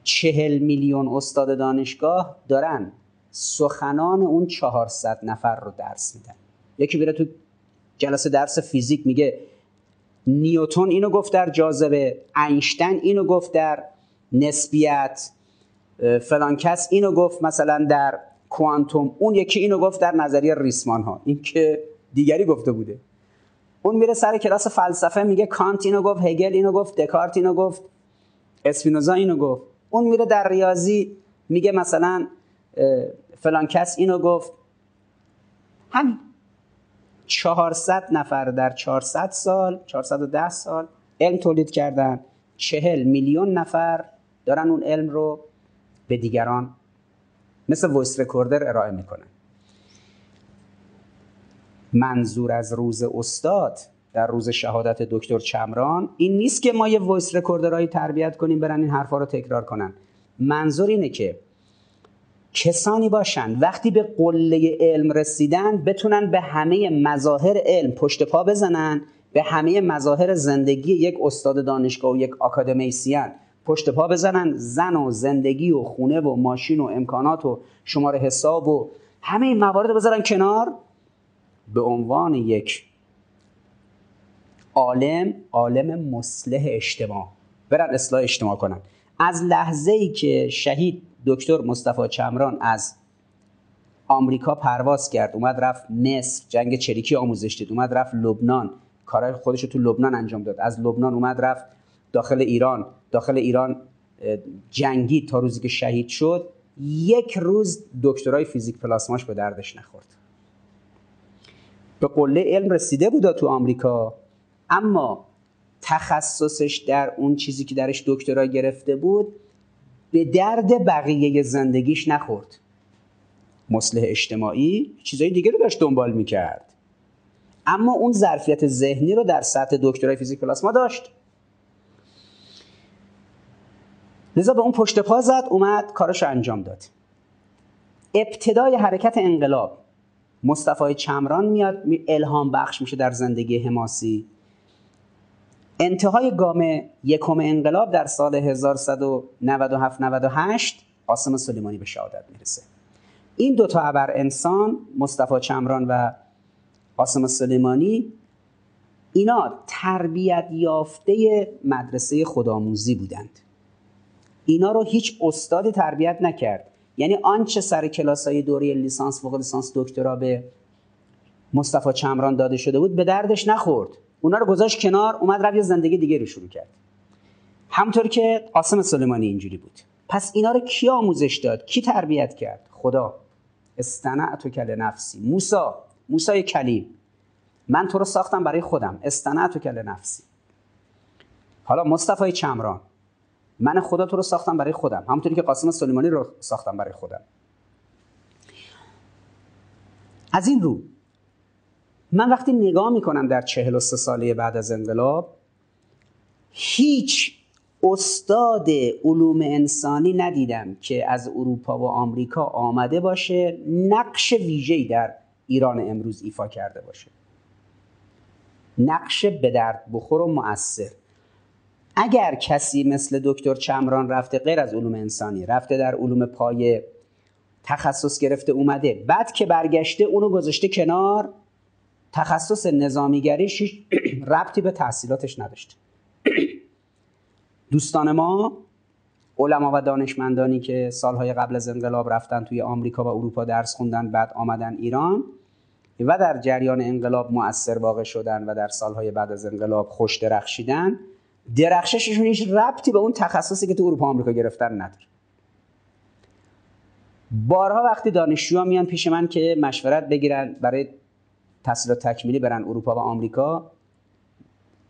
چهل میلیون استاد دانشگاه دارن سخنان اون 400 نفر رو درس میدن. یکی بیره تو جلسه درس فیزیک میگه نیوتون اینو گفت در جاذبه اینشتین اینو گفت در نسبیت فلان کس اینو گفت مثلا در کوانتوم اون یکی اینو گفت در نظریه ریسمان ها این که دیگری گفته بوده. اون میره سر کلاس فلسفه میگه کانت اینو گفت هگل اینو گفت دکارت اینو گفت اسپینوزا اینو گفت. اون میره در ریاضی میگه مثلا فلان کس اینو گفت. همین. 400 نفر در 400 سال 410 سال علم تولید کردن. 40 میلیون نفر دارن اون علم رو به دیگران مثل voice recorder ارائه می‌کنن. منظور از روز استاد در روز شهادت دکتر چمران این نیست که ما یه voice recorder هایی تربیت کنیم برن این حرفا رو تکرار کنن. منظور اینه که کسانی باشن وقتی به قله علم رسیدن بتونن به همه مظاهر علم پشت پا بزنن به همه مظاهر زندگی یک استاد دانشگاه و یک academician پشت پا بزنن. زن و زندگی و خونه و ماشین و امکانات و شماره حساب و همه این موارد بذارن کنار. به عنوان یک عالم عالم مصلح اجتماع. برن اصلاح اجتماع کنن. از لحظه ای که شهید دکتر مصطفی چمران از آمریکا پرواز کرد. اومد رفت مصر جنگ چریکی آموزش دید اومد رفت لبنان. کارهای خودش رو تو لبنان انجام داد. از لبنان اومد رفت داخل ایران. داخل ایران جنگی تا روزی که شهید شد. یک روز دکترای فیزیک پلاسماش به دردش نخورد. به قله علم رسیده بود تو آمریکا. اما تخصصش در اون چیزی که درش دکترا گرفته بود به درد بقیه زندگیش نخورد. مصلح اجتماعی چیزای دیگه رو داشت دنبال می‌کرد. اما اون ظرفیت ذهنی رو در سطح دکترای فیزیک پلاسما داشت. لذا به اون پشت پا زد اومد کارش انجام داد. ابتدای حرکت انقلاب مصطفی چمران میاد الهام بخش میشه در زندگی حماسی. انتهای گام یکم انقلاب در سال 1197 98 قاسم سلیمانی به شهادت می‌رسه. این دو تا ابر انسان مصطفی چمران و قاسم سلیمانی اینا تربیت یافته مدرسه خودآموزی بودند. اینا رو هیچ استادی تربیت نکرد. یعنی آنچه سر کلاس های دوره لیسانس فوق لیسانس دکترا به مصطفی چمران داده شده بود به دردش نخورد. اونا رو گذاشت کنار اومد رفت یه زندگی دیگه رو شروع کرد. همطور که قاسم سلیمانی اینجوری بود. پس اینا رو کی آموزش داد؟ کی تربیت کرد؟ خدا. استنعت کل نفسی. موسا موسای کلیم. من تو رو ساختم برای خودم. استنعت کل نفسی. حالا مصطفی چمران. من خدا تو رو ساختم برای خودم. همونطوری که قاسم سلیمانی رو ساختم برای خودم. از این رو من وقتی نگاه می‌کنم در چهل و سه ساله بعد از انقلاب هیچ استاد علوم انسانی ندیدم که از اروپا و آمریکا آمده باشه نقش ویژه‌ای در ایران امروز ایفا کرده باشه. نقش به درد بخور و مؤثر. اگر کسی مثل دکتر چمران رفته غیر از علوم انسانی رفته در علوم پایه تخصص گرفته اومده بعد که برگشته اونو گذاشته کنار تخصص نظامیگریش ربطی به تحصیلاتش نداشته دوستان ما علما و دانشمندانی که سالهای قبل از انقلاب رفتن توی آمریکا و اروپا درس خوندن بعد آمدن ایران و در جریان انقلاب مؤثر واقع شدن و در سالهای بعد از انقلاب خوش درخشیدن درخشششون هیچ ربطی به اون تخصصی که تو اروپا آمریکا گرفتن نداره. بارها وقتی دانشجوها میان پیش من که مشورت بگیرن برای تحصیلات تکمیلی برن اروپا و آمریکا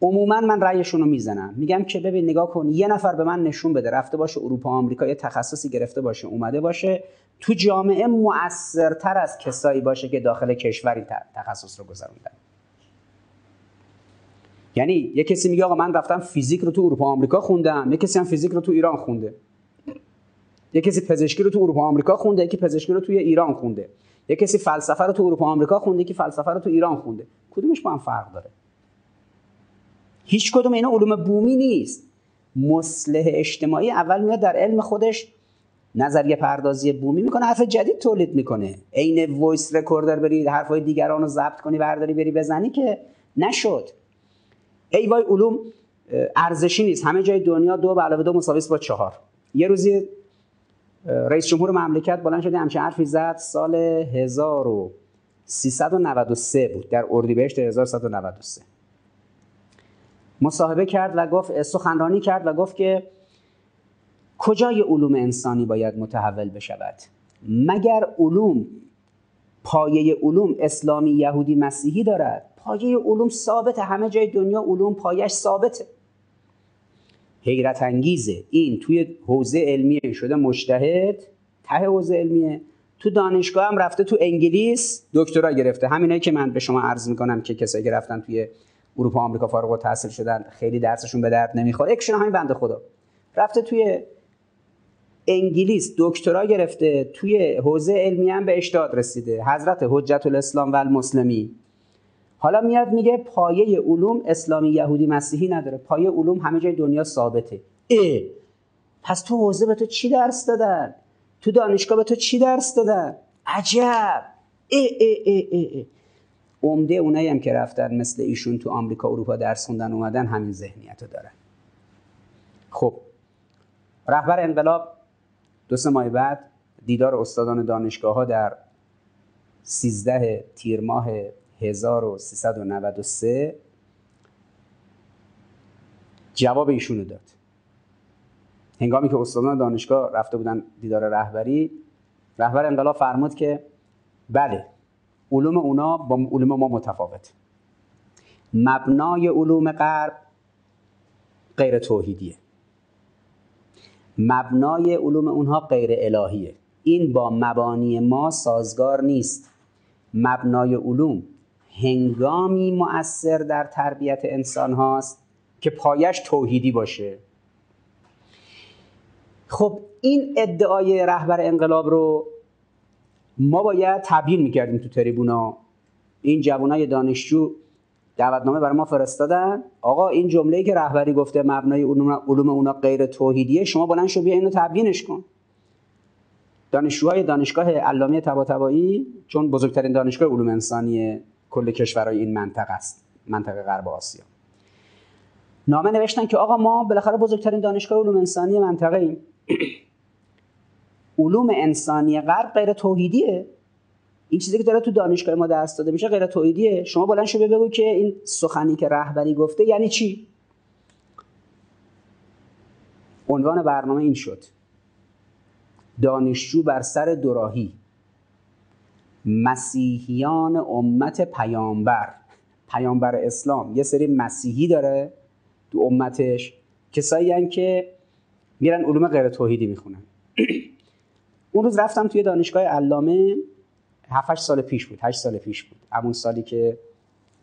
عموما من رأیشون رو می‌زنم. میگم که ببین نگاه کن یه نفر به من نشون بده رفته باشه اروپا آمریکا یه تخصصی گرفته باشه اومده باشه. تو جامعه مؤثرتر از کسایی باشه که داخل کشوری تخصص رو گذروندن. یعنی یه کسی میگه آقا من رفتم فیزیک رو تو اروپا آمریکا خوندم. یه کسی هم فیزیک رو تو ایران خونده. یه کسی پزشکی رو تو اروپا آمریکا خونده. یکی پزشکی رو توی ایران خونده. یه کسی فلسفه رو تو اروپا آمریکا خونده یکی فلسفه رو تو ایران خونده. کدومش با هم فرق داره؟ هیچ کدوم اینا علوم بومی نیست. مصلح اجتماعی اول میاد در علم خودش نظریه پردازی بومی می‌کنه حرف جدید تولید می‌کنه. عین voice recorder بری حرفای دیگران رو ضبط کنی برداری بری بزنی که نشد. ای وای علوم ارزشی نیست. همه جای دنیا دو به علاوه دو مساوی با چهار. یه روزی رئیس جمهور مملکت بلند شده همچین حرفی زد. سال 1393 بود. در اردیبهشت 1193 مصاحبه کرد و گفت سخنرانی کرد و گفت که کجای علوم انسانی باید متحول بشود؟ مگر علوم پایه علوم اسلامی یهودی مسیحی دارد؟ پایه علوم ثابت همه جای دنیا علوم پایش ثابته. حیرت انگیزه این توی حوزه علمیه شده مجتهد ته حوزه علمیه. تو دانشگاه هم رفته تو انگلیس دکترا گرفته. همینایی که من به شما عرض می‌کنم که کسایی که رفتن توی اروپا آمریکا فارغ التحصیل شدن خیلی درسشون به درد نمی‌خوره. یکشون همین بنده خدا. رفته توی انگلیس دکترا گرفته توی حوزه علمی هم به اشتاد رسیده. حضرت حجت الاسلام و المسلمی حالا میاد میگه پایه علوم اسلامی یهودی مسیحی نداره. پایه علوم همه جای دنیا ثابته. اه پس تو حوزه به تو چی درس دادن؟ تو دانشگاه به تو چی درس دادن؟ عجب. ای ای ای ای, ای. عمده اونایی هم که رفتن مثل ایشون تو آمریکا اروپا درس خوندن اومدن همین ذهنیت رو دارن. خب رهبر انقلاب دو سه ماه بعد دیدار استادان دانشگاه ها در 13 تیر ماه 1393 جواب ایشونو داد. هنگامی که استادان دانشگاه رفته بودن دیدار رهبری رهبر انقلاب فرمود که بله علوم اونا با علوم ما متفاوت. مبنای علوم غرب غیر توحیدیه. مبنای علوم اونها غیر الهیه. این با مبانی ما سازگار نیست. مبنای علوم هنگامی مؤثر در تربیت انسان هاست که پایش توحیدی باشه. خب این ادعای رهبر انقلاب رو ما باید تبیین می‌کردیم تو تریبونا. این جوانای دانشجو دعوتنامه برای ما فرستادن. آقا این جمله که رهبری گفته مبنای علوم, اونا غیر توحیدیه شما بلند شو بیا اینو تبیینش کن. دانشجوهای دانشگاه علامه طباطبایی چون بزرگترین دانشگاه علوم انسانی کل کشورهای این منطقه است. منطقه غرب آسیا. نامه نوشتن که آقا ما بالاخره بزرگترین دانشگاه علوم انسانی منطقه ایم. علوم انسانی غرب غیر توحیدیه. این چیزی که داره تو دانشگاه ما درس داده میشه غیر توحیدیه. شما بلند شو بگو که این سخنی که رهبری گفته یعنی چی؟ عنوان برنامه این شد. دانشجو بر سر دوراهی. مسیحیان امت پیامبر پیامبر اسلام. یه سری مسیحی داره تو امتش کسایی که میرن علوم غیر توحیدی می‌خونن. اون روز رفتم توی دانشگاه علامه 7 سال پیش بود 8 سال پیش بود. همون سالی که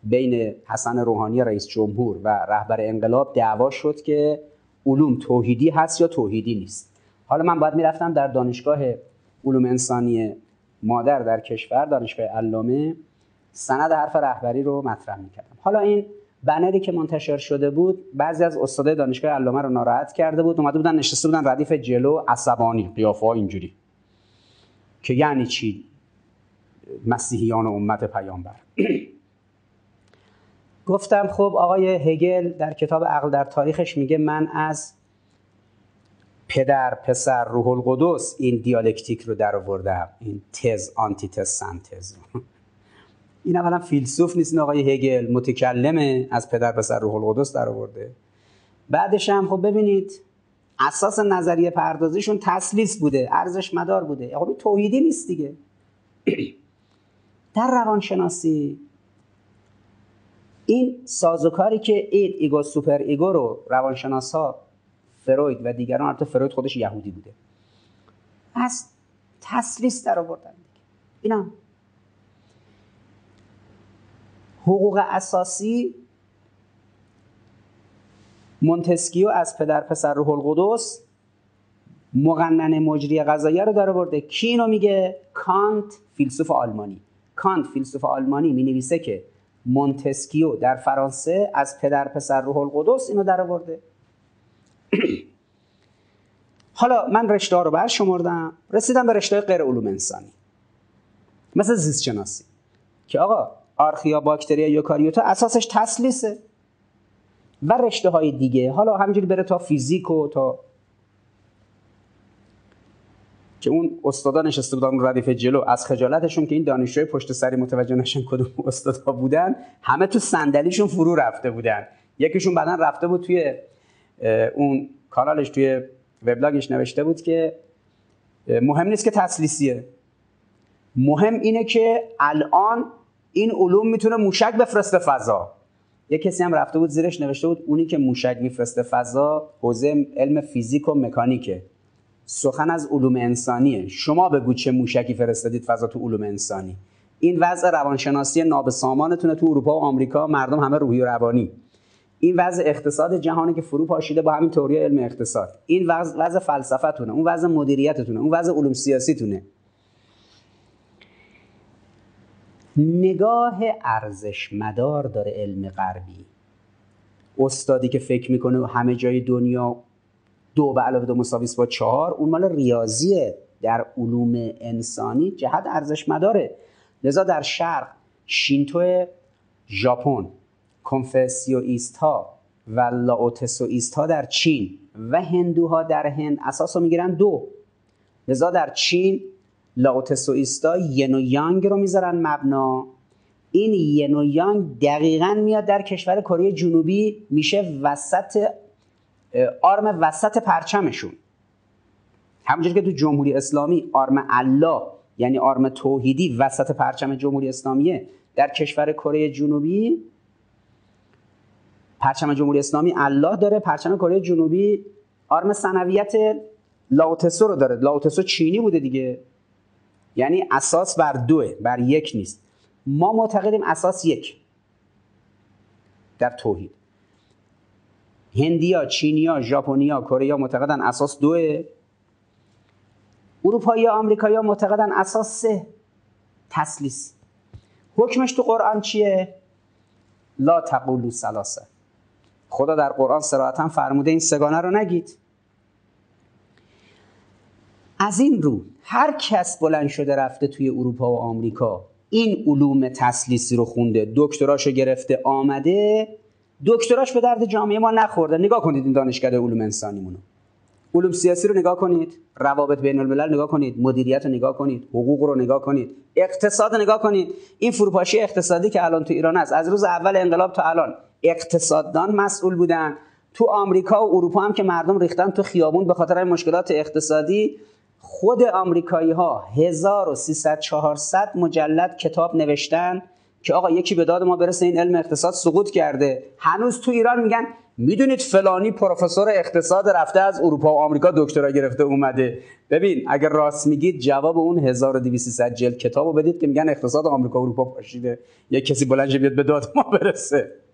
بین حسن روحانی رئیس جمهور و رهبر انقلاب دعوا شد که علوم توحیدی هست یا توحیدی نیست. حالا من باید می‌رفتم در دانشگاه علوم انسانی مادر در کشور دانشگاه علامه سند حرف رهبری رو مطرح می‌کردم. حالا این بنری که منتشر شده بود بعضی از استادای دانشگاه علامه رو ناراحت کرده بود اومده بودن نشسته بودن ردیف جلو عصبانی قیافه اینجوری. که یعنی چی؟ مسیحیان امت پیامبر. گفتم خب آقای هگل در کتاب عقل در تاریخش میگه من از پدر پسر روح القدس این دیالکتیک رو در آوردم این تز آنتی تز سنتز. این اولا فیلسوف نیست این آقای هگل متکلمه از پدر پسر روح القدس در آورده. بعدش هم خب ببینید اساس نظریه پردازیشون تثلیث بوده ارزش مدار بوده. خب توحیدی نیست دیگه. در روانشناسی این سازوکاری که id ego super ego رو روانشناس ها فروید و دیگران البته فروید خودش یهودی بوده. از تثلیث در آوردن اینا. حقوق اساسی مونتسکیو از پدر پسر روح القدس مقنن مجری قضاییه رو در آورده کی اینو میگه؟ کانت فیلسوف آلمانی. کانت فیلسوف آلمانی می نویسه که مونتسکیو در فرانسه از پدر پسر روح القدس اینو در آورده حالا من رشته ها رو برشمردم رسیدم به رشته غیر علوم انسانی. مثل زیست شناسی که آقا آرخیا باکتریا یوکاریوتا اساسش تسلیسه و رشته های دیگه. حالا همینجوری بره تا فیزیک و تا که اون استادا نشسته بودن ردیف جلو. از خجالتشون که این دانشجوی پشت سری متوجه نشن کدوم استادا بودن همه تو صندلیشون فرو رفته بودن. یکیشون بعدا رفته بود توی اون کانالش توی وبلاگش نوشته بود که مهم نیست که تسلیسیه. مهم اینه که الان این علوم می‌تونه موشک بفرسته فضا. یه کسی هم رفته بود زیرش نوشته بود اونی که موشک میفرسته فضا حوزه علم فیزیک و مکانیکه. سخن از علوم انسانیه. شما بگو چه موشکی فرستادید فضا تو علوم انسانی. این وضع روانشناسی نابسامانتونه تو اروپا و آمریکا. مردم همه روحی و روانی. این وضع اقتصاد جهانی که فرو پاشیده با همین تئوری علم اقتصاد. این وضع وضع فلسفتونه اون وضع مدیریتتونه اون وضع علوم سیاسیتونه. نگاه ارزش مدار داره علم غربی. استادی که فکر می‌کنه همه جای دنیا دو به علاوه دو مساویس با چهار اون مال ریاضیه در علوم انسانی جهت ارزش مداره لذا در شرق شینتو ژاپن. کنفسیویست ها و لاوتسویست ها در چین و هندوها در هند اساس رو می‌گیرن دو. لذا در چین لاوتسویستا ین و یانگ رو می‌ذارن مبنا. این ین و یانگ دقیقا میاد در کشور کره جنوبی. میشه وسط آرم وسط پرچمشون. همونجور که تو جمهوری اسلامی آرم الله یعنی آرم توحیدی وسط پرچم جمهوری اسلامیه در کشور کره جنوبی پرچم جمهوری اسلامی الله داره پرچم کره جنوبی آرم سنویت لاوتسو رو داره. لاوتسو چینی بوده دیگه. یعنی اساس بر دوه بر یک نیست. ما معتقدیم اساس یک. در توحید. هندیا چینیا ژاپنیا کره معتقدن اساس دوه. اروپایی آمریکایی معتقدن اساس سه. تسلیس. حکمش تو قرآن چیه؟ لا تقولو سلاسه خدا در قرآن صراحتا فرموده این سگانه رو نگید. از این رو هر کس بلند شده رفته توی اروپا و آمریکا این علوم تسلیسی رو خونده دکتراشو گرفته آمده دکتراش به درد جامعه ما نخورده. نگاه کنید این دانشکده علوم انسانیمونو. علوم سیاسی رو نگاه کنید روابط بین الملل نگاه کنید مدیریت رو نگاه کنید حقوق رو نگاه کنید اقتصاد رو نگاه کنید. این فروپاشی اقتصادی که الان تو ایران هست از روز اول انقلاب تا الان اقتصاددان مسئول بودن. تو آمریکا و اروپا هم که مردم ریختن تو خیابون به خاطر مشکلات اقتصادی. خود آمریکایی ها 1300 400 مجلد کتاب نوشتن که آقا یکی به داد ما برسه این علم اقتصاد سقوط کرده. هنوز تو ایران میگن می‌دونید فلانی پروفسور اقتصاد رفته از اروپا و آمریکا دکترا گرفته اومده. ببین اگر راست میگید جواب اون 1200 جلد کتابو بدید که میگن اقتصاد آمریکا و اروپا پاشیده. یک کسی بلند بیاد به داد ما برسه.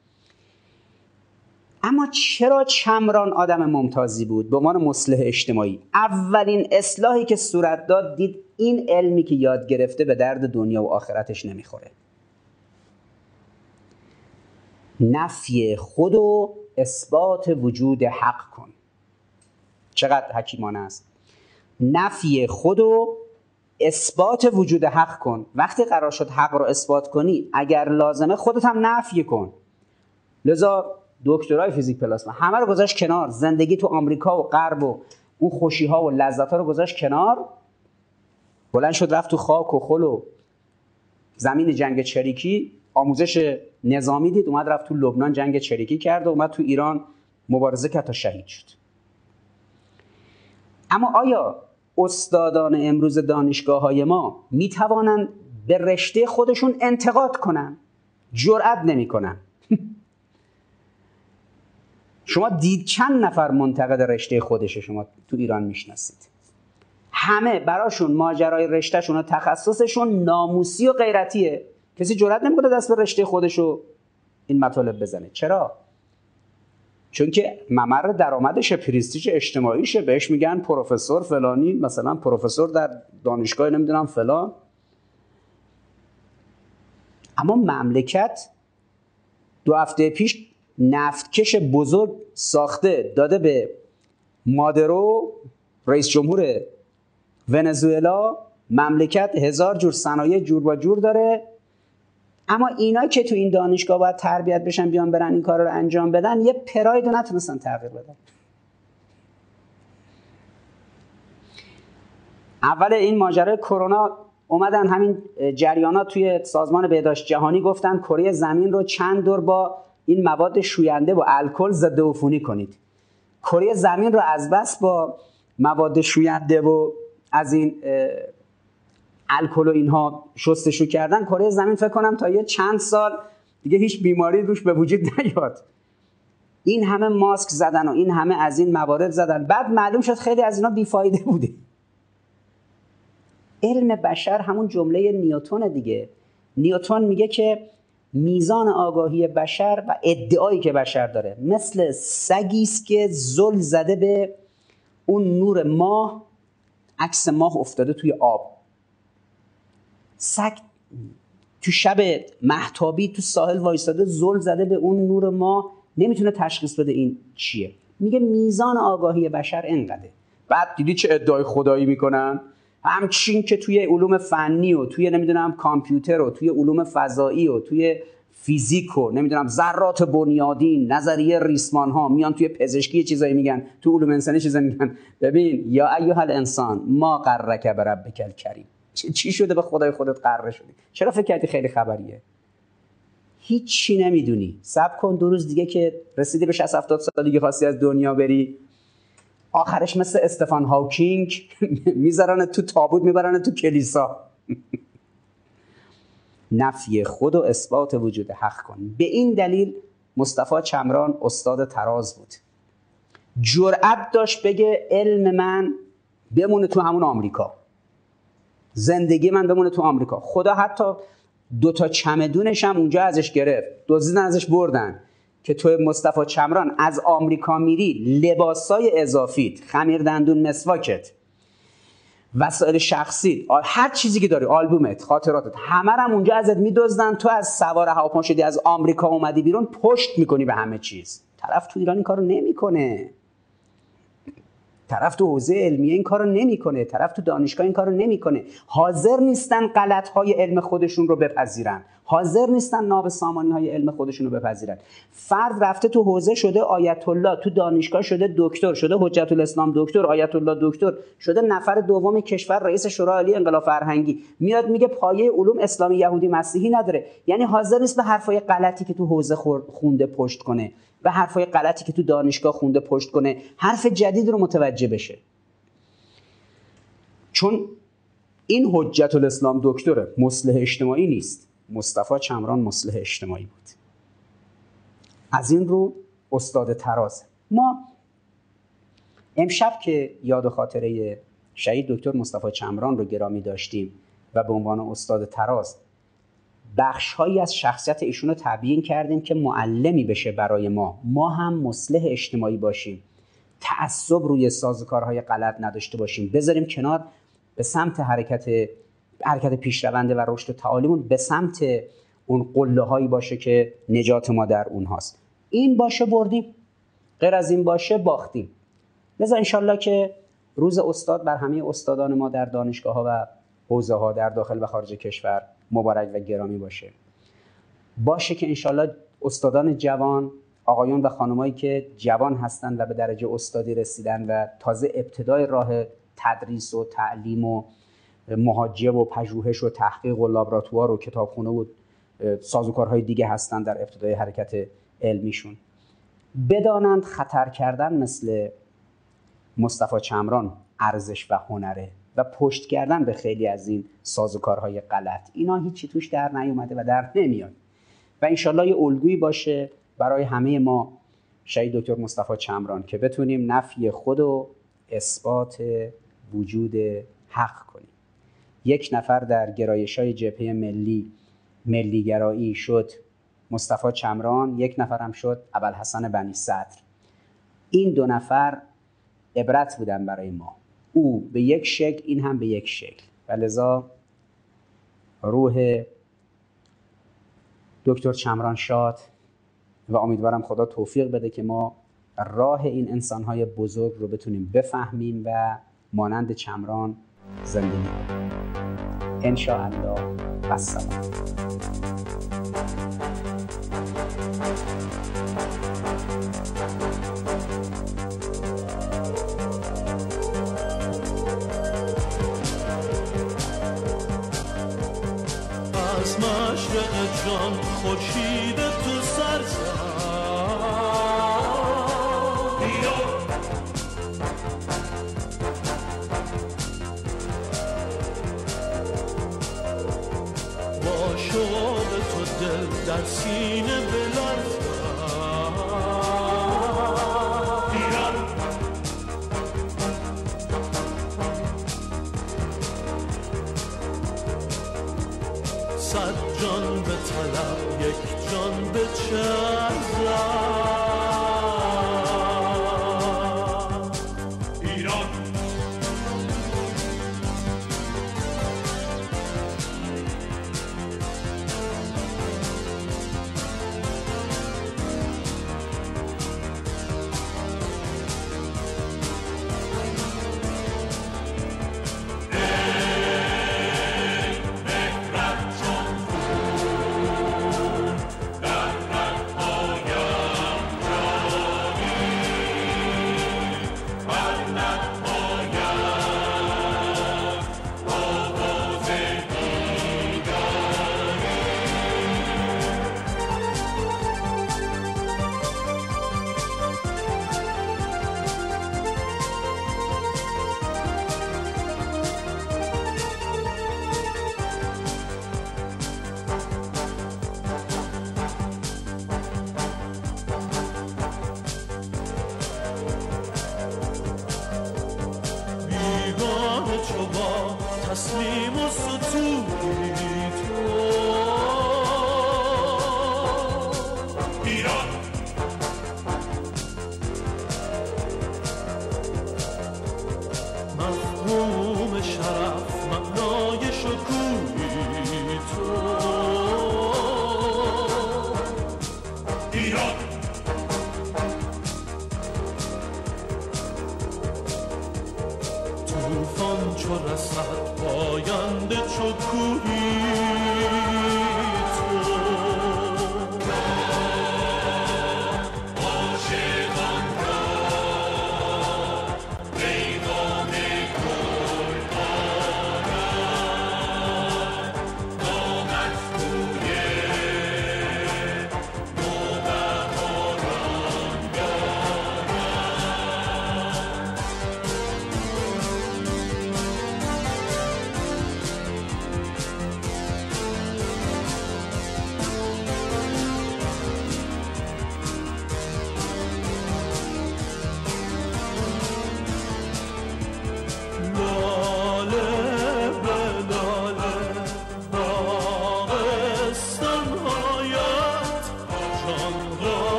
اما چرا چمران آدم ممتازی بود؟ به عنوان مصلح اجتماعی. اولین اصلاحی که صورت داد دید این علمی که یاد گرفته به درد دنیا و آخرتش نمی‌خوره. نفی خود و اثبات وجود حق کن. چقدر حکیمانه است. نفی خود و اثبات وجود حق کن. وقتی قرار شد حق رو اثبات کنی اگر لازمه خودت هم نفی کن. لذا دکترای فیزیک پلاسما همه رو گذاشت کنار. زندگی تو آمریکا و غرب و اون خوشی ها و لذت ها رو گذاشت کنار. بلند شد رفت تو خاک و خل و زمین جنگ چریکی. آموزش نظامی دید اومد رفت تو لبنان جنگ چریکی کرد و اومد تو ایران مبارزه کرد تا شهید شد. اما آیا استادان امروز دانشگاه های ما می توانند به رشته خودشون انتقاد کنن؟ جرأت نمی‌کنن. شما دید چند نفر منتقد رشته خودش شما تو ایران می‌شناسید؟ همه براشون ماجرای رشتهشون و تخصصشون ناموسی و غیرتیه. کسی جرئت نمی‌کنه دست به رشته خودشو این مطالب بزنه. چرا؟ چون که ممر درآمدش پریستیژ اجتماعیشه. بهش میگن پروفسور فلانی مثلا پروفسور در دانشگاه نمی‌دونم فلان. اما مملکت دو هفته پیش نفتکش بزرگ ساخته داده به مادرو رئیس جمهور ونزوئلا مملکت هزار جور صنایع جور با جور داره. اما اینا که تو این دانشگاه باید تربیت بشن بیان برن این کار رو انجام بدن یه پراید رو نتونستن تغییر بدن. اول این ماجرای کرونا اومدن همین جریانات توی سازمان بهداشت جهانی گفتن کره زمین رو چند دور با این مواد شوینده و الکل ضد عفونی کنید. کره زمین رو از بس با مواد شوینده و از این الکل و اینها شستشو کردن کره زمین فکر کنم تا یه چند سال دیگه هیچ بیماری روش به وجود نیاد. این همه ماسک زدن و این همه از این موارد زدن. بعد معلوم شد خیلی از اینا بیفایده بوده. علم بشر همون جمله نیوتون دیگه. نیوتون میگه که میزان آگاهی بشر و ادعایی که بشر داره. مثل سگی است که زل زده به اون نور ماه عکس ماه افتاده توی آب. سگ تو شب محتابی تو ساحل وایستاده زل زده به اون نور ماه. نمی‌تونه تشخیص بده این چیه. میگه میزان آگاهی بشر انقدره. بعد دیدی چه ادعای خدایی می‌کنن؟ همچین که توی علوم فنی و توی نمی‌دونم کامپیوتر و توی علوم فضایی و توی فیزیک و نمی‌دونم ذرات بنیادین نظریه ریسمان ها میان توی پزشکی چیزایی میگن تو علوم انسانی چیزایی میگن. ببین یا ایها الانسان ما قرک بربک کریم چی شده به خدای خودت قره شدی چرا فکر کردی خیلی خبریه؟ هیچی نمی‌دونی. سب کن دو روز دیگه که رسیدی به 60 70 سال دیگه خواستی از دنیا بری. آخرش مثل استفان هاوکینگ می‌ذارن تو تابوت می‌برن تو کلیسا. نفی خود و اثبات وجود حق کن. به این دلیل مصطفی چمران استاد تراز بود. جرأت داشت بگه علم من بمونه تو همون آمریکا. زندگی من بمونه تو آمریکا. خدا حتی دو تا چمدونش هم اونجا ازش گرفت. دزدیدن ازش بردن. که تو مصطفی چمران از آمریکا میری لباسای اضافیت خمیر دندون مسواکت. وسایل شخصی هر چیزی که داری آلبومت خاطراتت همه هم اونجا ازت میدزدن. تو از سوار هواپیما شدی از آمریکا اومدی بیرون پشت می‌کنی به همه چیز. طرف تو ایران این کارو نمی‌کنه. طرف تو حوزه علمیه این کارو نمی‌کنه طرف تو دانشگاه این کارو نمی‌کنه. حاضر نیستن غلط های علم خودشون رو بپذیرن. حاضر نیستن ناب سامانی های علم خودشون رو بپذیرن. فرد رفته تو حوزه شده آیت الله تو دانشگاه شده دکتر شده حجت الاسلام دکتر آیت الله دکتر شده نفر دوم کشور رئیس شورای عالی انقلاب فرهنگی. میاد میگه پایه علوم اسلامی یهودی مسیحی نداره. یعنی حاضر نیست به حرفای غلطی که تو حوزه خونده پشت کنه. به حرفای غلطی که تو دانشگاه خونده پشت کنه حرف جدید رو متوجه بشه. چون این حجت الاسلام دکتره مصلح اجتماعی نیست. مصطفی چمران مصلح اجتماعی بود. از این رو استاد تراز. ما امشب که یاد خاطره شهید دکتر مصطفی چمران رو گرامی داشتیم و به عنوان استاد تراز بخشهایی از شخصیت ایشون رو تبیین کردیم که معلمی بشه برای ما. ما هم مصلح اجتماعی باشیم. تعصب روی سازوکارهای غلط نداشته باشیم. بذاریم کنار به سمت حرکت حرکت پیشرونده و رشد تعالیمون به سمت اون قله هایی باشه که نجات ما در اونهاست. این باشه بردیم. غیر از این باشه باختیم. لذا انشالله که روز استاد بر همه استادان ما در دانشگاه ها و حوزه ها در داخل و خارج کشور مبارک و گرامی باشه. باشه که انشالله استادان جوان آقایون و خانمایی که جوان هستند و به درجه استادی رسیدن و تازه ابتدای راه تدریس و تعلیم و مهاجه و پژوهش و تحقیق و لابراتوار و کتابخونه و سازوکارهای دیگه هستند در ابتدای حرکت علمیشون. بدانند خطر کردن مثل مصطفی چمران ارزش و هنره. و پشت کردن به خیلی از این سازوکارهای غلط. اینا هیچی توش در نیومده و در نمیاد. و انشالله یه الگویی باشه برای همه ما شهید دکتر مصطفی چمران که بتونیم نفی خود و اثبات وجود حق کنیم. یک نفر در گرایش های جبهه ملی ملیگرایی شد مصطفی چمران یک نفر هم شد ابوالحسن بنی صدر. این دو نفر عبرت بودن برای ما. او به یک شکل این هم به یک شکل. و لذا روح دکتر چمران شاد و امیدوارم خدا توفیق بده که ما راه این انسانهای بزرگ رو بتونیم بفهمیم و مانند چمران زندگی کنیم. انشاءالله. و جان